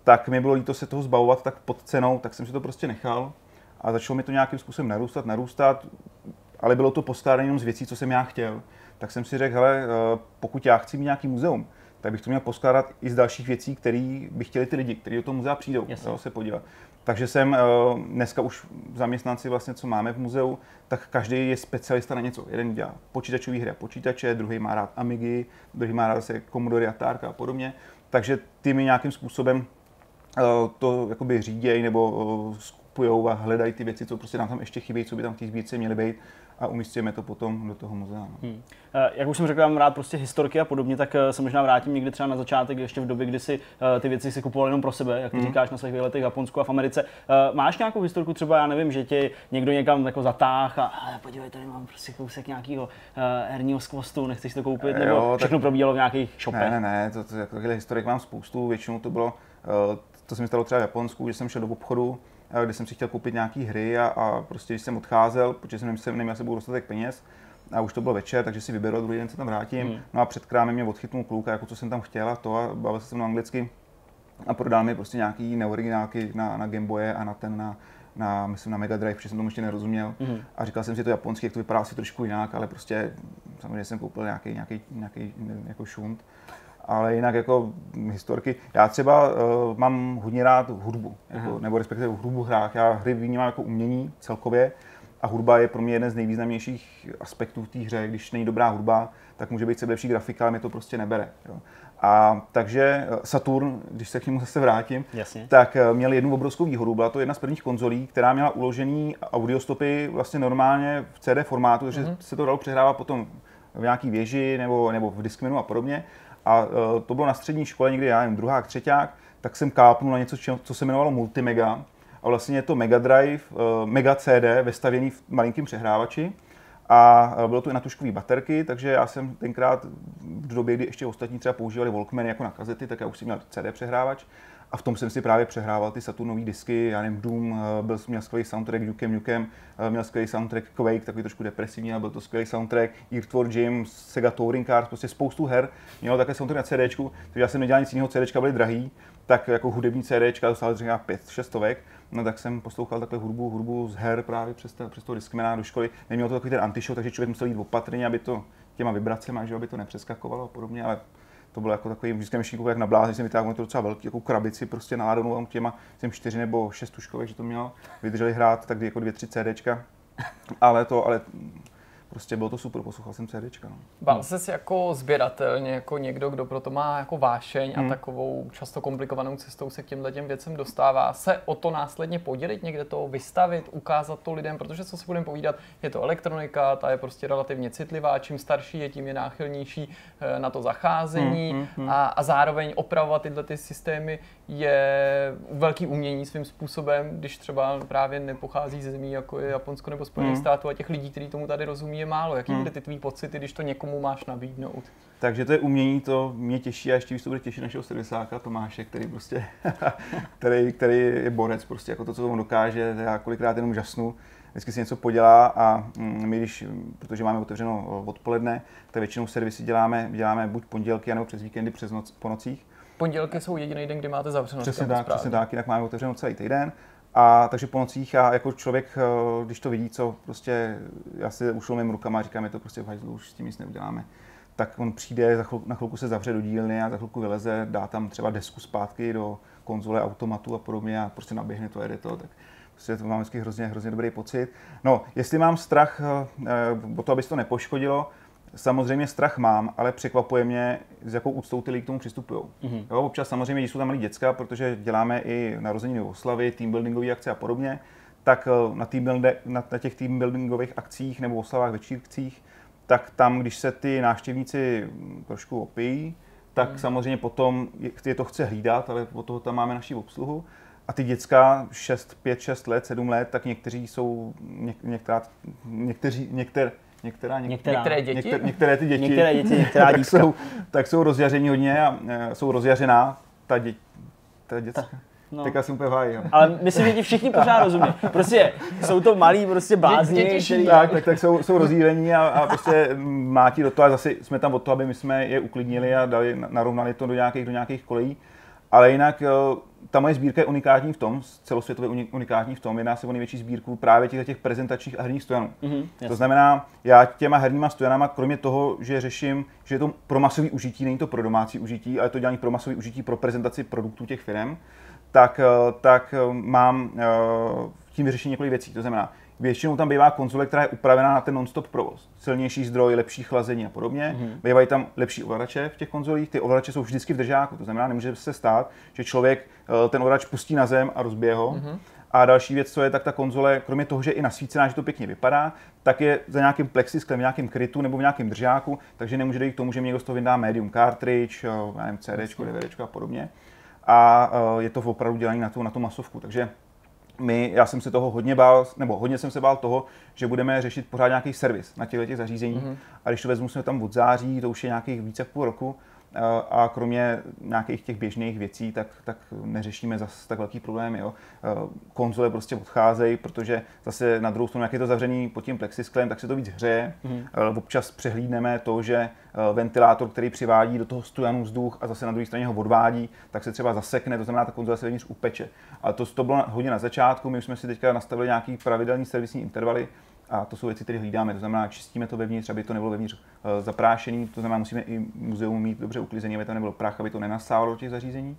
tak mi bylo líto se toho zbavovat tak pod cenou, tak jsem si to prostě nechal a začalo mi to nějakým způsobem narůstat, narůstat, ale bylo to poskládané jenom z věcí, co jsem já chtěl. Tak jsem si řekl, hele, eh, pokud já chci mít nějaký muzeum, tak bych to měl poskládat i z dalších věcí, které by chtěli ty lidi, kteří do toho muzea přijdou, jo, se podívat. Takže jsem eh, dneska už zaměstnanci, vlastně, co máme v muzeu, tak každý je specialista na něco. Jeden dělá počítačové hry a počítače, druhý má rád Amigy, druhý má rád zase Commodore a Tarka a podobně. Takže ty mi nějakým způsobem eh, to jakoby řídějí nebo skupují a hledají ty věci, co prostě nám tam ještě chybí, co by tam v té sbírce měly být a umístíme to potom do toho muzea. No. Hmm. Eh, jak už jsem řekl, mám rád prostě historky a podobně, tak eh, se možná vrátím někdy třeba na začátek, ještě v době, kdy si eh, ty věci si kupoval jenom pro sebe, jak ty hmm. říkáš na svých výletech v Japonsku a v Americe. Máš nějakou historku, třeba já nevím, že tě někdo někam jako zatáh a ale podívej, tady mám prostě kousek nějakého herního skvostu, nechceš to koupit, nebo jo, všechno tak... probíhalo v nějakých shopech? Ne, ne, ne, to, to, jako takovýhle historik mám spoustu, většinou to bylo, to se mi stalo třeba v Japonsku, že jsem šel do obchodu, kde jsem si chtěl koupit nějaké hry a, a prostě když jsem odcházel, protože jsem neměl, neměl sebou dostatek peněz, a už to bylo večer, takže si vyberu a druhý den se tam vrátím. Hmm. No a před krámem mě odchytnul kluk, jako co jsem tam chtěl a to a bavil se mnou anglicky a prodal mi prostě nějaký neoriginálky na, na Gameboye a na ten na, na, myslím, na Mega Drive, protože jsem tomu ještě nerozuměl. Mm. A říkal jsem si to japonský, jak to vypadá asi trošku jinak, ale prostě samozřejmě jsem koupil nějaký, nějaký, nějaký jako šunt ale jinak jako historky. Já třeba uh, mám hodně rád hudbu, jako, nebo respektive hudbu hrách. Já hry vnímám jako umění celkově a hudba je pro mě jeden z nejvýznamnějších aspektů v té hře. Když není dobrá hudba, tak může být lepší grafika, ale mě to prostě nebere. Jo. A takže eh, Saturn, když se k němu zase vrátím, Jasně. tak eh, měl jednu obrovskou výhodu. Byla to jedna z prvních konzolí, která měla uložený audiostopy vlastně normálně v CD formátu, takže mm-hmm. se to dalo přehrávat potom v nějaký věži nebo, nebo v Discmanu a podobně a uh, to bylo na střední škole někdy, já nevím, druhák, třeťák, tak jsem kápnul na něco, co se jmenovalo Multimega. A vlastně je to Mega Drive, uh, Mega CD vestavěný v malinkém přehrávači. A uh, bylo to i na tuškové baterky, takže já jsem tenkrát v době, kdy ještě ostatní třeba používali Walkmany jako na kazety, tak já už jsem měl CD přehrávač a v tom jsem si právě přehrával ty Saturnové disky, já nevím, Doom, eh, byl, měl skvělý soundtrack Dukem Nukem, eh, měl skvělý soundtrack Quake, takový trošku depresivní, ale byl to skvělý soundtrack Earthworm Jim, Sega Touring Cars, prostě spoustu her mělo také soundtrack na CD, takže já jsem nedělal nic jiného, CD byly drahý, tak jako hudební CD, to stále třeba 5 6 no tak jsem poslouchal takhle hudbu, hudbu z her právě přes, to, přes toho Discmana do školy. Nemělo to takový ten antišok, takže člověk musel jít opatrně, aby to těma vibracemi, že aby to nepřeskakovalo a podobně, ale to bylo jako takový, vždycky myšlenku jak na blázi, jsem vytáhl to docela velký, jako krabici prostě náladenou těma, jsem čtyři nebo šest tuškovek, že to měl, vydrželi hrát tak jako dvě, tři CDčka, ale to, ale prostě bylo to super, poslouchal jsem CDčka. No. Bál se jako sběratel, jako někdo, kdo pro to má jako vášeň hmm. a takovou často komplikovanou cestou se k těmhle těm věcem dostává, se o to následně podělit, někde to vystavit, ukázat to lidem, protože co si budeme povídat, je to elektronika, ta je prostě relativně citlivá, čím starší je, tím je náchylnější eh, na to zacházení hmm, hmm, hmm. A, a zároveň opravovat tyhle ty systémy je velký umění svým způsobem, když třeba právě nepochází ze zemí jako je Japonsko nebo Spojených hmm. států a těch lidí, kteří tomu tady rozumí, je málo. Jaký hmm. byly ty tvý pocity, když to někomu máš nabídnout? Takže to je umění, to mě těší a ještě víc to bude těšit našeho servisáka Tomáše, který prostě, <laughs> který, který je borec prostě, jako to, co on dokáže, já kolikrát jenom žasnu, vždycky si něco podělá a mm, my, když, protože máme otevřeno odpoledne, tak většinou servisy děláme, děláme buď pondělky, nebo přes víkendy, přes noc, po nocích. Pondělky jsou jediný den, kdy máte zavřeno. Přesně tak, přesně tak, jinak máme otevřeno celý týden. A takže po nocích já jako člověk, eh, když to vidí, co prostě, já si ušlomím rukama a říkám, je to prostě v hajzlu, už s tím nic neuděláme, tak on přijde, za chvilku, na chvilku se zavře do dílny a za chvilku vyleze, dá tam třeba desku zpátky do konzole, automatu a podobně a prostě naběhne to, jede to, tak prostě to mám vždycky hrozně, hrozně dobrý pocit. No, jestli mám strach eh, o to, aby se to nepoškodilo, Samozřejmě strach mám, ale překvapuje mě, s jakou úctou ty lidi k tomu přistupují. Mm-hmm. Jo, občas samozřejmě, když jsou tam malí děcka, protože děláme i narozeniny oslavy, teambuildingové akce a podobně, tak eh, na, team na, na těch teambuildingových akcích nebo oslavách, večírcích, tak tam, když se ty návštěvníci trošku opijí, tak hmm. samozřejmě potom je, je to chce hlídat, ale od toho tam máme naši obsluhu. A ty děcka 6, 5, 6 let, 7 let, tak někteří jsou, něk, některá, někteří, některé, Některá, něk, Některá. Některé děti? Některé, <laughs> některé ty děti, Některé děti, některá <laughs> tak, jsou, tak jsou rozjaření hodně a e, jsou rozjařená ta, dě, ta děcka. no. Tak jsem úplně jo. Ale myslím, že ti všichni pořád <laughs> rozumí. Prostě jsou to malí prostě blázni, který... Tak, tak, tak jsou, jsou rozdílení a, a prostě mátí do toho a zase jsme tam od toho, aby my jsme je uklidnili a dali, narovnali to do nějakých, do nějakých kolejí. Ale jinak ta moje sbírka je unikátní v tom, celosvětově uni- unikátní v tom, jedná se o největší sbírku právě těch, těch prezentačních a herních stojanů. Mhm, To znamená, já těma herníma stojanama, kromě toho, že řeším, že je to pro masový užití, není to pro domácí užití, ale je to dělání pro masový užití pro prezentaci produktů těch firm, tak, eh, tak eh, mám eh, tím vyřešit několik věcí. To znamená, většinou tam bývá konzole, která je upravená na ten non-stop provoz. Silnější zdroj, lepší chlazení a podobně. Mm-hmm. Bývají tam lepší ovladače v těch konzolích. Ty ovladače jsou vždycky v držáku. To znamená, nemůže se stát, že člověk eh, ten ovladač pustí na zem a rozbije ho. Mm-hmm. A další věc, co je, tak ta konzole, kromě toho, že je i nasvícená, že to pěkně vypadá, tak je za nějakým plexisklem, nějakým krytu nebo v nějakém držáku, takže nemůže dojít k tomu, že mi někdo z toho vyndá medium cartridge, eh, nevím, CD, DVD a podobně. A eh, je to opravdu dělané na tu, na tu masovku. Takže my, já jsem se toho hodně bál, nebo hodně jsem se bál toho, že budeme řešit pořád nějaký servis na těchto těch zařízeních. Mm-hmm. A když to vezmu, jsme tam od září, to už je nějakých více půl roku, a kromě nějakých těch běžných věcí, tak, tak neřešíme zase tak velký problémy. Jo. Konzole prostě odcházejí, protože zase na druhou stranu, jak je to zavřený pod tím plexisklem, tak se to víc hřeje. Mm. Občas přehlídneme to, že ventilátor, který přivádí do toho stojanu vzduch a zase na druhé straně ho odvádí, tak se třeba zasekne, to znamená, ta konzole se vevnitř upeče. Ale to, to bylo hodně na začátku, my už jsme si teďka nastavili nějaký pravidelný servisní intervaly, a to jsou věci, které hlídáme. To znamená, čistíme to vevnitř, aby to nebylo vevnitř eh, zaprášený. To znamená, musíme i muzeum mít dobře uklizený, aby tam nebylo prach, aby to nenasávalo do těch zařízení.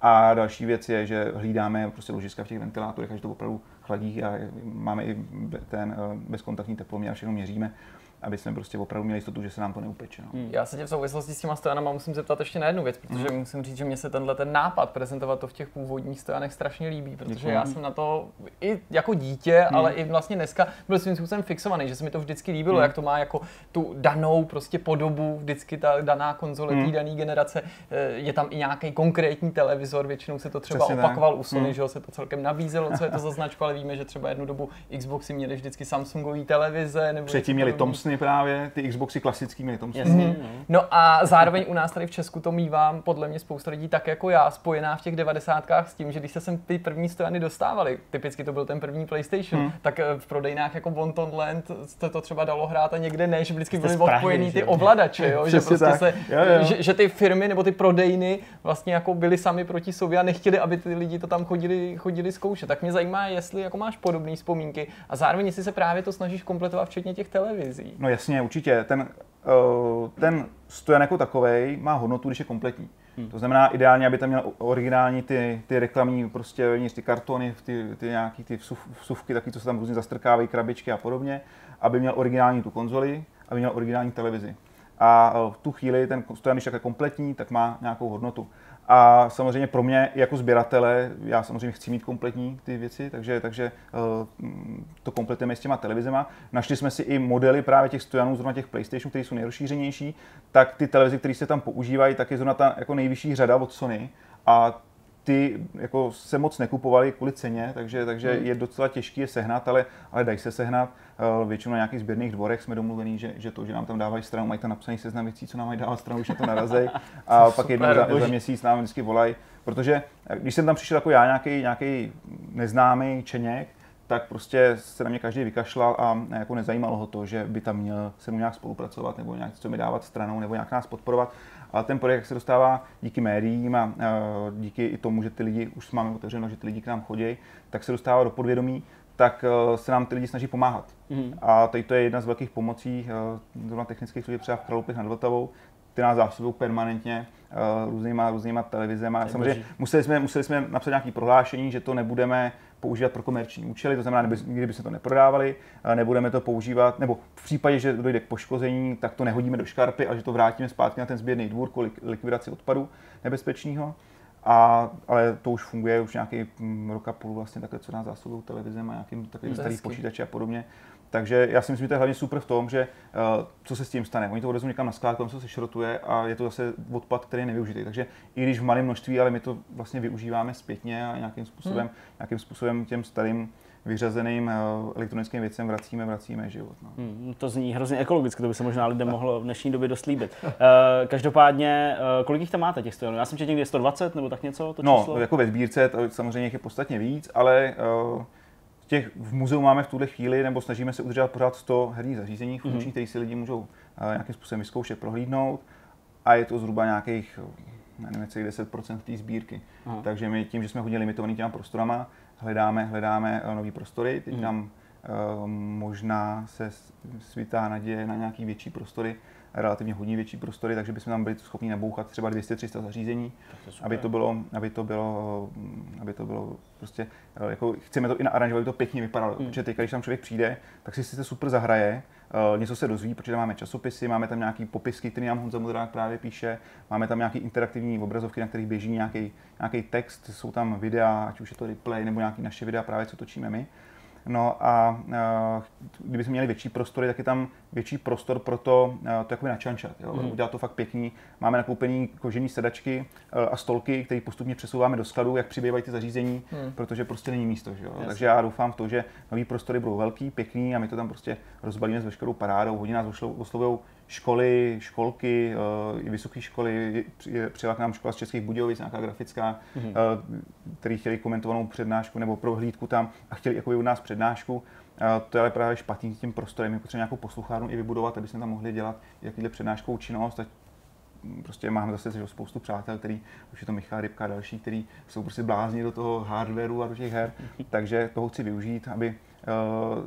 A další věc je, že hlídáme prostě ložiska v těch ventilátorech, až to opravdu chladí a máme i ten eh, bezkontaktní teploměr, všechno měříme, aby jsme prostě opravdu měli jistotu, že se nám to neupeče. No. Já se tě v souvislosti s těma stojanama musím zeptat ještě na jednu věc, protože Mhm. musím říct, že mě se tenhle ten nápad prezentovat to v těch původních stojanech strašně líbí, protože Děkuji. já jsem na to i jako dítě, Mhm. ale i vlastně dneska byl svým způsobem fixovaný, že se mi to vždycky líbilo, jak to má jako tu danou prostě podobu, vždycky ta daná konzole té dané generace, Eh, je tam i nějaký konkrétní televizor, většinou se to třeba Přesně tak. opakoval u Sony, Mhm. že se to celkem nabízelo, co je to za značku, ale víme, že třeba jednu dobu Xboxy měly vždycky Samsungové televize. Nebo Předtím měli podobného. Thomsony právě, ty Xboxy klasický měli Thomsony. Jasně, Mhm. no. A zároveň u nás tady v Česku to mývám podle mě spousta lidí tak jako já, spojená v těch devadesátkách s tím, že když se sem ty první stojany dostávaly, typicky to byl ten první PlayStation, Hmm. tak eh, v prodejnách jako Bonton Land se to třeba dalo hrát a někde ne, že vždycky byly odpojený ty ovladače, jo? <laughs> že Přesně prostě tak. se, Jo, jo. Že, že, ty firmy nebo ty prodejny vlastně jako byly sami proti sobě a nechtěli, aby ty lidi to tam chodili, chodili zkoušet. Tak mě zajímá, jestli jako máš podobné vzpomínky a zároveň jestli se právě to snažíš kompletovat včetně těch televizí. No jasně, určitě. Ten, uh, ten stojan jako takový má hodnotu, když je kompletní. Hmm. To znamená ideálně, aby tam měl originální ty, ty reklamní prostě vevnitř, ty kartony, ty, ty nějaký ty vsuv, vsuvky, taky, co se tam různě zastrkávají, krabičky a podobně, aby měl originální tu konzoli, aby měl originální televizi. A uh, v tu chvíli ten stojan, když je kompletní, tak má nějakou hodnotu. A samozřejmě pro mě jako sběratele, já samozřejmě chci mít kompletní ty věci, takže, takže uh, to kompletujeme s těma televizema. Našli jsme si i modely právě těch stojanů, zrovna těch PlayStation, které jsou nejrozšířenější, tak ty televize, které se tam používají, tak je zrovna ta jako nejvyšší řada od Sony. A ty jako se moc nekupovaly kvůli ceně, takže, takže Hmm. je docela těžké je sehnat, ale, ale dají se sehnat. Eh, Většinou na nějakých sběrných dvorech jsme domluvení, že, že to, že nám tam dávají stranu, mají tam napsaný seznam věcí, co nám mají dávat stranu, už na to narazej. A <laughs> pak Super, jednou za, za měsíc nám vždycky volají, protože eh, když jsem tam přišel jako já, nějaký, nějaký neznámý čeněk, tak prostě se na mě každý vykašlal a jako nezajímalo ho to, že by tam měl se mnou nějak spolupracovat nebo nějak co mi dávat stranou nebo nějak nás podporovat. Ale ten projekt se dostává díky médiím a eh, díky i tomu, že ty lidi, už máme otevřeno, že ty lidi k nám chodí, tak se dostává do podvědomí, tak eh, se nám ty lidi snaží pomáhat. Mhm. A tady to je jedna z velkých pomocí eh, zrovna technických služeb třeba v Kralupech nad Vltavou, ty nás zásobují permanentně uh, různýma, různýma televizema. je Samozřejmě museli jsme, museli jsme napsat nějaké prohlášení, že to nebudeme používat pro komerční účely, to znamená, nikdy by se to neprodávali, eh, nebudeme to používat, nebo v případě, že dojde k poškození, tak to nehodíme do škarpy a že to vrátíme zpátky na ten sběrný dvůr kvůli likvidaci odpadu nebezpečného. A, ale to už funguje už nějaký mm, rok a půl vlastně takhle, co nás zásobují televizem a nějakým takovým je starý počítače a podobně. Takže já si myslím, že to je hlavně super v tom, že uh, co se s tím stane. Oni to odvezou někam na skládku, tam se sešrotuje a je to zase odpad, který je nevyužitý. Takže i když v malém množství, ale my to vlastně využíváme zpětně a nějakým způsobem, hmm. nějakým způsobem těm starým vyřazeným uh, elektronickým věcem vracíme, vracíme život. No. Hmm, to zní hrozně ekologicky, to by se možná lidem mohlo v dnešní době dost líbit. Uh, každopádně, uh, kolik jich tam máte těch stojanů? Já jsem četl někde 120 nebo tak něco? To no, jako ve sbírce, to samozřejmě jich je podstatně víc, ale těch v muzeu máme v tuhle chvíli, nebo snažíme se udržet pořád 100 herních zařízení funkčních, mm-hmm. které si lidi můžou nějakým způsobem vyzkoušet, prohlídnout. A je to zhruba nějakých, nevím, 10% té sbírky. Aha. Takže my tím, že jsme hodně limitovaný těma prostorama, hledáme, hledáme uh, nové prostory. Teď tam uh, možná se svítá naděje na nějaký větší prostory, relativně hodně větší prostory, takže bychom tam byli schopni nabouchat třeba 200-300 zařízení, to aby to bylo, aby to bylo, aby to bylo prostě, eh, jako chceme to i naaranžovat, aby to pěkně vypadalo, hmm. protože teď, když tam člověk přijde, tak si sice super zahraje, uh, něco se dozví, protože tam máme časopisy, máme tam nějaký popisky, který nám Honza Modrák právě píše, máme tam nějaký interaktivní obrazovky, na kterých běží nějaký, nějaký text, jsou tam videa, ať už je to replay nebo nějaký naše videa právě, co točíme my. No a uh, kdyby jsme měli větší prostory, tak je tam větší prostor pro to, uh, to jakoby načančat. Jo? Mm. Udělat to fakt pěkný. Máme nakoupený kožený sedačky uh, a stolky, které postupně přesouváme do skladu, jak přibývají ty zařízení, mm. protože prostě není místo. Že jo? Takže já doufám v to, že nový prostory budou velký, pěkný a my to tam prostě rozbalíme s veškerou parádou. Hodně nás oslovují školy, školky, uh, i vysoké školy, přijela k nám škola z Českých Budějovic, nějaká grafická, mm-hmm. který chtěli komentovanou přednášku nebo prohlídku tam a chtěli jako u nás přednášku. Uh, to je ale právě špatný s tím prostorem, my potřebujeme nějakou posluchárnu i vybudovat, aby jsme tam mohli dělat jakýhle přednáškovou činnost, prostě máme zase že, spoustu přátel, který, už je to Michal Rybka a další, který jsou prostě blázni do toho hardwareu a do těch her, <laughs> takže toho chci využít, aby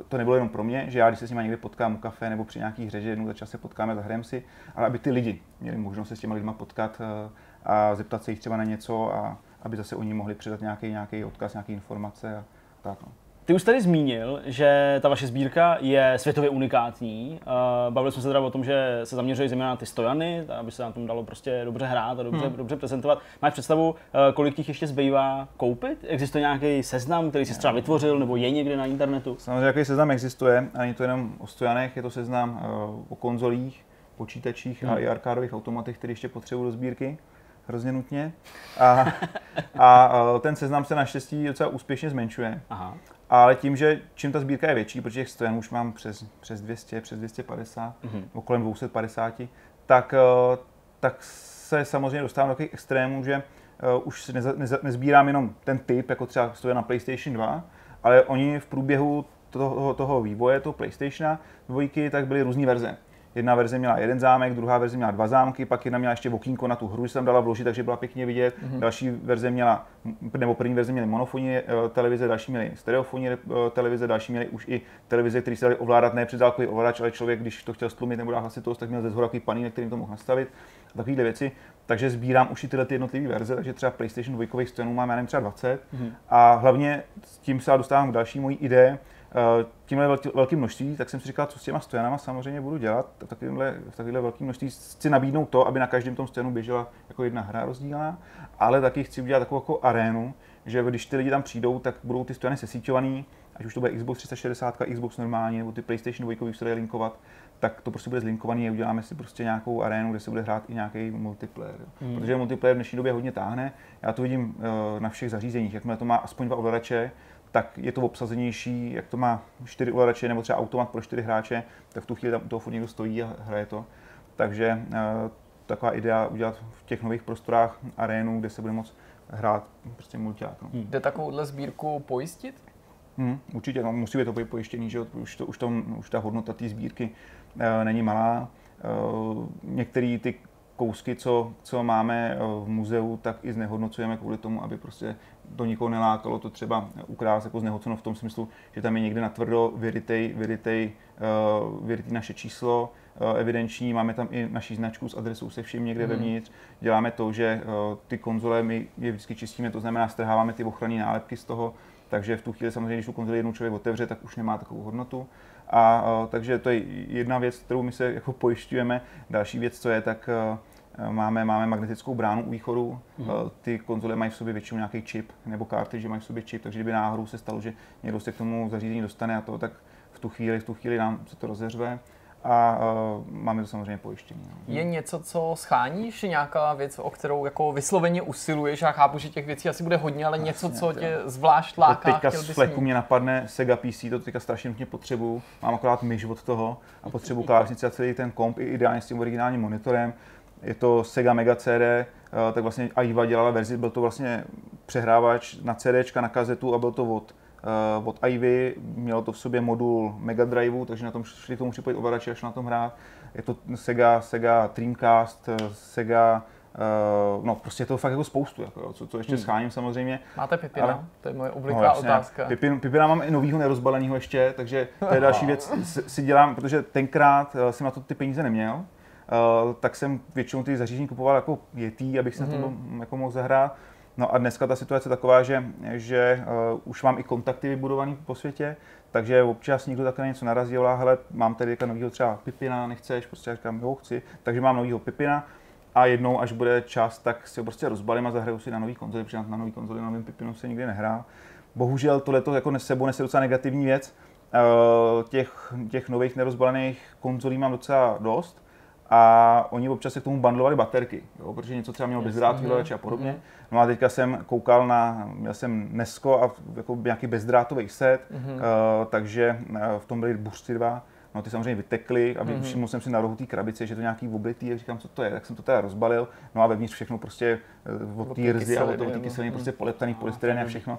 to nebylo jenom pro mě, že já když se s nimi někde potkám u kafe nebo při nějaký hře, že jednou za čas se potkáme, zahrajeme si, ale aby ty lidi měli možnost se s těma lidma potkat uh, a zeptat se jich třeba na něco a aby zase oni mohli předat nějaký, nějaký odkaz, nějaké informace a tak. No. Ty už tady zmínil, že ta vaše sbírka je světově unikátní. Bavili jsme se teda o tom, že se zaměřuje zejména na ty stojany, aby se na tom dalo prostě dobře hrát a dobře, hmm. dobře prezentovat. Máš představu, eh, kolik těch ještě zbývá koupit? Existuje nějaký seznam, který jsi třeba vytvořil, nebo je někde na internetu? Samozřejmě, jaký seznam existuje, a není to jenom o stojanech, je to seznam eh, o konzolích, počítačích hmm. a i arkádových automatech, které ještě potřebují do sbírky hrozně nutně. A, a eh, ten seznam se naštěstí docela úspěšně zmenšuje. Aha. Ale tím, že čím ta sbírka je větší, protože těch stojanů už mám přes, přes 200, přes 250, mm-hmm. kolem 250, tak, eh, tak se samozřejmě dostávám do takových extrémů, že uh, už neza, neza, nezbírám jenom ten typ, jako třeba stojí na PlayStation 2, ale oni v průběhu toho, toho vývoje, toho PlayStationa dvojky, tak byly různé verze. Jedna verze měla jeden zámek, druhá verze měla dva zámky, pak jedna měla ještě okýnko na tu hru, jsem dala vložit, takže byla pěkně vidět. Mm-hmm. Další verze měla, nebo první verze měly monofonní eh, televize, další měly stereofonní eh, televize, další měly už i televize, které se daly ovládat ne předzálkový ovladač, ale člověk, když to chtěl stlumit nebo dát hlasitost, tak měl ze zhora takový paník, kterým to mohl nastavit. Takovéhle věci. Takže sbírám už i tyhle ty jednotlivé verze, takže třeba PlayStation 2 stonů mám, já nevím, třeba 20. Mm-hmm. A hlavně s tím se dostávám k další mojí ideje, tímhle velký, velkým množství, tak jsem si říkal, co s těma stojanama samozřejmě budu dělat. V takovémhle, v takovémhle velkém množství chci nabídnout to, aby na každém tom stojanu běžela jako jedna hra rozdílná, ale taky chci udělat takovou jako arénu, že když ty lidi tam přijdou, tak budou ty stojany sesíťovaný, ať už to bude Xbox 360, Xbox normální, nebo ty PlayStation 2, se dají linkovat, tak to prostě bude zlinkovaný a uděláme si prostě nějakou arénu, kde se bude hrát i nějaký multiplayer. Hmm. Protože multiplayer v dnešní době hodně táhne. Já to vidím uh, na všech zařízeních, jakmile to má aspoň dva ovladače, tak je to obsazenější, jak to má čtyři ovladače nebo třeba automat pro čtyři hráče, tak v tu chvíli tam u toho furt někdo stojí a hraje to. Takže uh, taková idea udělat v těch nových prostorách arénu, kde se bude moct hrát prostě multiák. No. Hmm. Jde takovouhle sbírku pojistit? Hmm, určitě, no, musí být to pojištění, že už, to, už, to, už ta hodnota té sbírky uh, není malá. Uh, některé ty kousky, co, co máme v muzeu, tak i znehodnocujeme kvůli tomu, aby prostě to nikoho nelákalo to třeba ukrást jako znehodceno v tom smyslu, že tam je někde natvrdo vyrytej, vyrytej, uh, vyrytý naše číslo uh, evidenční, máme tam i naší značku s adresou se vším někde mm. vevnitř. Děláme to, že uh, ty konzole my je vždycky čistíme, to znamená strháváme ty ochranné nálepky z toho, takže v tu chvíli samozřejmě, když tu konzoli jednou člověk otevře, tak už nemá takovou hodnotu. A uh, takže to je jedna věc, kterou my se jako pojišťujeme. Další věc, co je, tak uh, máme, máme magnetickou bránu u východu, mm-hmm. ty konzole mají v sobě většinou nějaký čip nebo karty, že mají v sobě čip, takže kdyby náhodou se stalo, že někdo se k tomu zařízení dostane a to, tak v tu chvíli, v tu chvíli nám se to rozeřve a uh, máme to samozřejmě pojištění. No. Je něco, co scháníš, nějaká věc, o kterou jako vysloveně usiluješ? Já chápu, že těch věcí asi bude hodně, ale něco, co tě zvlášť láká, Teďka chtěl z bys fleku mě napadne Sega PC, to teďka strašně nutně potřebuju. Mám akorát myš od toho a potřebuju klávesnici a celý ten komp, i ideálně s tím originálním monitorem. Je to Sega Mega CD, eh, tak vlastně AIVA dělala verzi, byl to vlastně přehrávač na CD, na kazetu a byl to od, eh, od Ivy, mělo to v sobě modul Mega Driveu, takže na tom šli k tomu připojit ovladače a šlo na tom hrát. Je to Sega, Sega Dreamcast, eh, Sega, no prostě je to fakt jako spoustu, jako, jo, co, co ještě scháním samozřejmě. Máte Pipina? Ale- To je moje No, obliká jasně. otázka. Pipin, Pipina mám i novýho nerozbaleného ještě, takže to je další <laughs> věc, si dělám, protože tenkrát jsem na to ty peníze neměl, tak jsem většinou ty zařízení kupoval jako Yeti, abych se na to mo- jako mohl zahrát. No a dneska ta situace je taková, že, že uh, už mám i kontakty vybudovaný po světě, takže občas někdo takhle něco narazí, volá, hele, mám tady jako novýho třeba Pipina, nechceš, prostě já říkám, jo, chci, takže mám novýho Pipina a jednou, až bude čas, tak si ho prostě rozbalím a zahraju si na nový konzoli, protože na nový konzoli na novém Pipinu se nikdy nehrál. Bohužel tohle jako nes- sebou nese docela negativní věc. Eh, Těch, těch nových nerozbalených konzolí mám docela dost a oni občas se k tomu bundlovali baterky, jo, protože něco třeba mělo bezdrátový ovladač a podobně. No a teďka jsem koukal na, měl jsem Nesko a jako nějaký bezdrátový set, uh, takže eh, v tom byly buřty dva, No ty samozřejmě vytekly a mm-hmm. všiml jsem si na rohu té krabice, že to nějaký oblitý, a říkám, co to je, tak jsem to teda rozbalil, no a vevnitř všechno prostě eh, od té rzy a od té nebo- kyseliny mm. prostě poleptaný polystyren a všechno.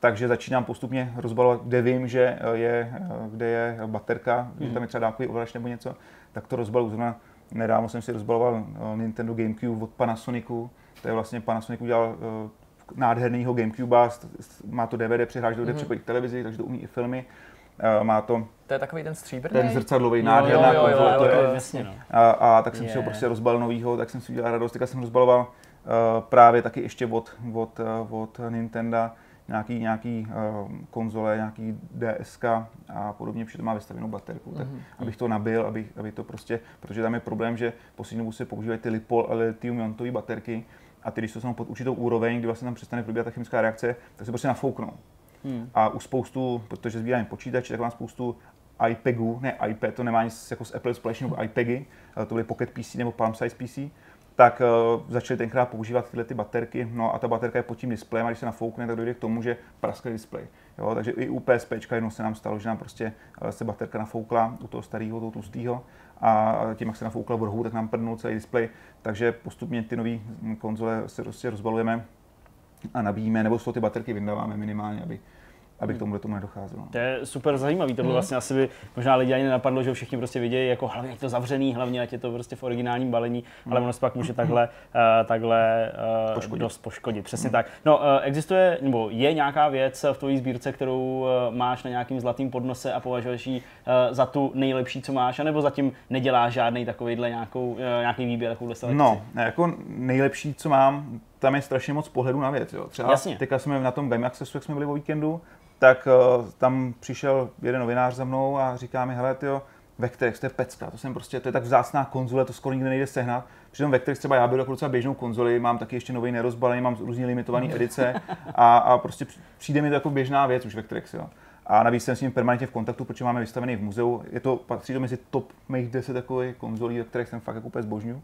Takže začínám postupně rozbalovat, kde vím, že je, kde je baterka, že tam je třeba dálkový ovladač nebo něco, tak to rozbalu. Zrovna nedávno jsem si rozbaloval eh, Nintendo GameCube od Panasonicu, to je vlastně Panasonic udělal eh, nádhernýho GameCube, má to DVD přihráč, Mhm. do připojit k televizi, takže to umí i filmy. Eh, Má to To je takový ten stříbrný? ten zrcadlový jo, nádherná jo, jo, jo, to je jo. Jasně, no. a, a tak jsem si ho prostě rozbalil novýho, tak jsem si udělal radost. Teďka jsem rozbaloval uh, právě taky ještě od, od, od Nintendo nějaký, nějaký uh, konzole, nějaký DSK a podobně, protože to má vystavenou baterku, tak abych to nabil, aby, aby to prostě, protože tam je problém, že poslední se používají ty lipol a lithium iontové baterky a ty, když to jsou pod určitou úroveň, kdy vlastně tam přestane probíhat ta chemická reakce, tak se prostě nafouknou. Hmm. A u spoustu, protože sbírám počítače, tak mám spoustu iPegů, ne iPad, to nemá nic jako s Apple společného, <laughs> iPegy, eh, to byly Pocket PC nebo Palm Size PC, tak uh, začali tenkrát používat tyhle ty baterky, no a ta baterka je pod tím displejem a když se nafoukne, tak dojde k tomu, že praskne displej. Jo, takže i u PSP jednou se nám stalo, že nám prostě eh, se baterka nafoukla u toho starého, toho tlustého. A tím, jak se nafoukla v rohu, tak nám prdnul celý displej, takže postupně ty nové konzole se prostě rozbalujeme a nabíjíme, nebo toho ty baterky vyndáváme minimálně, aby, aby k tomuhle tomu nedocházelo. To je super zajímavý, Mhm. tohle vlastně asi by možná lidi ani nenapadlo, že všichni prostě vidějí, jako hlavně je to zavřený, hlavně ať je to prostě v originálním balení, ale ono se pak může takhle, uh, <clears throat> takhle uh, Poškodit. dost poškodit, přesně tak. No, uh, existuje, nebo je nějaká věc v tvojí sbírce, kterou uh, máš na nějakým zlatým podnose a považuješ ji uh, za tu nejlepší, co máš, anebo zatím neděláš žádný takovýhle nějakou, uh, nějaký výběr, takovouhle selekci? No, jako nejlepší, co mám, tam je strašně moc pohledu na věc. Jo. Třeba Jasně. teďka jsme na tom Game Accessu, jak jsme byli o víkendu, tak uh, tam přišel jeden novinář za mnou a říká mi, hele, tyjo, Vectrex, to je pecka, to jsem prostě, to je tak vzácná konzole, to skoro nikdy nejde sehnat. Přitom Vectrex třeba já beru jako docela běžnou konzoli, mám taky ještě nový nerozbalený, mám různě limitované edice a, a prostě přijde mi to jako běžná věc už Vectrex, jo. A navíc jsem s ním permanentně v kontaktu, protože máme vystavený v muzeu. Je to, patří to mezi top mých 10 takových konzolí, o kterých jsem fakt jako úplně zbožňuju.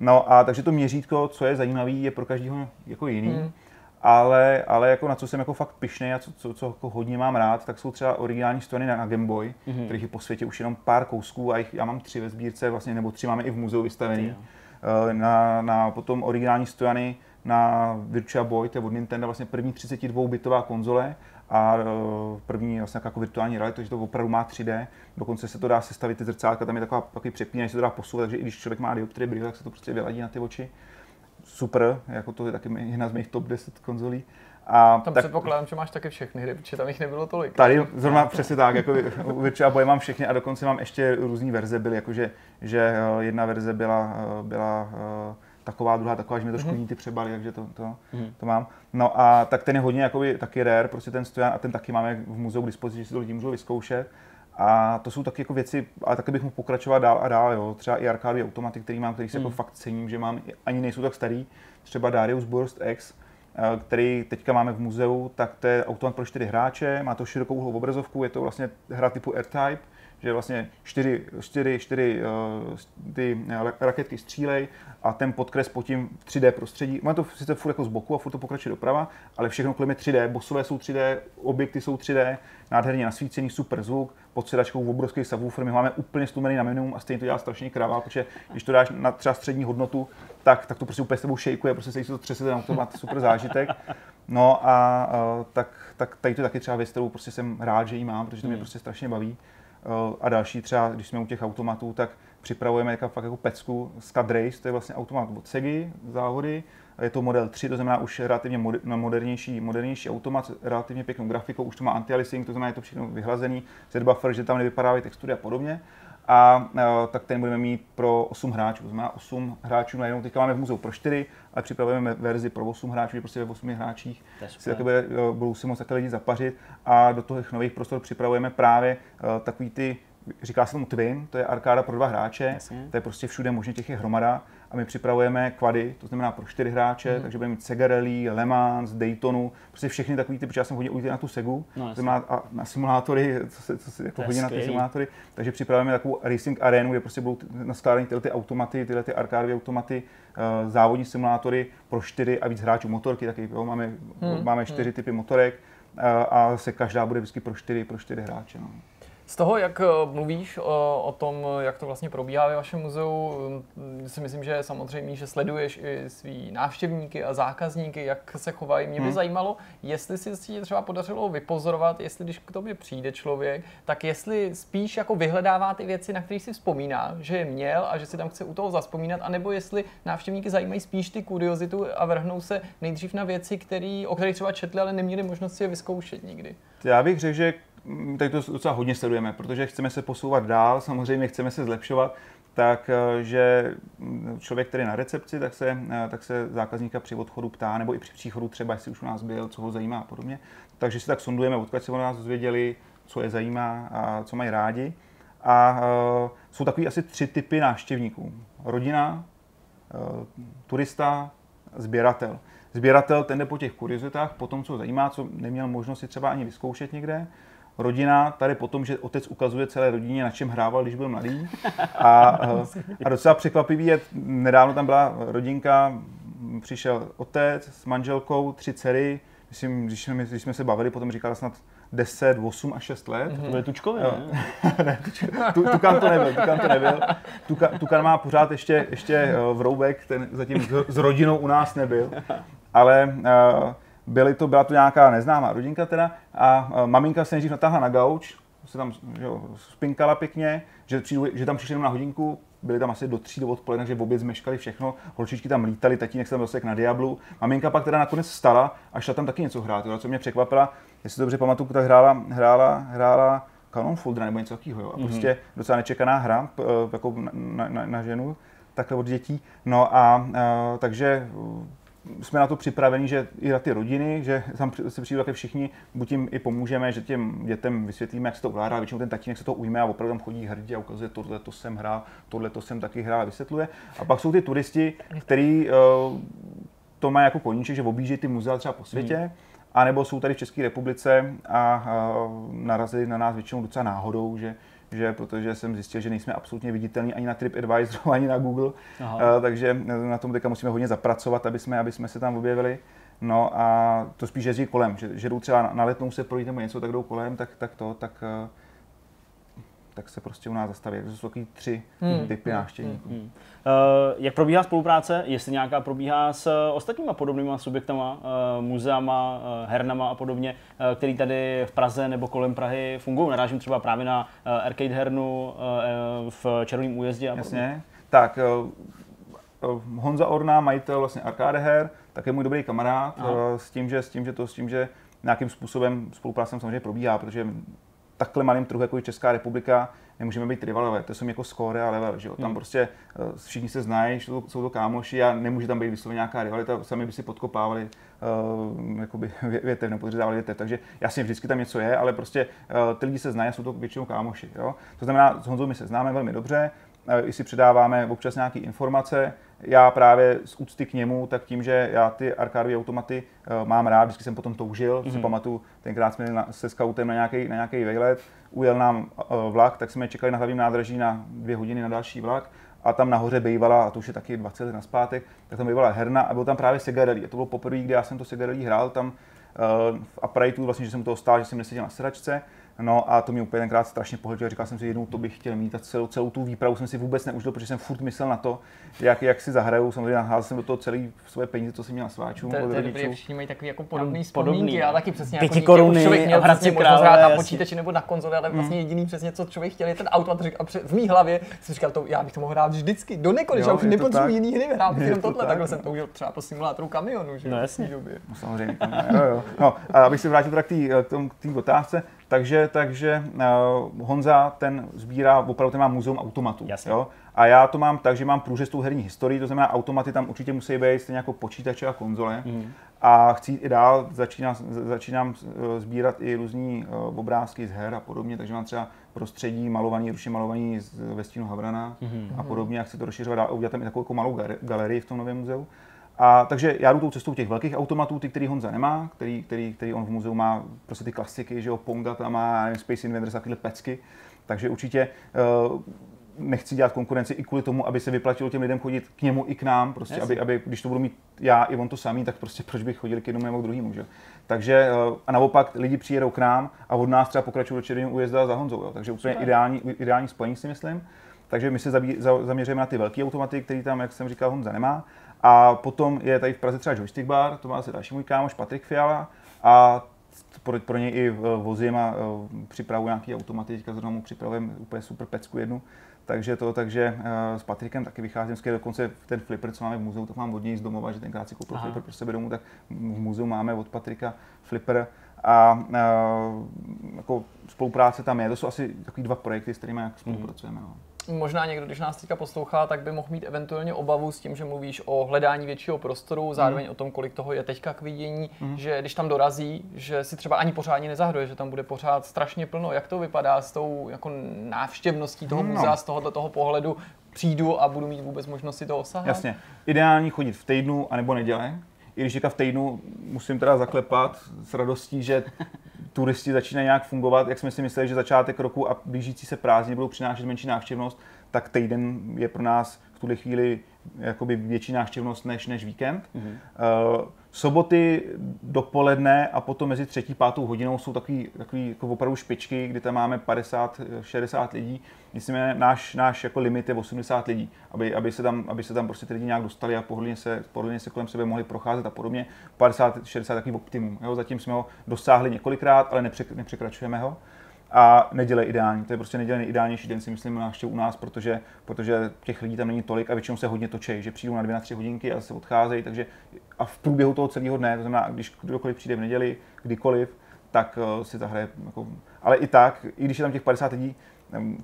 No a takže to měřítko, co je zajímavé, je pro každého jako jiný. Hmm. Ale, ale jako na co jsem jako fakt pišnej a co, co, co jako hodně mám rád, tak jsou třeba originální strany na, na Game Boy, mm-hmm. kterých je po světě už jenom pár kousků a jich, já mám tři ve sbírce, vlastně, nebo tři máme i v muzeu vystavený. Eh, Na, na potom originální stojany na Virtua Boy, to je od Nintendo vlastně první 32-bitová konzole a eh, první vlastně jako virtuální realita, takže to opravdu má 3D, dokonce se to dá sestavit ty zrcátka, tam je taková takový přepínač, se to dá posouvat, takže i když člověk má dioptrie brýle, tak se to prostě vyladí na ty oči. Super, jako to je taky jedna z mých top 10 konzolí. A Tam tak předpokládám, že máš taky všechny hry, protože tam jich nebylo tolik. tady zrovna přesně tak, jako Virtua Boy mám všechny a dokonce mám ještě různé verze byly, jakože že eh, jedna verze byla, eh, byla taková, druhá taková, že mi trošku mm-hmm. ty přebaly, takže to, to, mm-hmm. to mám. No a tak ten je hodně jakoby, taky rare, prostě ten stojan a ten taky máme v muzeu k dispozici, že si to lidi můžou vyzkoušet. A to jsou taky jako věci, ale taky bych mohl pokračovat dál a dál, jo. Třeba i arkádové automaty, který mám, který si jako fakt cením, že mám, ani nejsou tak starý. Třeba Darius Burst X, eh, který teďka máme v muzeu, tak to je automat pro čtyři hráče, má to širokou úhlovou obrazovku, je to vlastně hra typu R-Type, že vlastně čtyři, čtyři, čtyři uh, ty raketky střílej a ten podkres pod tím v 3D prostředí. Má to sice furt jako z boku a furt to pokračuje doprava, ale všechno kolem je 3D, bosové jsou 3D, objekty jsou 3D, nádherně nasvícený, super zvuk, pod sedačkou obrovský subwoofer, my máme úplně stlumený na minimum a stejně to dělá strašně kráva, protože když to dáš na třeba střední hodnotu, tak, tak to prostě úplně s tebou šejkuje, prostě se to třese ten automat, super zážitek. No a uh, tak, tak tady to taky třeba věc, kterou prostě jsem rád, že ji mám, protože to mě hmm. prostě strašně baví. Uh, a další třeba, když jsme u těch automatů, tak připravujeme jako, fakt jako pecku Scud Race, to je vlastně automat od Segi, závody, je to model 3, to znamená už relativně modernější, modernější automat s relativně pěknou grafikou, už to má anti-aliasing, to znamená, je to všechno vyhlazený, Z-buffer, že tam nevypadávají textury a podobně. A e, tak ten budeme mít pro 8 hráčů, to znamená 8 hráčů na jednou. Teďka máme v muzeu pro 4, ale připravujeme verzi pro 8 hráčů, že prostě ve 8 hráčích si také bude, budou si moct takhle lidi zapařit. A do těch nových prostor připravujeme právě e, takový ty říká se tomu Twin, to je arkáda pro dva hráče, Jasně. to je prostě všude možně těch je hromada a my připravujeme kvady, to znamená pro čtyři hráče, mm. takže budeme mít Segarelli, Le Mans, Daytonu, prostě všechny takový ty, protože já jsem hodně ujít na tu Segu, no, to znamená a na simulátory, co se, co se jako hodně na ty simulátory, takže připravujeme takovou racing arénu, kde prostě budou naskládané tyhle ty automaty, tyhle ty arkádové automaty, uh, závodní simulátory pro čtyři a víc hráčů, motorky taky, jo, máme, mm. máme čtyři mm. typy motorek, uh, a se každá bude vždycky pro čtyři, pro čtyři hráče. No. Z toho, jak eh, mluvíš o, o tom, jak to vlastně probíhá ve vašem muzeu, mm, si myslím, že je samozřejmě, že sleduješ i svý návštěvníky a zákazníky, jak se chovají. Mě by hmm. zajímalo, jestli si ti třeba podařilo vypozorovat, jestli když k tobě přijde člověk, tak jestli spíš jako vyhledává ty věci, na které si vzpomíná, že je měl a že si tam chce u toho zaspomínat, anebo jestli návštěvníky zajímají spíš ty kuriozitu a vrhnou se nejdřív na věci, který, o kterých třeba četli, ale neměli možnost si je vyzkoušet nikdy. Já bych řekl, že tady to docela hodně sledujeme, protože chceme se posouvat dál, samozřejmě chceme se zlepšovat, tak eh, člověk, který je na recepci, tak se, eh, tak se zákazníka při odchodu ptá, nebo i při příchodu třeba, jestli už u nás byl, co ho zajímá a podobně. Takže si tak sondujeme, odkud se o nás dozvěděli, co je zajímá a co mají rádi. A uh, jsou takový asi tři typy návštěvníků. Rodina, turista, sběratel. Sběratel ten jde po těch kuriozitách, po tom, co zajímá, co neměl možnost si třeba ani vyzkoušet někde rodina tady potom, že otec ukazuje celé rodině, na čem hrával, když byl mladý. A, a docela překvapivý je, nedávno tam byla rodinka, přišel otec s manželkou, tři dcery, myslím, když jsme, když jsme se bavili, potom říkala snad 10, 8 a 6 let. Mm-hmm. To byly tučkové, ne? <laughs> ne tu, tukan to nebyl, tukan to nebyl. Tukan, tukan má pořád ještě, ještě eh, vroubek, ten zatím s rodinou u nás nebyl. Ale uh, byly to, byla to nějaká neznámá rodinka teda a maminka se nejdřív natáhla na gauč, se tam jo, spinkala pěkně, že, přijdu, že tam přišli jenom na hodinku, byli tam asi do tří do odpoledne, že v oběd zmeškali všechno, holčičky tam lítali, tatínek se tam dostal na Diablu. Maminka pak teda nakonec stala a šla tam taky něco hrát, jo, co mě překvapila, jestli dobře pamatuju, tak hrála, hrála, hrála Canon Foldra nebo něco takového. A mhm. prostě mm-hmm. docela nečekaná hra jako na, na, na ženu, takhle od dětí. No a, a takže jsme na to připraveni, že i na ty rodiny, že tam se přijdu také všichni, buď jim i pomůžeme, že těm dětem vysvětlíme, jak se to ukládá, většinou ten tatínek se to ujme a opravdu tam chodí hrdě a ukazuje, tohle to jsem hrál, tohle to jsem taky hrál a vysvětluje. A pak jsou ty turisti, kteří uh, to mají jako koníček, že objíždějí ty muzea třeba po světě, hmm. a nebo jsou tady v České republice a uh, narazili na nás většinou docela náhodou, že že protože jsem zjistil, že nejsme absolutně viditelní ani na TripAdvisor, <laughs> ani na Google, Aha. Uh, takže na tom teďka musíme hodně zapracovat, aby jsme, aby jsme se tam objevili. No a to spíš jezdí kolem, že, že jdou třeba na letnou se projít nebo něco, tak jdou kolem, tak, tak to, tak uh, tak se prostě u nás zastaví. To jsou takový tři hmm. typy návštěvníků. Hmm. Hmm. Uh, jak probíhá spolupráce? Jestli nějaká probíhá s uh, ostatníma podobnýma subjektama, uh, muzeama, uh, hernama a podobně, uh, který tady v Praze nebo kolem Prahy fungují? Narážím třeba právě na uh, arcade hernu uh, v Červeném újezdě a podobně. Jasně. Tak, uh, Honza Orna, majitel vlastně arcade her, tak je můj dobrý kamarád uh, s tím, že, s tím, že to, s tím, že nějakým způsobem spolupráce samozřejmě probíhá, protože takhle malým trhu, jako je Česká republika, nemůžeme být rivalové. To jsou jako score a level, že jo? Tam hmm. prostě uh, všichni se znají, jsou to, jsou to kámoši a nemůže tam být vysloveně nějaká rivalita, sami by si podkopávali uh, jakoby větev nebo podřezávali větev. Takže jasně vždycky tam něco je, ale prostě uh, ty lidi se znají a jsou to většinou kámoši. Jo? To znamená, s Honzou my se známe velmi dobře, eh, i si předáváme občas nějaké informace. Já právě z úcty k němu, tak tím, že já ty arkádové automaty uh, mám rád, vždycky jsem potom toužil, mm-hmm. si pamatuju, tenkrát jsme na, se scoutem na nějaký, na nějaký vejlet, ujel nám uh, vlak, tak jsme čekali na hlavním nádraží na dvě hodiny na další vlak a tam nahoře bývala, a to už je taky 20 let naspátek, tak tam bývala herna a byl tam právě Segarelli. A to bylo poprvé, kdy já jsem to Segarelli hrál tam uh, v uprightu, vlastně, že jsem toho stál, že jsem neseděl na sedačce No a to mě úplně tenkrát strašně pohltilo. Říkal jsem si, jednou to bych chtěl mít a celou, celou tu výpravu jsem si vůbec neužil, protože jsem furt myslel na to, jak, jak si zahraju. Samozřejmě naházel jsem do toho celý svoje peníze, co jsem měl na sváčů. To, to je dobrý, všichni mají takový jako podobný podobný, vzpomínky. Já taky přesně Pěti jako koruny člověk měl přesně možnost hrát na počítači nebo na konzoli, ale vlastně jediný přesně, co člověk chtěl, je ten automat. A v mý hlavě jsem říkal, to, já bych to mohl hrát vždycky, do nekonečna, Jo, už to nepotřebuji tak. jiný hry, Je jenom to tohle. tak, Takhle no. jsem toužil třeba po simulátoru kamionu, že No jasně. době. No, samozřejmě. Jo, jo. No, a abych se vrátil teda tomu- k té otázce, takže, takže uh, Honza ten sbírá, opravdu ten má muzeum automatů. Jasně. Jo? A já to mám tak, že mám průřez herní historii, to znamená automaty tam určitě musí být stejně jako počítače a konzole. Mm. A chci i dál, začínám, začínám eh, sbírat i různý eh, obrázky z her a podobně, takže mám třeba prostředí malovaný, ručně malovaný z ve stínu Havrana mm. a podobně, a chci to rozšiřovat a udělat tam i takovou jako malou galerii v tom novém muzeu. A takže já jdu tou cestou těch velkých automatů, ty, který Honza nemá, který, který, který on v muzeu má, prostě ty klasiky, že jo, Ponga tam má, nevím, Space Invaders, takovéhle pecky. Takže určitě uh, nechci dělat konkurenci i kvůli tomu, aby se vyplatilo těm lidem chodit k němu i k nám, prostě, Jasně. aby, aby, když to budu mít já i on to samý, tak prostě proč bych chodil k jednomu nebo k druhému, že? Takže eh, a naopak lidi přijedou k nám a od nás třeba pokračují do červeného újezda za Honzou, jo? takže úplně ideální, ideální spojení si myslím. Takže my se zaměřujeme na ty velké automaty, který tam, jak jsem říkal, Honza nemá. A potom je tady v Praze třeba Joystick Bar, to má asi další můj kámoš Patrik Fiala. A pro, pro něj i eh, vozím a eh, připravuji nějaký automaty, teďka zrovna mu připravujeme úplně super pecku jednu. Takže to, takže uh, s Patrikem taky vycházím, skvěle, dokonce ten flipper, co máme v muzeu, tak mám od něj z domova, že tenkrát si koupil Aha. flipper pro sebe domů, tak v muzeu máme od Patrika flipper a jako spolupráce tam je. To jsou asi takový dva projekty, s kterými jak spolupracujeme. No. Možná někdo, když nás teďka poslouchá, tak by mohl mít eventuálně obavu s tím, že mluvíš o hledání většího prostoru, zároveň o tom, kolik toho je teďka k vidění, že když tam dorazí, že si třeba ani pořádně nezahruje, že tam bude pořád strašně plno. Jak to vypadá s tou jako návštěvností toho No. muzea z tohoto toho pohledu? Přijdu a budu mít vůbec možnost si to osahat? Jasně. Ideální chodit v týdnu anebo neděle. I když teďka v týdnu musím teda zaklepat s radostí, že turisti začínají nějak fungovat, jak jsme si mysleli, že začátek roku a blížící se prázdniny budou přinášet menší návštěvnost, tak týden je pro nás v tuhle chvíli jakoby větší návštěvnost než, než víkend. Mm-hmm. Uh, soboty dopoledne a potom mezi třetí pátou hodinou jsou takový, takový jako opravdu špičky, kdy tam máme 50-60 lidí. Myslíme, náš, náš jako limit je 80 lidí, aby, aby, se tam, aby se tam prostě ty lidi nějak dostali a pohodlně se, pohodlně se kolem sebe mohli procházet a podobně. 50-60 takový optimum. Jo? Zatím jsme ho dosáhli několikrát, ale nepřek, nepřekračujeme ho. A neděle ideální, to je prostě neděle ideálnější den si myslím návštěvu u nás, protože, protože těch lidí tam není tolik a většinou se hodně točí, že přijdou na dvě, na tři hodinky a zase odcházejí, takže a v průběhu toho celého dne, to znamená, když kdokoliv přijde v neděli, kdykoliv, tak uh, si zahraje, jako, ale i tak, i když je tam těch 50 lidí,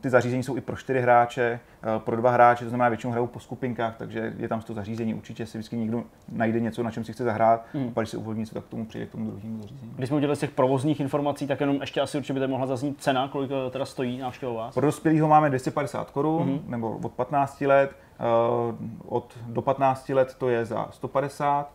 ty zařízení jsou i pro čtyři hráče, eh, pro dva hráče, to znamená většinou hrajou po skupinkách, takže je tam to zařízení, určitě si vždycky někdo najde něco, na čem si chce zahrát, Hmm. a pak když se uvolní něco, tak k tomu přijde k tomu druhému zařízení. Když jsme udělali z těch provozních informací, tak jenom ještě asi určitě by mohla zaznít cena, kolik eh, teda stojí návštěva vás. Pro dospělého máme 250 korun, mm-hmm. nebo od 15 let, eh, od do 15 let to je za 150,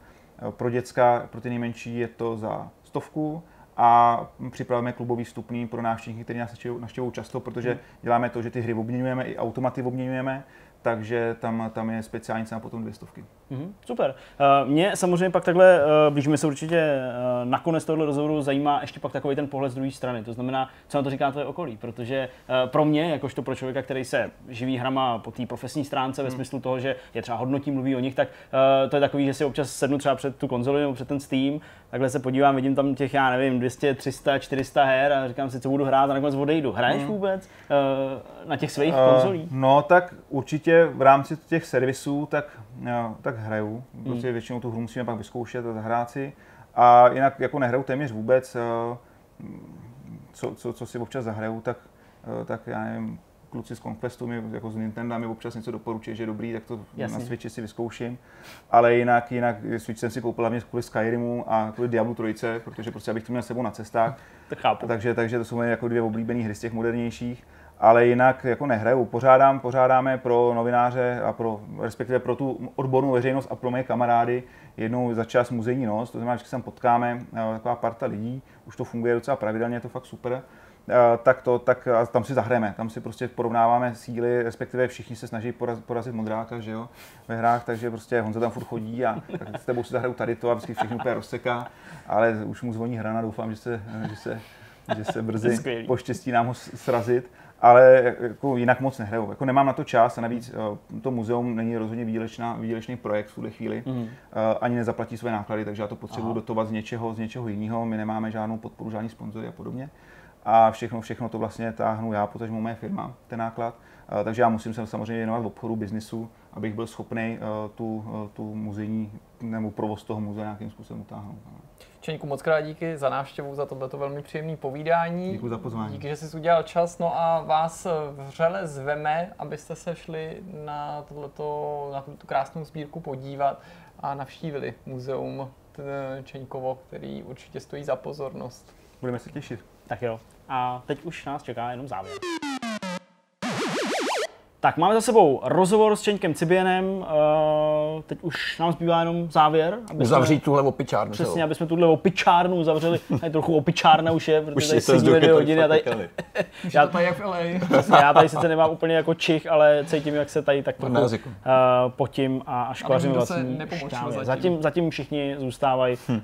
eh, pro děcka, pro ty nejmenší je to za stovku a připravujeme klubový vstupný pro návštěvníky, kteří nás navštěvují- často, protože Mhm. děláme to, že ty hry obměňujeme, i automaty obměňujeme, takže tam, tam je speciální cena potom dvě stovky. Mhm, super. Uh, mě samozřejmě pak takhle, blížíme se určitě uh, nakonec tohle rozhovoru, zajímá ještě pak takový ten pohled z druhé strany. To znamená, co na to říká tvoje okolí. Protože pro mě, jakožto pro člověka, který se živí hrama po té profesní stránce, ve Hmm. smyslu toho, že je třeba hodnotí, mluví o nich, tak to je takový, že si občas sednu třeba před tu konzoli nebo před ten Steam, takhle se podívám, vidím tam těch, já nevím, 200, 300, 400 her a říkám si, co budu hrát a nakonec odejdu. Hraješ vůbec uh, na těch svých Eh, konzolích? No, tak určitě v rámci těch servisů tak, no, tak hraju. Prostě většinou tu hru musíme pak vyzkoušet a zahrát si. A jinak jako nehraju téměř vůbec. Co, co, co si občas zahraju, tak, tak já nevím, kluci z Conquestu mi jako z Nintendo mi občas něco doporučí, že je dobrý, tak to Jasně. na Switchi si vyzkouším. Ale jinak, jinak Switch jsem si koupil hlavně kvůli Skyrimu a kvůli Diablo 3, protože prostě abych to měl s sebou na cestách. <laughs> To chápu. Takže, takže to jsou moje jako dvě oblíbené hry z těch modernějších. ale jinak jako nehraju. Pořádám, pořádáme pro novináře a pro, respektive pro tu odbornou veřejnost a pro moje kamarády jednou za čas muzejní noc, to znamená, že se tam potkáme, eh, taková parta lidí, už to funguje docela pravidelně, je to fakt super tak to, tak a tam si zahrajeme, tam si prostě porovnáváme síly, respektive všichni se snaží porazit, porazit modráka, že jo, ve hrách, takže prostě Honza tam furt chodí a tak s tebou si zahraju tady to a vždycky všechno úplně rozseká, ale už mu zvoní hrana, doufám, že se, že se, že se brzy <laughs> poštěstí nám ho srazit ale jako jinak moc nehraju. Jako nemám na to čas a navíc eh, to muzeum není rozhodně výdělečná, výdělečný projekt v tuhle chvíli. Mm. Ani nezaplatí své náklady, takže já to potřebuji dotovat z něčeho, z něčeho jiného. My nemáme žádnou podporu, žádný sponzory a podobně a všechno, všechno to vlastně táhnu já, potažmo moje firma, ten náklad. Eh, takže já musím se samozřejmě věnovat v obchodu, biznisu, abych byl schopný eh, tu, eh, tu muzejní nebo provoz toho muzea nějakým způsobem utáhnout. Čeňku, moc krát díky za návštěvu, za tohleto velmi příjemné povídání. Děkuji za pozvání. Díky, že jsi udělal čas. No a vás vřele zveme, abyste se šli na, tohleto, na tuto krásnou sbírku podívat a navštívili muzeum Čeňkovo, který určitě stojí za pozornost. Budeme se těšit. Tak jo. A teď už nás čeká jenom závěr. Tak máme za sebou rozhovor s Čeňkem Cibienem. Uh, teď už nám zbývá jenom závěr. Aby Uzavřít jsme, tuhle opičárnu. Přesně, aby jsme tuhle opičárnu uzavřeli. Tady trochu opičárna už je, protože už tady sedíme dvě hodiny. A tady, <laughs> já, tady jak v LA. Přesně, já tady sice nemám úplně jako čich, ale cítím, jak se tady tak trochu uh, potím a, a škvařím vlastní zatím. zatím. Zatím všichni zůstávají, hm. uh,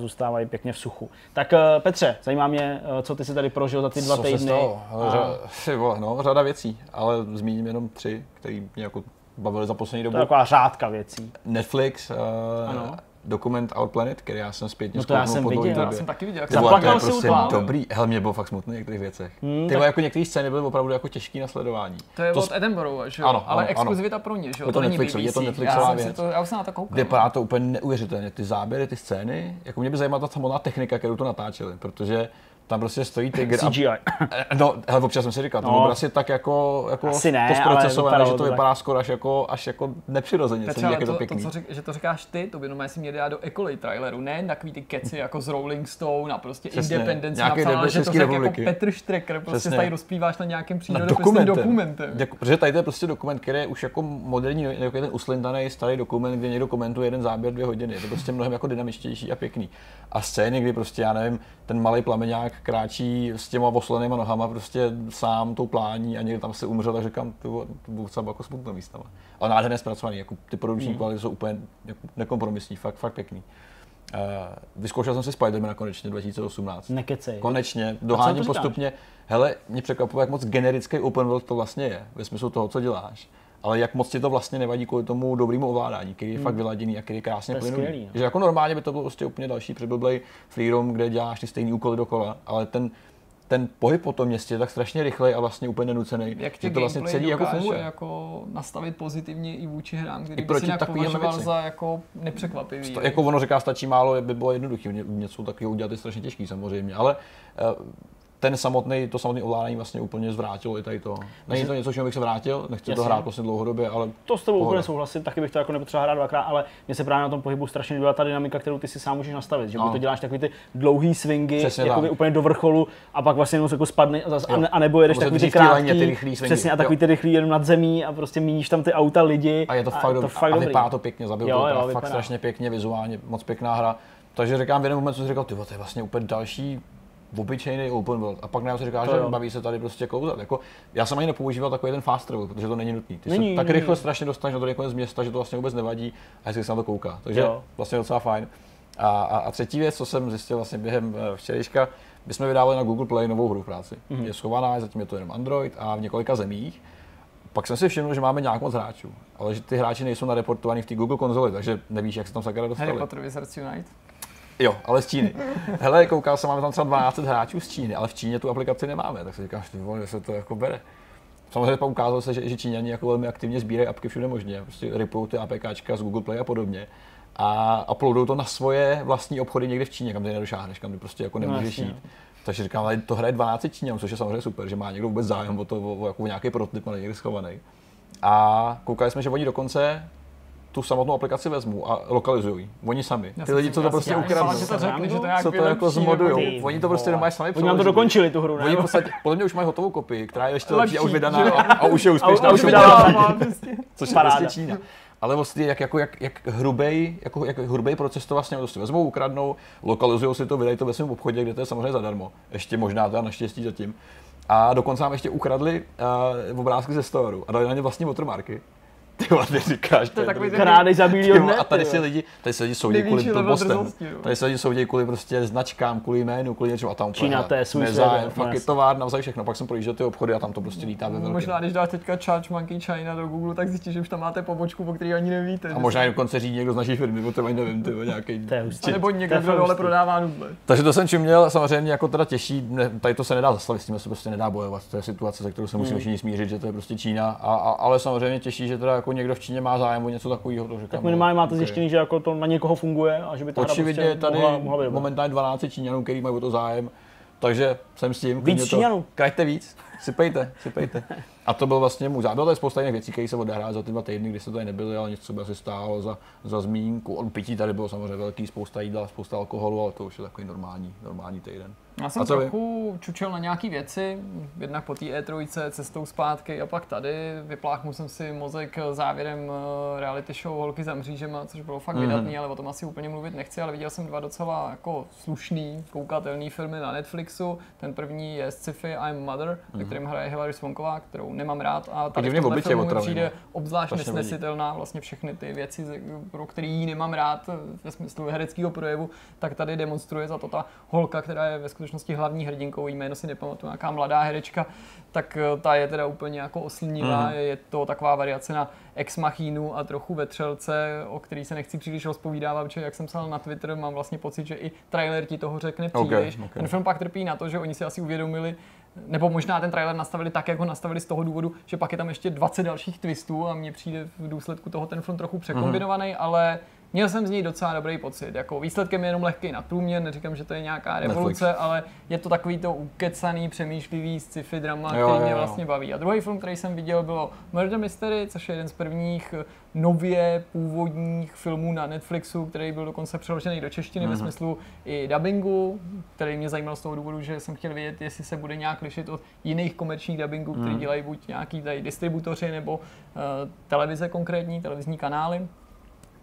zůstávají pěkně v suchu. Tak uh, Petře, zajímá mě, uh, co ty si tady prožil za ty dva co týdny. Se stalo? A... no, řada věcí, ale zmíním zmíním jenom tři, které mě jako bavily za poslední dobu. To je taková řádka věcí. Netflix, uh, ano. dokument Our Planet, který já jsem zpětně no to já jsem viděl, době. já jsem taky viděl. Jak Zaplakal si prostě dobrý, hele, mě bylo fakt smutný v některých věcech. Hmm, Ty tak... jako některé scény byly opravdu jako těžké na sledování. To je to od Edinburghu, že jo? Ano, ale ano, exkluzivita pro ně, že jo? Je to, to Netflix, je to Netflixová věc. To, já už jsem na to koukal. Vypadá to úplně neuvěřitelně, ty záběry, ty scény. Jako mě by zajímala ta samotná technika, kterou to natáčeli, protože tam prostě stojí tygr. CGI. A, no, hele, občas jsem si říkal, to No. bylo asi tak jako, jako Asi ne, to zprocesované, ale že to vypadá skoro až jako, až jako nepřirozeně, Petře, jak ale je to to, pěkný. to, co řek, že to říkáš ty, to by normálně si měl dát do Ecolay traileru, ne takový ty keci jako z Rolling Stone a prostě Přesně. Independence napsala, debil že to České řekl jako republiky. Petr Štreker, prostě Přesně. tady rozpíváš na nějakém Na přírodopisným dokumentem. Děku, protože tady to je prostě dokument, který je už jako moderní, jako je ten uslintaný starý dokument, kde někdo komentuje jeden záběr dvě hodiny. Je to prostě mnohem jako dynamičtější a pěkný. A scény, kdy prostě, já nevím, ten malý plameňák kráčí s těma oslenýma nohama prostě sám tou plání a někdo tam se umřel, tak říkám, to bylo, docela jako smutné místama. Ale nádherně zpracovaný, jako ty produkční Hmm. kvality jsou úplně jako nekompromisní, fakt, fakt pěkný. Uh, vyzkoušel jsem si Spider-Man konečně 2018. Nekecej. Konečně, doháním postupně. Hele, mě překvapuje, jak moc generický open world to vlastně je, ve smyslu toho, co děláš. Ale jak moc ti to vlastně nevadí kvůli tomu dobrému ovládání, který je hmm. fakt vyladěný a který je krásně To je plynulý. skvělý, no. Že jako normálně by to bylo prostě úplně další přeblblej free roam, kde děláš ty stejný úkoly dokola, ale ten, ten pohyb po tom městě je tak strašně rychlej a vlastně úplně nucený, Jak tě že to vlastně celý jako funguje. jako nastavit pozitivně i vůči hrám, který I by proti si nějak považoval věci. za jako nepřekvapivý. To, jako ono říká, stačí málo, by bylo jednoduché. Ně- Něco takového udělat je strašně těžký samozřejmě, ale eh, ten samotný, to samotné ovládání vlastně úplně zvrátilo i tady to. Není to něco, čemu bych se vrátil, nechci to Jasně. hrát vlastně dlouhodobě, ale To s tebou Pohoda. úplně souhlasím, taky bych to jako nepotřeboval hrát dvakrát, ale mně se právě na tom pohybu strašně líbila ta dynamika, kterou ty si sám můžeš nastavit, že buď to děláš takový ty dlouhý swingy, Přesně jakoby tak. úplně do vrcholu a pak vlastně jenom se jako spadne a, zas, a, nebo jedeš se takový ty krátký, ty rychlý swingy. přesně a takový Jo. ty rychlý jenom nad zemí a prostě míníš tam ty auta, lidi. a je to fakt, dobrý. to fakt a vypadá to pěkně, zabil Jo, to fakt strašně pěkně, vizuálně, moc pěkná hra. Takže říkám, v jeden moment jsem si říkal, ty to je vlastně úplně další obyčejný open world. A pak najednou si říká, To že jo. baví se tady prostě kouzat. Jako, já jsem ani nepoužíval takový ten fast travel, protože to není nutný. Ty Není, se tak není. rychle strašně dostaneš na to konec města, že to vlastně vůbec nevadí a hezky se na to kouká. Takže Jo. vlastně docela fajn. A, a, a třetí věc, co jsem zjistil vlastně během eh, včerejška, my jsme vydávali na Google Play novou hru v práci. Mhm. Mm-hmm. Je schovaná, zatím je to jenom Android a v několika zemích. Pak jsem si všiml, že máme nějak moc hráčů, ale že ty hráči nejsou nareportovaní v té Google konzoli, takže nevíš, jak se tam sakra dostali. Harry Potter Wizards Unite. Jo, ale z Číny. Hele, koukal jsem, máme tam třeba 12 hráčů z Číny, ale v Číně tu aplikaci nemáme, tak si říkáš, ty vole, že se to jako bere. Samozřejmě pak ukázalo se, že, že Číňani jako velmi aktivně sbírají apky všude možně, prostě ripou ty APKčka z Google Play a podobně. A uploadují to na svoje vlastní obchody někde v Číně, kam ty nedošáhneš, kam ty prostě jako nemůžeš jasně, jít. Takže říkám, ale to hraje 12 Číňanů, což je samozřejmě super, že má někdo vůbec zájem o to, o, o jako nějaký prototyp, ale někde schovaný. A koukali jsme, že oni dokonce tu samotnou aplikaci vezmu a lokalizují. Oni sami. Ty lidi, si- co to prostě ukradnou. to to co to jako zmodujou. Oni to prostě nemáš sami Oni nám to dokončili, tu hru, ne? Oni podstatě, podle mě už mají hotovou kopii, která je ještě lepší a už vydaná a, a už je <laughs> úspěšná, už <laughs> prostě. což je prostě Čína. Ale vlastně jak, jako, jak, jak hrubej, jako, jak hrubej proces to vlastně prostě vezmou, ukradnou, lokalizují si to, vydají to ve svém obchodě, kde to je samozřejmě zadarmo. Ještě možná teda naštěstí zatím. A dokonce nám ještě ukradli uh, obrázky ze storu a dali na ně vlastní watermarky. Ty vole, ty říkáš, To je takový ten- Krádej za vole, dne, a tady si lidi, tady si lidi soudí kvůli blbostem. jo. Tady si lidi soudí kvůli prostě značkám, kvůli jménu, kvůli něčemu a tam úplně, Čína, to je svůj nezájem, fakt no, je továrna, navzájem všechno. Pak jsem projížděl ty obchody a tam to prostě lítá ve velkém. Možná, když dáš teďka Charge Monkey China do Google, tak zjistíš, že už tam máte pobočku, o který ani nevíte. A možná i dokonce řídí někdo z naší firmy, o tom ani nevím, ty nějaký. To nebo někdo, To kdo dole prodává nudle. Takže to jsem čím měl, samozřejmě jako teda těžší, ne, tady to se nedá zastavit, s tím se prostě nedá bojovat, to je situace, se kterou se Hmm. musíme všichni smířit, že to je prostě Čína, a, a, ale samozřejmě těžší, že teda jako někdo v Číně má zájem o něco takového, to říkám. Tak minimálně máte ok. zjištěný, že jako to na někoho funguje a že by ta hra Očividně prostě je tady mohla, mohla být momentálně 12 Číňanů, který mají o to zájem, takže jsem s tím. Víc Číňanů. Kraťte víc, sypejte, sypejte. <laughs> A to byl vlastně můj zájem. Bylo tady spousta jiných věcí, které se odehrály za ty dva týdny, kdy se tady nebyly, ale něco by asi stálo za, za zmínku. On pití tady bylo samozřejmě velký, spousta jídla, spousta alkoholu, ale to už je takový normální, normální týden. Já A jsem co vy? trochu čučel na nějaký věci, jednak po té E3, cestou zpátky a pak tady. Vypláchnul jsem si mozek závěrem eh, reality show Holky za mřížema, což bylo fakt Mhm. vydatný, ale o tom asi úplně mluvit nechci, ale viděl jsem dva docela jako slušný, koukatelný filmy na Netflixu. Ten první je sci-fi I'm Mother, ve kterém hraje Hilary Swanková, kterou nemám rád a tady v divně v tomhle filmu mi přijde obzvlášť Strašně nesnesitelná vlastně všechny ty věci, pro které ji nemám rád ve smyslu hereckého projevu, tak tady demonstruje za to ta holka, která je ve skutečnosti hlavní hrdinkou, jméno si nepamatuju, nějaká mladá herečka, tak eh, ta je teda úplně jako oslnivá, mm. je to taková variace na Ex Machinu a trochu vetřelce, o který se nechci příliš rozpovídávat, protože jak jsem psal na Twitter, mám vlastně pocit, že i trailer ti toho řekne příliš. ok. Ten film pak trpí na to, že oni si asi uvědomili, nebo možná ten trailer nastavili tak, jak ho nastavili z toho důvodu, že pak je tam ještě 20 dalších twistů a mně přijde v důsledku toho ten film trochu překombinovaný, Mhm. ale měl jsem z něj docela dobrý pocit. Jako výsledkem je jenom lehký nadprůměr, neříkám, že to je nějaká revoluce, Netflix. ale je to takový to ukecaný, přemýšlivý sci-fi drama, Jo, který jo, mě jo. vlastně baví. A druhý film, který jsem viděl, bylo Murder Mystery, což je jeden z prvních eh, nově původních filmů na Netflixu, který byl dokonce přeložený do češtiny Mhm. ve smyslu i dubbingu, který mě zajímal z toho důvodu, že jsem chtěl vědět, jestli se bude nějak lišit od jiných komerčních dubbingů, který Mhm. dělají buď nějaký tady distributoři nebo uh, televize konkrétní, televizní kanály.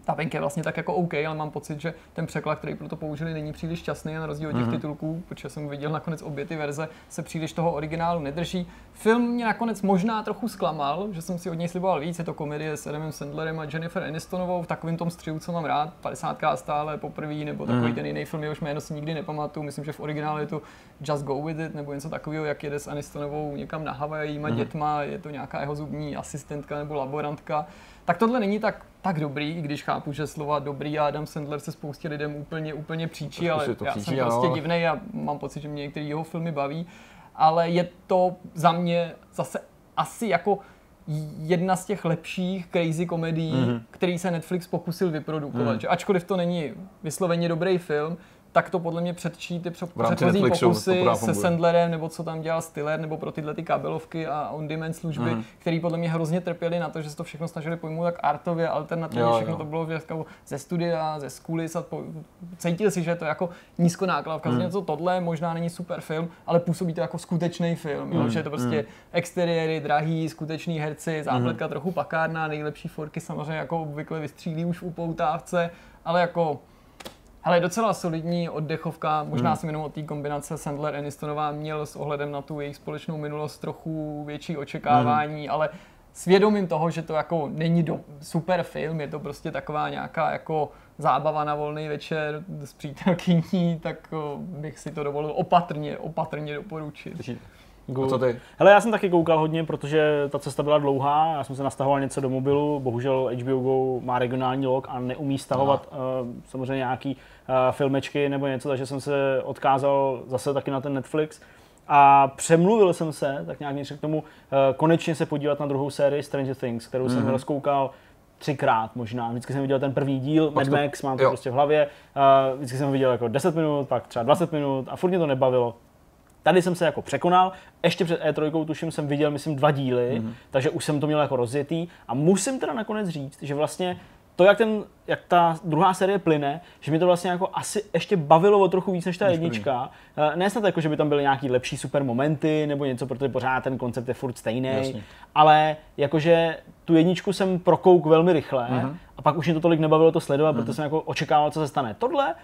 Dubbing je vlastně tak jako OK, ale mám pocit, že ten překlad, který pro to použili, není příliš šťastný a na rozdíl od těch Mhm. titulků, protože jsem viděl nakonec obě ty verze, se příliš toho originálu nedrží. Film mě nakonec možná trochu zklamal, že jsem si od něj sliboval víc. Je to komedie s Adamem Sandlerem a Jennifer Anistonovou v takovém tom střihu, co mám rád, 50 stále poprvé, nebo takový Mhm. ten jiný film, jehož jméno si nikdy nepamatuju. Myslím, že v originálu je to Just Go With It, nebo něco takového, jak jede s Anistonovou někam na Havaji, Mhm. dětma, je to nějaká jeho zubní asistentka nebo laborantka. Tak tohle není tak, tak dobrý, i když chápu, že slova dobrý a Adam Sandler se spoustě lidem úplně, úplně příčí, ale to já příčí, jsem prostě divný a mám pocit, že mě některé jeho filmy baví, ale je to za mě zase asi jako jedna z těch lepších crazy komedií, Mhm. mm-hmm. který se Netflix pokusil vyprodukovat. Mhm. Mm. Že ačkoliv to není vysloveně dobrý film, tak to podle mě předčí ty předchozí pokusy se. Sandlerem, nebo co tam dělal Stiller, nebo pro tyhle ty kabelovky a on-demand služby, Mhm. mm. který podle mě hrozně trpěli na to, že se to všechno snažili pojmout tak artově, alternativně, Jo, všechno jo. to bylo jako ze studia, ze po, cítil si, že je to jako nízkonákladovka, Mhm. mm. něco tohle možná není super film, ale působí to jako skutečný film, Mhm. jo, že je to prostě exteriéry, drahý, skutečný herci, zápletka trochu pakárná, nejlepší forky samozřejmě jako obvykle vystřílí už v upoutávce, ale jako ale docela solidní oddechovka, možná Hmm. jsem jenom od té kombinace Sandler Anistonová měl s ohledem na tu jejich společnou minulost trochu větší očekávání, ale svědomím toho, že to jako není do, super film, je to prostě taková nějaká jako zábava na volný večer s přítelkyní, tak bych si to dovolil opatrně, opatrně doporučit. Good. A co ty? Hele, já jsem taky koukal hodně, protože ta cesta byla dlouhá, já jsem se nastahoval něco do mobilu, bohužel HBO Go má regionální log a neumí stahovat uh, samozřejmě nějaký uh, filmečky nebo něco, takže jsem se odkázal zase taky na ten Netflix. A přemluvil jsem se, tak nějak něco k tomu, uh, konečně se podívat na druhou sérii Stranger Things, kterou jsem Mhm. rozkoukal třikrát možná. Vždycky jsem viděl ten první díl, Pak Mad to- Max, mám to jo. prostě v hlavě. Uh, vždycky jsem ho viděl jako 10 minut, pak třeba 20 minut a furt mě to nebavilo. Tady jsem se jako překonal, ještě před E3 tuším jsem viděl, myslím, dva díly, Mhm. mm-hmm. takže už jsem to měl jako rozjetý a musím teda nakonec říct, že vlastně to, jak, ten, jak ta druhá série plyne, že mi to vlastně jako asi ještě bavilo o trochu víc než ta jednička. Eh, Ne snad jako, že by tam byly nějaký lepší super momenty nebo něco, protože pořád ten koncept je furt stejný, Jasně. ale jakože tu jedničku jsem prokouk velmi rychle Mhm. a pak už mě to tolik nebavilo to sledovat, protože jsem jako očekával, co se stane. Tohle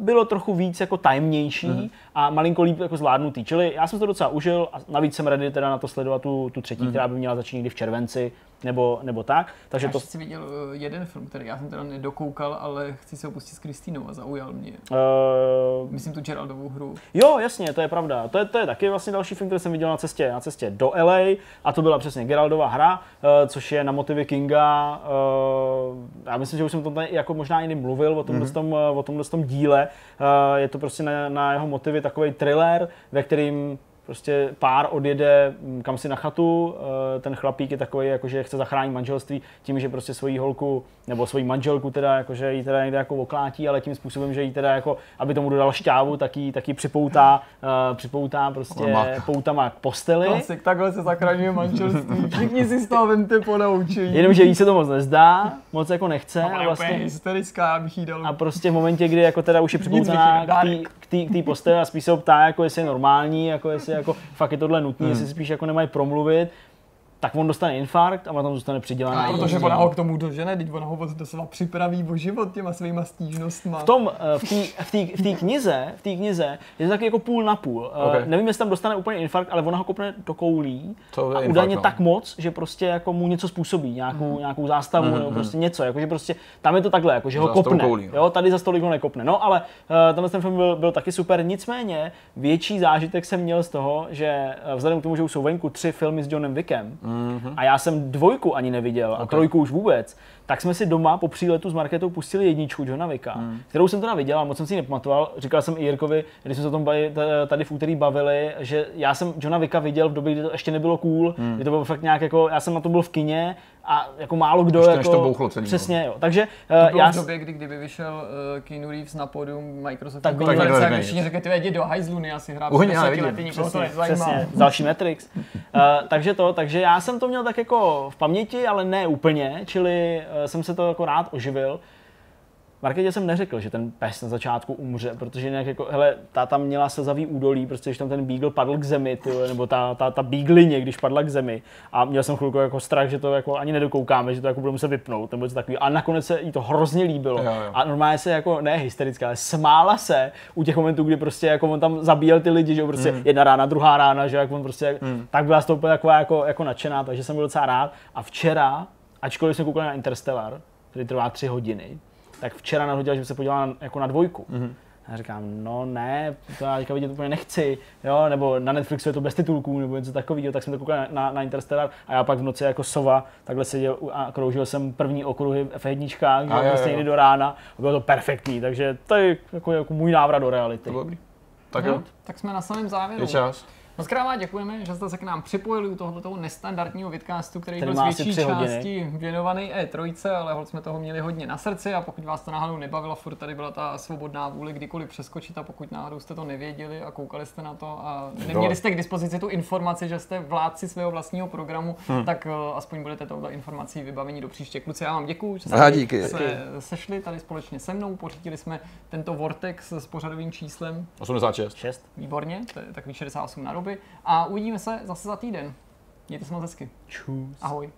bylo trochu víc jako tajemnější Mhm. a malinko líp jako zvládnutý. Čili já jsem to docela užil a navíc jsem ready teda na to sledovat tu, tu třetí, Mhm. která by měla začít někdy v červenci nebo, nebo tak. Takže Já to, si viděl eh, jeden film, který já jsem teda nedokoukal, ale chci se opustit s Kristýnou a zaujal mě. uh, Myslím tu Geraldovou hru. Jo, jasně, to je pravda. To je, to je taky vlastně další film, který jsem viděl na cestě, na cestě do LA a to byla přesně Geraldova hra, eh, což je na motivy Kinga. eh, Já myslím, že už jsem to tady jako možná někdy mluvil o tomhle, mm-hmm. tom, o tomhle tom díle. Eh, Je to prostě na, na jeho motivy takový thriller, ve kterým prostě pár odjede mm, kam si na chatu, eh, ten chlapík je takový, jako že chce zachránit manželství tím, že prostě svoji holku, nebo svoji manželku teda, jakože jí teda někde jako oklátí, ale tím způsobem, že jí teda jako, aby tomu dodal šťávu, tak jí, tak jí připoutá, uh, připoutá prostě poutama k posteli. Klasik, takhle se zachraňuje manželství. Všichni si z toho vemte po naučení. Jenomže jí se to moc nezdá, moc jako nechce a vlastně hysterická, já bych jí dal. a prostě v momentě, kdy jako teda už je připoutaná k té- posteli a spíš se ho ptá, jako jestli je normální, jako jestli jako fakt je tohle nutné, jestli spíš jako nemají promluvit, tak on dostane infarkt a ona tam zůstane přidělaná. A protože ona ho k tomu dožene, teď ona ho doslova připraví o život těma svýma stížnostma. V tom, eh, v té v v knize, v té knize je to taky jako půl na půl. Eh, Okay. Nevím, jestli tam dostane úplně infarkt, ale ona ho kopne do koulí To a infarkt, údajně no. tak moc, že prostě jako mu něco způsobí, nějakou, Mhm. nějakou zástavu nebo prostě něco, jako že prostě tam je to takhle, jako že ho kopne. koulí, no. jo, tady za stolik ho nekopne. No, ale uh, tenhle ten film byl, byl taky super, nicméně větší zážitek jsem měl z toho, že vzhledem k tomu, že už jsou venku tři filmy s Johnem Wickem Mhm. a já jsem dvojku ani neviděl a trojku už vůbec, tak jsme si doma po příletu s Marketou pustili jedničku Johna Wicka, Mhm. kterou jsem teda viděl a moc jsem si ji nepamatoval. Říkal jsem i Jirkovi, když jsme se o tom tady v úterý bavili, že já jsem Johna Wicka viděl v době, kdy to ještě nebylo cool, kdy to bylo fakt nějak jako, já jsem na to byl v kině a jako málo kdo Ještě jako, než to bouchlo celý, no. Přesně, jo. Takže To bylo já v době, kdy kdyby vyšel uh, Keanu Reeves na pódium Microsoft Tak by nikdo konference, neřekl tak nic. všichni řekli, ty jdi do hajzlu, já si hrál Uhně, já nevidím. lety, nikoho to Přesně, nezajímá. přesně, další Matrix. Uh, <laughs> takže to, takže já jsem to měl tak jako v paměti, ale ne úplně, čili uh, jsem se to jako rád oživil. Marketě jsem neřekl, že ten pes na začátku umře, protože jinak jako, hele, ta tam měla slzavý údolí, prostě když tam ten beagle padl k zemi, ty, nebo ta, ta, ta beaglině, když padla k zemi. A měl jsem chvilku jako strach, že to jako ani nedokoukáme, že to jako budeme muset vypnout, nebo něco takového. A nakonec se jí to hrozně líbilo. Jo, jo. A normálně se jako, ne hysterická, ale smála se u těch momentů, kdy prostě jako on tam zabíjel ty lidi, že jo, prostě Hmm. jedna rána, druhá rána, že jak on prostě, tak byla z toho taková jako, jako nadšená, takže jsem byl docela rád. A včera, ačkoliv jsme koukali na Interstellar, který trvá tři hodiny, tak včera nahodila, že by se podívala na, jako na dvojku. Mhm. Mm-hmm. Já říkám, no ne, to já teďka vidět úplně nechci, jo, nebo na Netflixu je to bez titulků, nebo něco takového, tak jsem to koukal na, na, na Interstellar a já pak v noci jako sova takhle seděl a kroužil jsem první okruhy v F1, že A jo, někdy do rána a bylo to perfektní, takže to je jako, jako můj návrat do reality. To bylo dobrý. Tak No, jo, tak jsme na samém závěru. je čas. Moc krát vám děkujeme, že jste se k nám připojili u tohoto nestandardního vidcastu, který Který byl z větší části věnovaný E3, ale holt jsme toho měli hodně na srdci a pokud vás to náhodou nebavilo, furt tady byla ta svobodná vůle kdykoliv přeskočit a pokud náhodou jste to nevěděli a koukali jste na to a neměli jste k dispozici tu informaci, že jste vládci svého vlastního programu, Hm. tak uh, aspoň budete touhle informací vybavení do příště. Kluci, já vám děkuji, že jste Aha, díky. se sešli tady společně se mnou, pořídili jsme tento Vortex s pořadovým číslem 86. 6. Výborně, to je takový 68 na ruby. A uvidíme se zase za týden. Mějte se moc hezky. Čus. Ahoj.